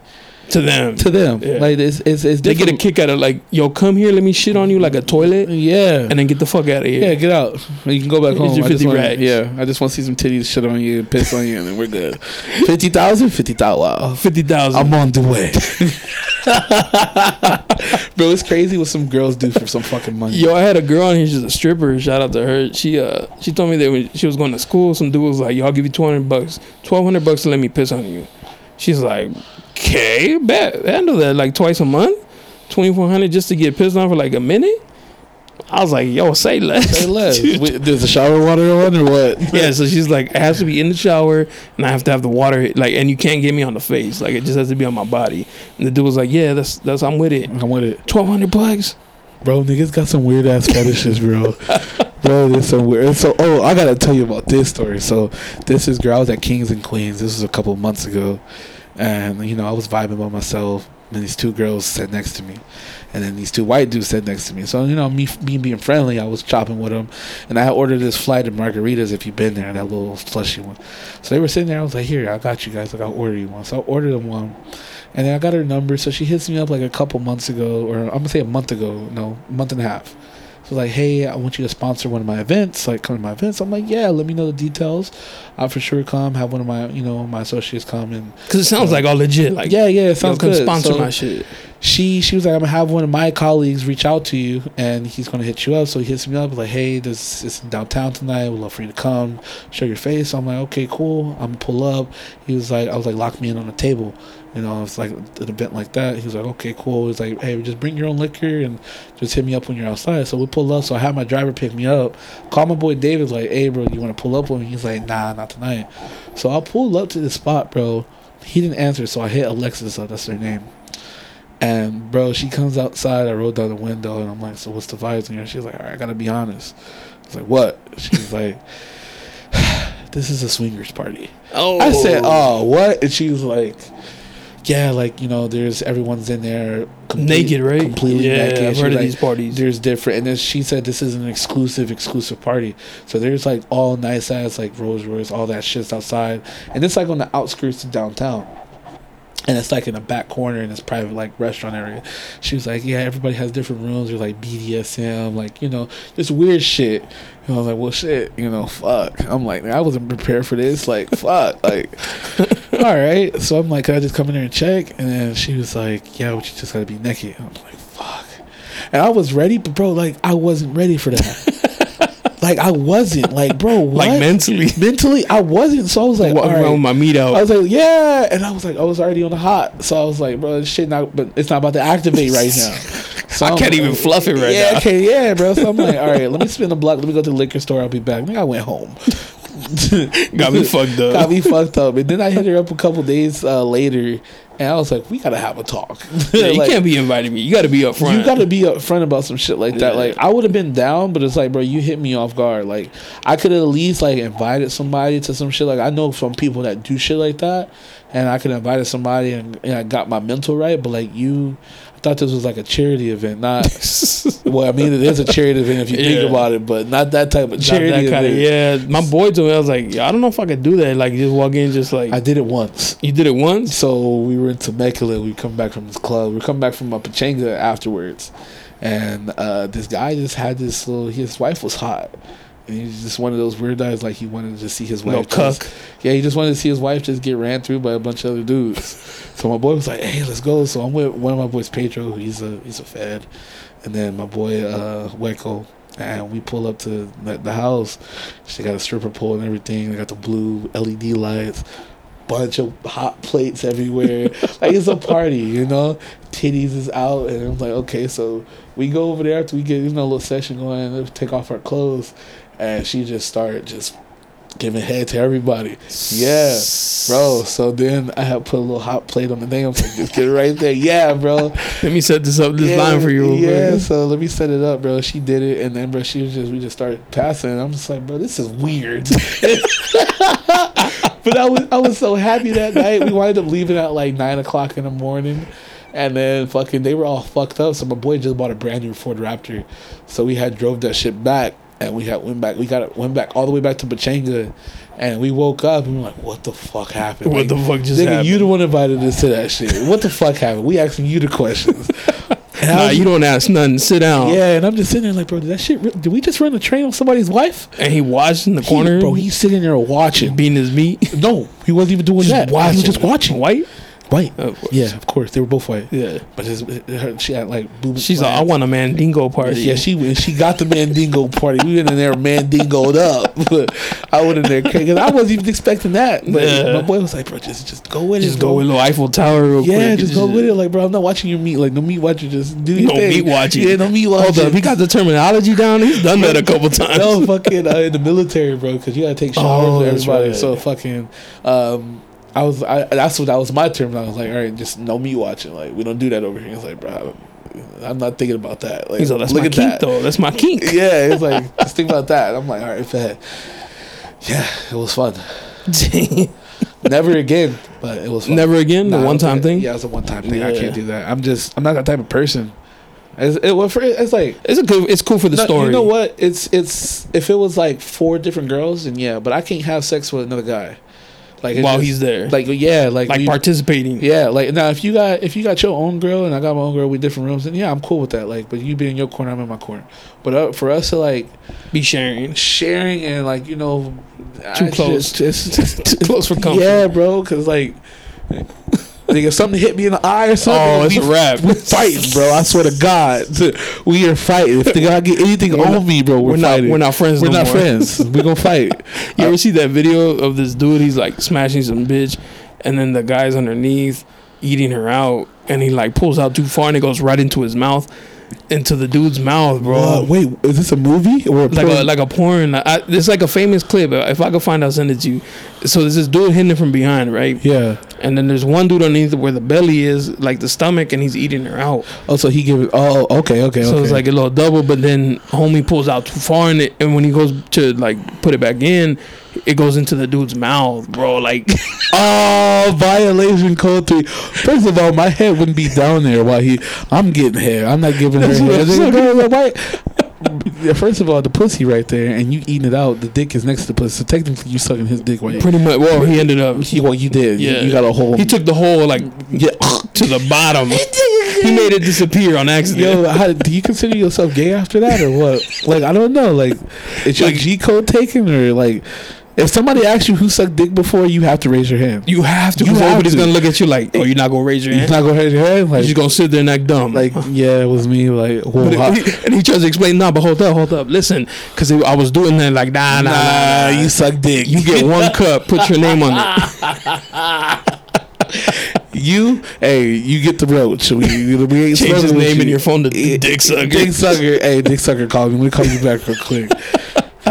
B: to them.
A: to them.
B: Yeah.
A: Like it's it's, it's
B: they get a kick out of like, yo, come here, let me shit on you like a toilet,
A: Yeah.
B: and then get the fuck out of here.
A: Yeah, get out. You can go back [LAUGHS]
B: Here's
A: home.
B: your
A: I just
B: 50
A: wanna- Yeah, I just want to see some titties shit on you, piss on you, and then we're good. [LAUGHS] 50,000? 50,000. Wow.
B: Fifty thousand.
A: I'm on the way. [LAUGHS] Bro, it's crazy what some girls do for some fucking money.
B: Yo, I had a girl on here. She's a stripper. Shout out to her. She uh, she told me that when she was going to school, some dude was like, "Yo, I'll give you two hundred bucks, twelve hundred bucks to let me piss on you." She's like, "Okay, bet. I handle that like twice a month. twenty four hundred just to get pissed on for like a minute. I was like, yo, say less.
A: Say less. [LAUGHS] Wait, There's the shower water on or what? [LAUGHS]
B: yeah, so she's like, it has to be in the shower, and I have to have the water like, and you can't get me on the face, like it just has to be on my body. And the dude was like, yeah, that's that's I'm with it.
A: I'm with it.
B: Twelve hundred bucks.
A: Bro, niggas got some weird ass fetishes, bro. [LAUGHS] bro, there's some weird. So, oh, I gotta tell you about this story. So, this is girl. I was at Kings and Queens. This was a couple months ago, and you know, I was vibing by myself. And these two girls sat next to me, and then these two white dudes sat next to me. So you know, me me being friendly, I was chopping with them, and I ordered this flight of margaritas. If you've been there, that little slushy one. So they were sitting there. I was like, "Here, I got you guys. Like, I'll order you one." So I ordered them one, and then I got her number. So she hits me up like a couple months ago, or I'm gonna say a month ago. No, month and a half. So like, hey, I want you to sponsor one of my events. Like, come to my events. I'm like, yeah, let me know the details. I'll for sure come. Have one of my, you know, my associates come and
B: Cause it sounds uh, like all legit. Like
A: yeah, yeah, it sounds good.
B: sponsor
A: So
B: my shit.
A: She she was like, I'm gonna have one of my colleagues reach out to you, and he's gonna hit you up. So he hits me up like, hey, this is downtown tonight. We'd love for you to come, show your face. I'm like, okay, cool. I'm gonna pull up. He was like, I was like, lock me in on the table. You know, it's like an event like that. He was like, okay, cool. He's like, hey, just bring your own liquor and just hit me up when you're outside. So we pull up. So I had my driver pick me up. Call my boy David, like, hey, bro, you want to pull up with me? He's like, nah, not tonight. So I pulled up to the spot, bro. He didn't answer, so I hit Alexis up. That's her name. And bro, she comes outside. I rolled down the window, and I'm like, "So what's the vibes in here?" She's like, "All right, I gotta be honest." I was like, "What?" She's [LAUGHS] like, [SIGHS] "This is a swingers party."
B: Oh,
A: I said, "Oh, what?" And she was like, "Yeah, like you know, there's everyone's in there
B: Naked, right?
A: Completely
B: Yeah,
A: naked."
B: I've heard
A: was
B: of
A: like,
B: these parties.
A: There's different, and then she said this is an exclusive, exclusive party. So there's like all nice ass like Rolls Royce, all that shit's outside, and it's like on the outskirts of downtown and it's like in a back corner in this private like restaurant area. She was like, "Yeah, everybody has different rooms. There's like BDSM, like you know, just weird shit." And I was like, "Well, shit, you know, fuck." I'm like, I wasn't prepared for this. Like, [LAUGHS] fuck, like, all right. So I'm like, "Can I just come in there and check?" And then she was like, "Yeah, but you just gotta be naked." I'm like, "Fuck," and I was ready, but bro, like, I wasn't ready for that. [LAUGHS] like, I wasn't. Like, bro, [LAUGHS] what?
B: Like mentally.
A: mentally, I wasn't. So I was like,
B: walking
A: all
B: around with my meat out.
A: I was like, yeah, and I was like, I was already on the hot, so I was like, bro, this shit not, but it's not about to activate right [LAUGHS] now. So
B: I
A: I'm
B: can't
A: like-
B: even fluff it right
A: yeah,
B: now.
A: okay, yeah, bro. So I'm like, [LAUGHS] all right, let me spin the block. Let me go to the liquor store. I'll be back. Then I went home.
B: Got me fucked up.
A: Got me fucked up. And then I hit her up a couple days uh, later, and I was like, we gotta have a talk. [LAUGHS]
B: Yeah, you
A: Like,
B: can't be inviting me. You got to be up front.
A: you got to be upfront about some shit like that.
B: Yeah.
A: Like I would have been down, but it's like, bro, you hit me off guard. Like I could at least like invited somebody to some shit. Like I know some people that do shit like that, and I could have invited somebody and, and I got my mental right. But like you, thought this was like a charity event, not. [LAUGHS] well, I mean, it is a charity event if you
B: Yeah.
A: think about it, but not that type of charity
B: kind of yeah. My boy told me I was like, I don't know if I could do that. Like just walk in, just like
A: I did it once.
B: you did it once.
A: So we were in Temecula. We come back from this club. We come back from a pachanga afterwards, and uh, this guy just had this little. His wife was hot, and he's just one of those weird guys. Like he wanted to see his wife.
B: No
A: just- yeah, he just wanted to see his wife just get ran through by a bunch of other dudes. [LAUGHS] so my boy was like, "Hey, let's go." So I'm with one of my boys, Pedro. He's a he's a fed, and then my boy uh, Weko. And we pull up to the, the house. She got a stripper pole and everything. They got the blue LED lights bunch of hot plates everywhere. [LAUGHS] like it's a party, you know. Titties is out, and I'm like, okay, so we go over there after we get you know a little session going, and take off our clothes, and she just started just giving head to everybody. Yeah, bro. So then I had put a little hot plate on the thing. I'm like, just get it right there. Yeah, bro. [LAUGHS]
B: Let me set this up, this
A: Yeah,
B: line for you.
A: Yeah,
B: quick.
A: so let me set it up, bro. She did it, and then, bro, she was just we just started passing. I'm just like, bro, this is weird. [LAUGHS] but I was I was so happy that night. We wound up leaving at like nine o'clock in the morning. And then fucking they were all fucked up. So my boy just bought a brand new Ford Raptor. So we had drove that shit back and we had went back we got went back all the way back to Pechanga and we woke up and we were like, What the fuck happened?
B: What
A: Like,
B: the fuck just
A: nigga,
B: happened?
A: you the one invited us to that shit. What the fuck happened? We asking you the questions. [LAUGHS]
B: Nah,
A: was
B: you don't ask nothing. Sit down.
A: yeah, and I'm just sitting there like, bro, did that shit? Re- did we just run a train on somebody's wife?
B: And he watched in the
A: He-
B: corner,
A: bro. He's sitting there watching.
B: beating his meat.
A: No, he wasn't even doing
B: Just
A: that. He
B: watching.
A: was just watching.
B: White.
A: White.
B: Of course.
A: Yeah, of course they were both white.
B: Yeah.
A: But it, her, she had like boob.
B: She's like, I want a mandingo party.
A: Yeah, she she got the Mandingo party. We went in there Mandingoed up. [LAUGHS] I went in there because I wasn't even expecting that. But
B: Yeah.
A: my boy was like, bro, just just go with
B: just
A: it.
B: go
A: bro.
B: with little Eiffel Tower real quick.
A: Yeah, just go with it. Like, bro, I'm not watching your meat. Like, no meat watching. Just do your
B: No
A: thing.
B: meat watching.
A: Yeah, no meat watching.
B: Hold up, he got the terminology down. He's done that a couple [LAUGHS] times.
A: no fucking uh, in the military, bro, because you gotta take showers
B: Oh,
A: with everybody.
B: right.
A: So fucking, um, I was, I that's what that was my term. I was like, all right, just no me watching. Like we don't do that over here. He's like, bro, I'm not thinking about that. Like,
B: He's like, that's
A: look
B: my
A: at
B: kink
A: that.
B: though. That's my kink. [LAUGHS]
A: Yeah, it's like just think about that. I'm like, all right, fat. Yeah, it was fun. Never again, but it was fun.
B: Never again.
A: Nah,
B: the one time thing.
A: Yeah, it's a one time thing. I can't do that. I'm just, I'm not that type of person. It's, it, well, for, it's like
B: It's a good. It's cool for the
A: no,
B: story.
A: You know what? It's it's if it was like four different girls, and yeah, but I can't have sex with another guy. Like
B: While
A: just-
B: he's there,
A: Like yeah, like
B: like
A: we-
B: participating.
A: Yeah, like now if you got if you got your own girl and I got my own girl with different rooms, then yeah, I'm cool with that. Like, but you be in your corner, I'm in my corner. But uh, for us to like
B: Be sharing.
A: sharing and like you know,
B: Too
A: I
B: close.
A: just, just [LAUGHS]
B: Too close for [LAUGHS] comfort.
A: yeah, bro, because like. Nigga, if something hit me in the eye or something.
B: Oh, it's
A: we,
B: a wrap.
A: We're fighting, bro. I swear to God, [LAUGHS] we are fighting. If the guy get anything
B: We're
A: on
B: not-
A: me, bro, we're,
B: we're not-
A: fighting.
B: we're not friends
A: We're
B: no
A: not
B: more.
A: friends. We gonna [LAUGHS] fight.
B: You ever see that video of this dude? He's like smashing some bitch, and then the guy's underneath eating her out, and he like pulls out too far, and it goes right into his mouth, into the dude's mouth, bro.
A: Uh, wait, is this a movie or a
B: like
A: porn?
B: a like a porn. I, it's like a famous clip. If I could find, I'll send it to you. So there's this dude hitting it from behind, right?
A: yeah.
B: And then there's one dude underneath where the belly is, like the stomach, and he's eating her out.
A: Oh, so he give it. Oh, okay, okay.
B: So
A: okay.
B: it's like a little double, but then homie pulls out too far in it, and when he goes to like put it back in, it goes into the dude's mouth, bro. Like,
A: oh, [LAUGHS] violation code three. First of all, my head wouldn't be down there while he. I'm getting hair. I'm not giving her hair.
B: I'm
A: They
B: saying.
A: go, why- First of all, the pussy right there, and you eating it out. The dick is next to the pussy, so technically you sucking his dick while
B: pretty much. Well, he ended up.
A: You, well, you did. You-
B: Yeah,
A: You, got a whole.
B: He took the whole like
A: Yeah. [LAUGHS]
B: to the bottom. he made it disappear on accident.
A: Yo, how, do you consider yourself gay after that, or what? Like, I don't know. Like, it's your
B: Like-
A: G code taken, or like, if somebody asks you who sucked dick before, you have to raise your hand.
B: You have to.
A: You have
B: everybody's
A: to.
B: gonna look at you like, oh, you're not gonna raise your
A: You're
B: hand.
A: not gonna raise your hand.
B: You're just gonna sit there and act dumb.
A: like, [LAUGHS] yeah, it was me. Like,
B: But he, and he tries to explain, nah, but hold up, hold up, listen, because I was doing that, like, nah, nah, nah,
A: nah, you suck dick.
B: you get one cup, put your name on it. [LAUGHS]
A: You, hey, you get the roach. We, we ain't
B: Change his name in
A: you.
B: your phone to Dick Sucker.
A: Dick Sucker. Hey, Dick Sucker, call me. We call you back real quick.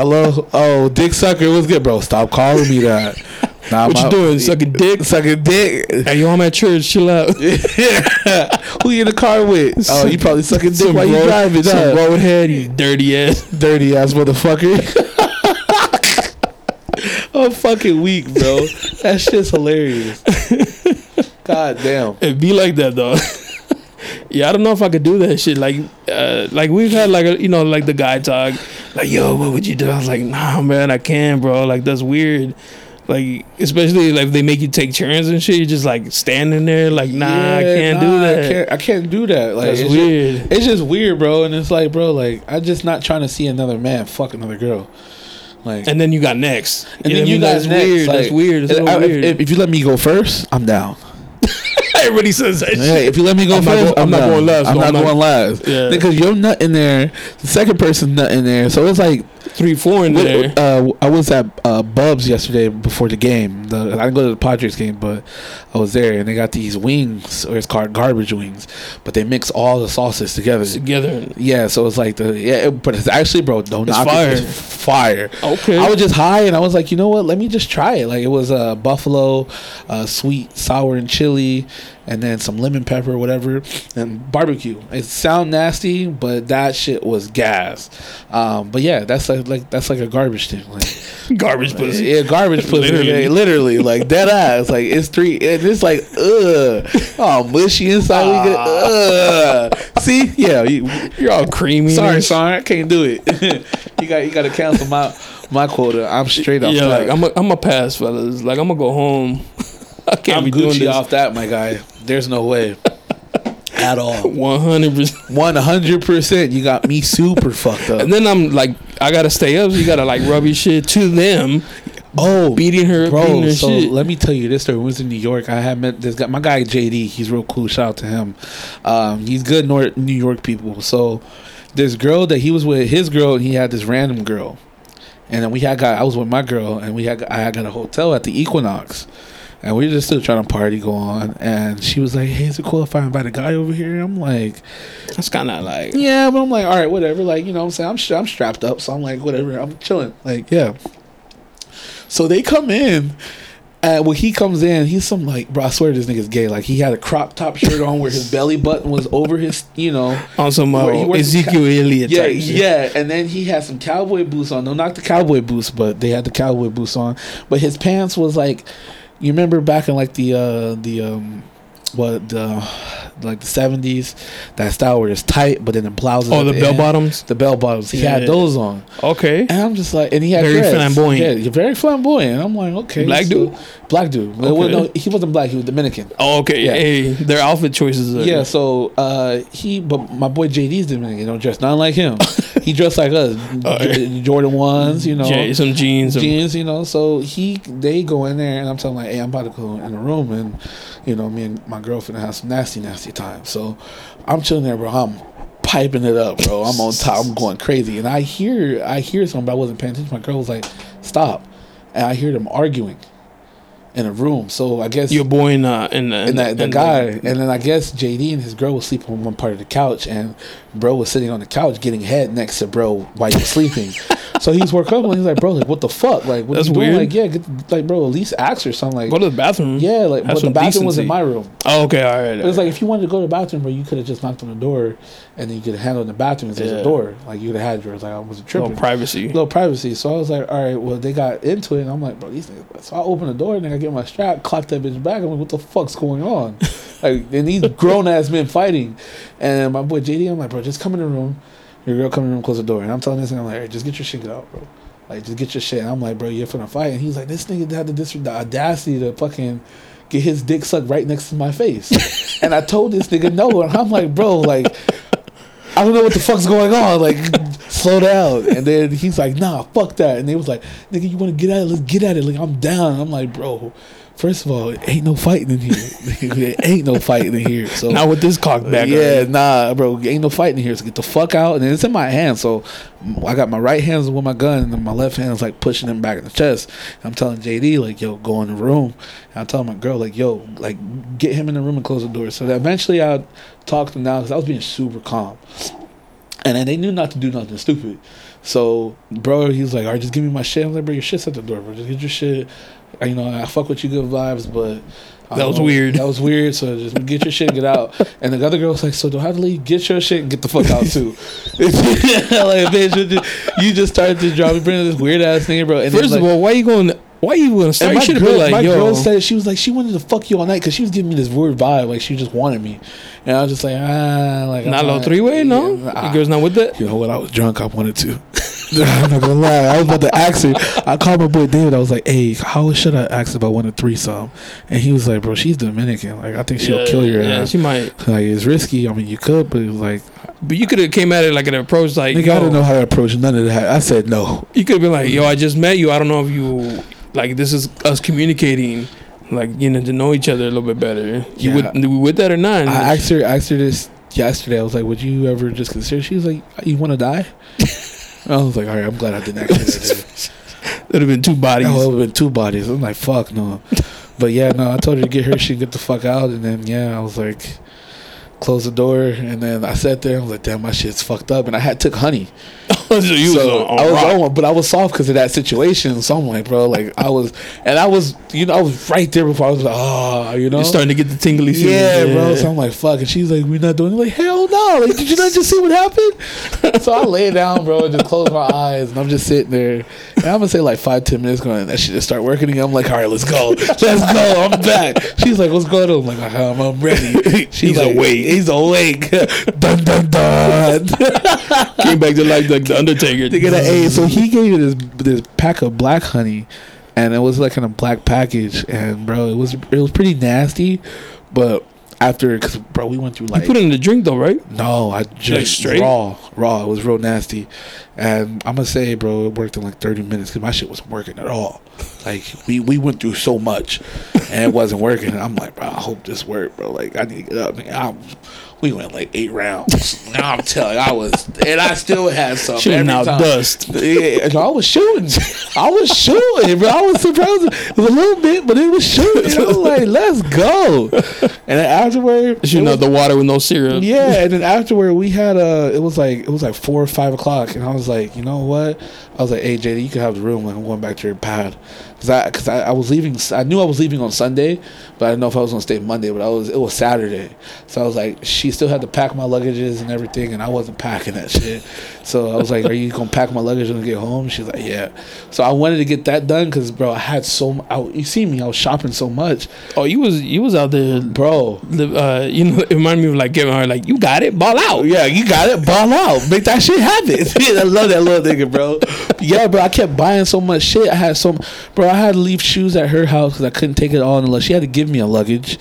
A: Hello. Oh, Dick Sucker, what's good, bro? Stop calling me that. [LAUGHS] Nah,
B: What you doing, sucking dick?
A: Sucking dick.
B: Hey, you I'm at church, chill out. [LAUGHS]
A: Who you in the car with? Oh, you probably sucking dick while you driving.
B: Some
A: huh?
B: roadhead, you dirty ass. [LAUGHS]
A: Dirty ass motherfucker. I'm fucking weak, bro. That shit's hilarious. God damn.
B: It be like that though. yeah, I don't know if I could do that shit. Like, uh, like we've had like a, you know like the guy talk, like yo, what would you do? I was like, nah, man, I can't, bro. Like that's weird. Like especially like if they make you take turns and shit. You're just like standing there, like nah, I can't
A: nah,
B: do that.
A: I can't, I can't do that. Like
B: That's
A: it's
B: weird.
A: Just, it's just weird, bro. And it's like, bro, like I'm just not trying to see another man fuck another girl. Like,
B: And then you got next.
A: and
B: You
A: then you got
B: that's
A: next,
B: weird. that's weird. It's a
A: I-
B: little weird.
A: If, if you let me go first, I'm down. [LAUGHS]
B: Everybody says that shit.
A: If you let me go
B: I'm not
A: first,
B: go- I'm not going last,
A: I'm
B: so
A: not
B: I'm not-
A: going last.
B: Yeah.
A: Because your nut in there, the second person nut in there. So it's like
B: Three, four in there.
A: uh, I was at uh, Bubs yesterday before the game. The, I didn't go to the Padres game, but I was there, and they got these wings, or it's called garbage wings, but they mix all the sauces together.
B: Together.
A: Yeah, so it's like the yeah, it- but it's actually, bro, don't
B: It's
A: knock
B: fire.
A: it. It's fire.
B: Okay.
A: I was just high, and I was like, you know what? Let me just try it. Like it was uh, buffalo, uh, sweet, sour, and chili, and then some lemon pepper, whatever, and barbecue. It sound nasty, but that shit was gas. Um, but yeah, that's like like that's like a garbage thing. Like [LAUGHS]
B: Garbage pussy.
A: yeah, garbage pussy.
B: Literally.
A: Literally, like dead ass. Like it's three, and it's like ugh, oh mushy inside. We get ugh. See, yeah, you, [LAUGHS]
B: You're all creamy.
A: Sorry, sorry, I can't do it. [LAUGHS] you got you got to cancel my my quota. I'm straight off
B: Yeah, like I'm a, I'm a pass, fellas. Like I'm gonna go home. I can't
A: I'm
B: be doing
A: Gucci
B: this.
A: off that, my guy. There's no way [LAUGHS] at all.
B: One hundred percent.
A: One hundred percent. You got me super fucked up.
B: And then I'm like, I gotta stay up. So you gotta like rub your shit to them.
A: Oh,
B: beating her,
A: bro.
B: beating her
A: so
B: shit.
A: let me tell you this story. When I was in New York, I had met this guy. My guy JD. He's real cool. Shout out to him. Um, he's good North New York people. So this girl that he was with, his girl, and he had this random girl. And then we had got. I was with my girl, and we had. I had got a hotel at the Equinox. And we were just still trying to party go on, and she was like, "Hey, is it cool if I invite a guy over here?" I'm like,
B: That's kind of like
A: yeah, but I'm like, all right, whatever. Like, you know what I'm saying? I'm, I'm strapped up, so I'm like, whatever. I'm chilling. Like, yeah. So they come in, and when he comes in, he's some like, bro, I swear this nigga's gay. Like, he had a crop top shirt on where his belly button was over his, you know.
B: on some uh, Ezekiel Elliott.
A: Yeah, yeah, and then he had some cowboy boots on. No, not the cowboy boots, but they had the cowboy boots on. But his pants was like, you remember back in like the uh the um what the like the seventies that style where it's tight, but then the blouses.
B: Oh,
A: at
B: the bell
A: end.
B: bottoms.
A: The bell bottoms. He had those on,
B: Okay.
A: and I'm just like, and he had
B: Very
A: dreads.
B: flamboyant.
A: Yeah, you're very flamboyant. And I'm like, okay,
B: Black
A: so-
B: dude?
A: black dude. Well, no, he wasn't black. He was Dominican.
B: Oh, okay.
A: Yeah.
B: Hey, their outfit choices. Are,
A: Yeah, so uh, he, but my boy JD's Dominican. You know, dressed not like him. [LAUGHS] he dressed like us, J- Jordan ones. You know,
B: J- some jeans. Some,
A: jeans, you know. So he they go in there and I'm telling like, hey, I'm about to go in the room and you know, me and my girlfriend had some nasty, nasty time. So I'm chilling there, bro. I'm piping it up, bro. I'm on top. I'm [LAUGHS] going crazy, and I hear I hear something, but I wasn't paying attention. My girl was like, stop, and I hear them arguing in a room. So I guess
B: your boy in, uh, in the,
A: and that the guy, and then I guess JD and his girl was sleeping on one part of the couch, and bro was sitting on the couch getting head next to bro while he was sleeping. [LAUGHS] so he's woke up and he's like, bro, like what the fuck, like what
B: That's
A: you doing?
B: weird.
A: Like yeah, get, like bro, at least ask her something. Like
B: Go to the bathroom.
A: yeah, like
B: Have
A: but the bathroom was in my room.
B: Oh, okay. All right.
A: It was like if you wanted to go to the bathroom, bro, you could have just knocked on the door, and then you could have handled the bathroom. There's
B: Yeah.
A: a door, like you could have had yours. Like I tripping
B: little privacy.
A: little privacy. So I was like, all right, well, they got into it, and I'm like, bro, these niggas. So I open the door, and then I get my strap, clock that bitch back. I'm like, what the fuck's going on? [LAUGHS] like, and these grown ass men fighting, and my boy JD, I'm like, bro, just come in the room. Your girl come in the room, close the door, and I'm telling this, and I'm like, right, just get your shit out, bro. Like, just get your shit. And I'm like, bro, you're finna fight, and he's like, this nigga had the, dis- the audacity to fucking. Get his dick sucked right next to my face, [LAUGHS] and I told this nigga no, and I'm like, bro, like, I don't know what the fuck's going on. Like, slow down. And then he's like, nah, fuck that. And they was like, nigga, you want to get at it? Let's get at it. Like, I'm down. I'm like, bro, first of all, it ain't no fighting in here. [LAUGHS] there ain't no fighting in here. So
B: Not with this cock back.
A: yeah, nah, bro, ain't no fighting in here. So get the fuck out. And it's in my hand. So I got my right hand with my gun, and then my left hand is like pushing him back in the chest. I'm telling JD like, yo, go in the room. And I'm telling my girl like, yo, like get him in the room and close the door. So that eventually I talked him down because I was being super calm. And then they knew not to do nothing stupid. So, bro, he was like, all right, just give me my shit. I was like, bro, your shit's at the door, bro. Just get your shit. Uh, You know, I fuck with you good vibes, but. I
B: That was
A: know.
B: weird.
A: That was weird. So just get your shit and get out. And the other girl was like, so do I have to leave? Get your shit and get the fuck out too. [LAUGHS] [LAUGHS] like, bitch, you just- you just started to drop me, bring this weird ass thing, bro. And then,
B: First
A: like,
B: of all, why you going? Why you going to start? You
A: my
B: should have
A: girl,
B: been like,
A: my
B: yo.
A: girl said she was like she wanted to fuck you all night because she was giving me this weird vibe, like she just wanted me, and I was just like ah, like
B: not a three way, no.
A: yeah,
B: Your girl's not with that.
A: you know what? I was drunk. I wanted to. [LAUGHS] I'm not gonna lie. I was about to ask her. I called my boy David. I was like, "Hey, how should I ask about one of threesome?" And he was like, "Bro, she's Dominican. Like, I think she'll
B: Yeah,
A: kill your
B: yeah,
A: ass.
B: She might,
A: Like, it's risky. I mean, you could, but it was like,
B: but you could have came at it like an approach, like
A: nigga, I don't know how to approach none of that. I said no.
B: You could have been like, yo, I just met you. I don't know if you like this is us communicating, like you know, to know each other a little bit better. You
A: Yeah.
B: with we with that or not?
A: I asked her. Asked her this yesterday. I was like, "Would you ever just consider?" She was like, "You want to die?" [LAUGHS] I was like, "All right, I'm glad I didn't actually."
B: It'd [LAUGHS] have been two bodies.
A: Oh, it would have been two bodies. I'm like, fuck no. [LAUGHS] But yeah, no, I told her to get her shit, get the fuck out, and then yeah, I was like, close the door, and then I sat there. I was like, damn, my shit's fucked up, and I had took honey. [LAUGHS]
B: so you
A: so
B: was
A: I was
B: rock.
A: on but I was soft because of that situation. So I'm like, bro, like I was, and I was, you know, I was right there before I was like, oh, you know,
B: You're starting to get the tingly feelings.
A: yeah, bro. So I'm like, fuck. And she's like, we're not doing it. Like, hell no. Like, did you not just see what happened? [LAUGHS] so I lay down, bro, and just close my eyes. And I'm just sitting there. And I'm to say like five, ten minutes going, that shit just start working again. I'm like, all right, let's go. Let's go. I'm back. She's like, what's going on? I'm like, I'm, I'm ready. [LAUGHS] She's
B: He's
A: like,
B: awake.
A: He's awake. dun, dun, dun.
B: Came back to like like the Undertaker.
A: They get an A. So he gave you this this pack of black honey, and it was like in a black package. And bro, it was it was pretty nasty, but after because bro, we went through like
B: You
A: like
B: put it in the drink though, right?
A: no, I just
B: straight?
A: raw raw. It was real nasty, And I'm gonna say, bro, it worked in like 30 minutes because my shit wasn't working at all. Like we we went through so much, and it wasn't working. I'm like, bro, I hope this worked, bro. Like I need to get up. Man. I, we went like eight rounds. now I'm telling, you, I was, and I still had some.
B: Shooting out
A: time.
B: dust.
A: Yeah, I was shooting. I was shooting, bro. I was surprised. It was a little bit, but it was shooting. I was like, let's go. And then afterward,
B: Shooting
A: it
B: out the water with no syrup.
A: yeah, and then afterward we had a. It was like it was like four or five o'clock, and I was like, you know what? I was like, hey JD, you can have the room. Like I'm going back to your pad, cause I cause I, I was leaving. I knew I was leaving on Sunday, but I didn't know if I was gonna stay Monday. But I was. It was Saturday, so I was like, she still had to pack my luggages and everything, and I wasn't packing that shit. So I was like, are you gonna pack my luggage when I get home? She's like, yeah. So I wanted to get that done, cause bro, I had so. I, you see me, I was shopping so much,
B: Oh, you was you was out there.
A: bro.
B: The, uh, you know, it reminded me of like Kevin Hart. Like you got it, ball out.
A: Yeah, you got it. Ball out. Make that shit happen. [LAUGHS] I love that little nigga, bro. Yeah, bro. I kept buying so much shit. I had so, bro. I had to leave shoes at her house because I couldn't take it all unless she had to give me a luggage,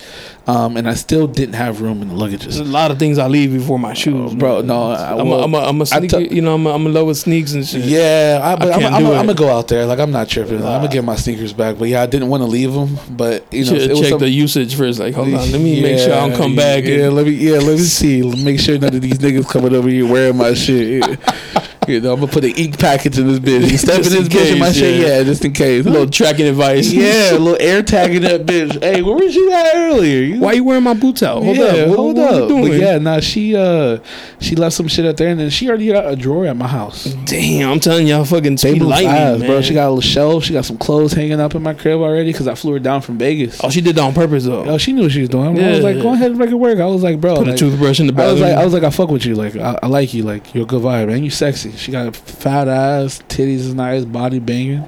A: um, and I still didn't have room in the
B: There's a lot of things I leave before my shoes,
A: Bro, no, I-
B: I'm a,
A: well,
B: I'm a, I'm a sneaker.
A: took-
B: you know, I'm a, I'm in love with sneaks and shit.
A: Yeah, I, but
B: I
A: I'm,
B: can't
A: I'm, I'm, gonna go out there. Like I'm not tripping. I'm gonna get my sneakers back. But yeah, I didn't want to leave them. But you know,
B: Should
A: it was
B: check the usage first. Like, hold on, let me make sure I don't come back.
A: Yeah,
B: and-
A: let me yeah, let me see. Make sure none of these niggas coming over here wearing my shit. [LAUGHS] You know, I'm gonna put an ink package in this [LAUGHS] bitch. You step in
B: Just
A: this
B: in
A: bitch in my
B: case,
A: shit,
B: yeah.
A: yeah, just in case.
B: a little tracking advice.
A: yeah, a [LAUGHS] little air tagging that bitch. Hey, where was you at earlier? You,
B: Why you wearing my boots out? Hold
A: yeah,
B: up. What,
A: hold
B: what
A: up.
B: you doing?
A: But yeah, nah, she uh, she left some shit out there, and then she already got a drawer at my house.
B: Damn, I'm telling y'all, fucking
A: They
B: speed lightning,
A: fast,
B: man.
A: bro. She got a little shelf. She got some clothes hanging up in my crib already because I flew her down from Vegas.
B: Oh, she did that on purpose though.
A: Oh, she knew what she was doing. I was
B: Yeah.
A: like, go ahead and make it work. I was like, bro,
B: Put a toothbrush in the
A: I was
B: bathroom.
A: like, I was like, I fuck with you. Like, I, I like you. Like, you're a good vibe, and you sexy. She got a fat ass, titties is nice, body banging.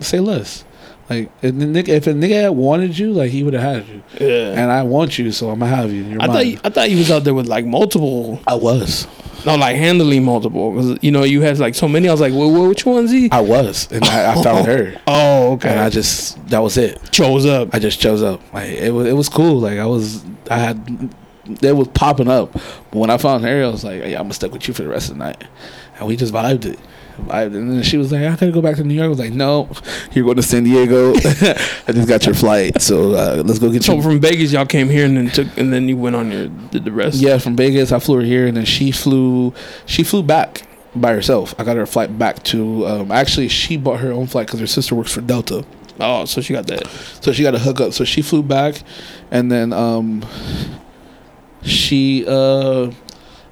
A: Say less. Like, if, the nigga, if a nigga had wanted you, like he would have had you.
B: yeah.
A: And I want you, so I'm gonna have you.
B: I
A: mine.
B: thought you, I thought you was out there with like multiple,
A: I was.
B: no, like handling multiple. Cause you know you had like so many. I was like, well, well, which one's he?
A: I was, and I, I found [LAUGHS] oh, her,
B: oh, okay.
A: and I just that was it.
B: chose up.
A: I just chose up. Like it was, it was cool. Like I was, I had, it was popping up. But when I found her, I was like, yeah, I'm gonna stick with you for the rest of the night, and we just vibed it. Vibed. And then she was like, I gotta go back to New York. I was like, no, you're going to San Diego. [LAUGHS] I just got your flight, so uh, let's go get
B: So
A: you.
B: from Vegas, y'all came here and then took, and then you went on your did the rest.
A: Yeah, from Vegas, I flew her here, and then she flew, she flew back by herself. I got her a flight back to. Um, actually, she bought her own flight because her sister works for Delta.
B: Oh, so she got that.
A: So she got a hookup. So she flew back, and then um, she uh,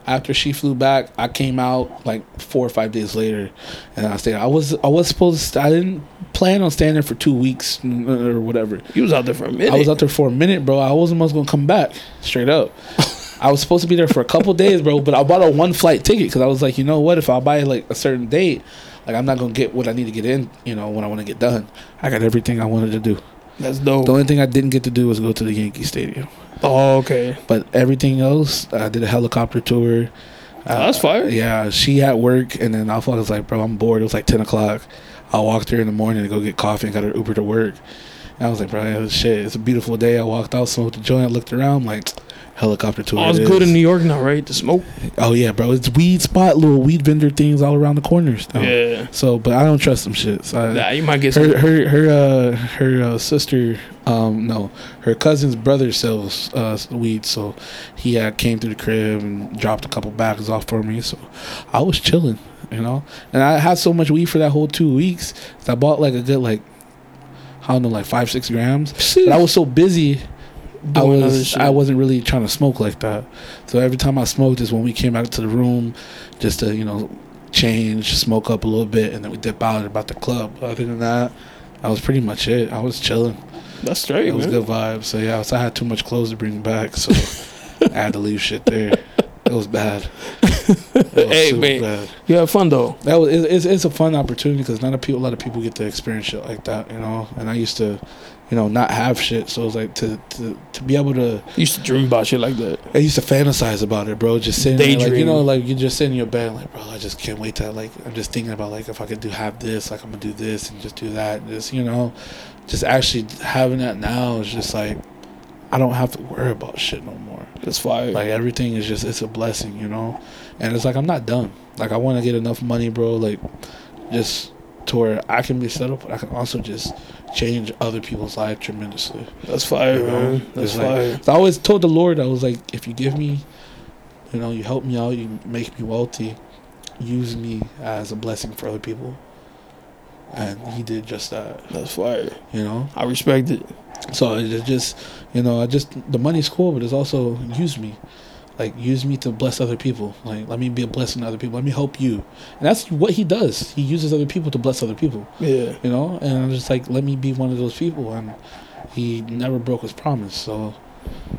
A: after she flew back, I came out like four or five days later, and I stayed. I was I was supposed to. I didn't plan on staying there for two weeks mm, or whatever.
B: You was out there for a minute.
A: I was out there for a minute, bro. I wasn't almost gonna come back straight up. [LAUGHS] I was supposed to be there for a couple days, bro. But I bought a one flight ticket because I was like, you know what? If I buy like a certain date, like I'm not gonna get what I need to get in. You know, when I want to get done, I got everything I wanted to do.
B: That's dope.
A: The only thing I didn't get to do was go to the Yankee Stadium.
B: Oh, okay.
A: But everything else, I did a helicopter tour.
B: Oh, that's fire.
A: Yeah, she had work, and then I was like, bro, I'm bored. It was like 10 o'clock. I walked her in the morning to go get coffee and got her Uber to work. And I was like, bro, shit, it's a beautiful day. I walked out, smoked the joint, looked around, like, helicopter tour.
B: Oh, it's
A: it
B: good in New York now, right? To smoke.
A: Oh, yeah, bro. It's weed spot, little weed vendor things all around the corners. now.
B: Yeah.
A: So, but I don't trust them shit. So I,
B: Nah, you might get some.
A: her her her uh her uh, sister um no her cousin's brother sells uh weed so he uh, came through the crib and dropped a couple bags off for me so i was chilling you know and i had so much weed for that whole two weeks that i bought like a good like i don't know like five six grams but i was so busy I
B: Doing
A: was I wasn't really trying to smoke like that. So every time I smoked is when we came out to the room just to, you know, change, smoke up a little bit and then we dip out about the club. Other than that, that was pretty much it. I was chilling.
B: That's straight,
A: It was
B: man.
A: good vibes. So yeah, so I had too much clothes to bring back, so I had to leave shit there. It was bad. It was
B: Hey, man.
A: bad.
B: You had fun though.
A: That was it, it's, it's a fun opportunity because not a people a lot of people get to experience shit like that, you know. And I used to, you know, not have shit, so it's like to to to be able to.
B: You used to dream about shit like that.
A: I used to fantasize about it, bro. Just sitting there, like you know, like you just sit in your bed, like bro, I just can't wait to like. I'm just thinking about like if I could do have this, like I'm gonna do this and just do that, and just you know, just actually having that now is just like I don't have to worry about shit no more.
B: That's fire.
A: Like everything is just it's a blessing, you know. And it's like I'm not done. Like I want to get enough money, bro. Like just to where I can be settled, but I can also just change other people's life tremendously.
B: That's fire,
A: You know?
B: man. That's
A: like-
B: fire.
A: I always told the Lord, I was like, if you give me, you know, you help me out, you make me wealthy, use me as a blessing for other people. And he did just that,
B: That's fire.
A: you know.
B: I respect it.
A: So it's just, you know, I just the money's cool, but it's also use me, like use me to bless other people. Like let me be a blessing to other people. Let me help you, and that's what he does. He uses other people to bless other people.
B: Yeah.
A: You know, and I'm just like, let me be one of those people, and he never broke his promise. So,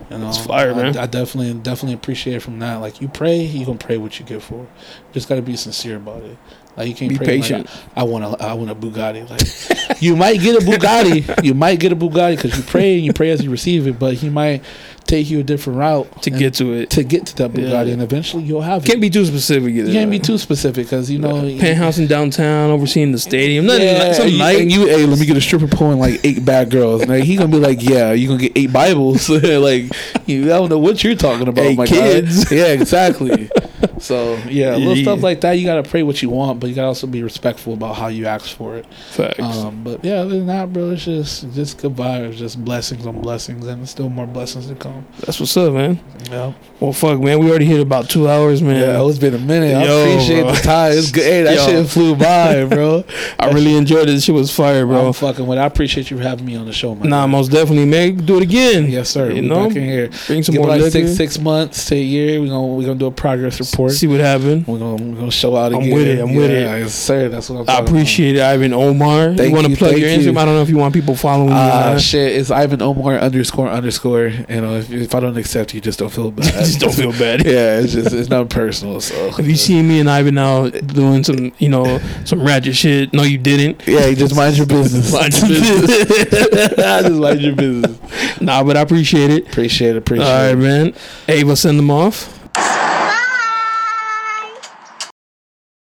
A: you know,
B: It's fire,
A: I,
B: man.
A: I definitely, definitely appreciate it from that. Like you pray, you gonna pray what you get for. Just gotta be sincere about it. Like you can't
B: Be
A: pray like,
B: patient.
A: I want a, I want a Bugatti. Like you might get a Bugatti, you might get a Bugatti because you pray and you pray as you receive it, but he might take you a different route
B: To get to it.
A: to get to that Bugatti,
B: Yeah.
A: and eventually you'll have it.
B: Can't be too specific either.
A: you can't be too specific because you know
B: Penthouse in downtown, overseeing the stadium. Nothing,
A: yeah,
B: like, some
A: you,
B: night.
A: and you, hey, let me get a stripper pole and like eight bad girls. Like, he gonna be like, yeah, you gonna get eight Bibles. [LAUGHS] like, you, I don't know what you're talking about,
B: Eight
A: my
B: kids.
A: guy. Yeah, exactly. [LAUGHS] so yeah, little
B: Yeah.
A: stuff like that. You gotta pray what you want, but you gotta also be respectful about how you ask for it.
B: Facts.
A: Um, but yeah, other than that, bro, it's just just good vibes, just blessings on blessings, and still more blessings to come.
B: That's what's up, man.
A: Yeah,
B: Well, fuck, man. We already hit about two hours, man.
A: yeah. It's been a minute. I appreciate
B: bro.
A: the time. It's good. Hey, that
B: Yo.
A: shit flew by, bro. [LAUGHS]
B: I really enjoyed it. This shit was fire, bro.
A: I'm fucking with. it. I appreciate you having me on the show, man.
B: Nah, most definitely, man. Do it again.
A: Yes, sir.
B: You
A: we
B: know,
A: back in here.
B: bring some
A: Give
B: more
A: like
B: liquor.
A: six six months to a year. We're gonna we're gonna do a progress report.
B: See what happened.
A: We're gonna we're gonna show out again.
B: I'm with it, I'm with it.
A: Yes, sir. That's what I'm.
B: I appreciate it, Ivan Omar.
A: Thank
B: you want to plug your
A: you.
B: Instagram? I don't know if you want people following you.
A: Ah shit! It's Ivan Omar underscore underscore. You know, if, if I don't accept you, just don't feel bad. [LAUGHS]
B: Just don't feel bad. [LAUGHS]
A: yeah, it's just it's not personal. So
B: If you see me and Ivan now doing some, you know, some ratchet shit, no, you didn't.
A: yeah, you just mind your business. [LAUGHS]
B: Mind your business.
A: just mind your business.
B: Nah, but I appreciate it.
A: Appreciate it. Appreciate
B: All right,
A: it.
B: man. Ava, send them off.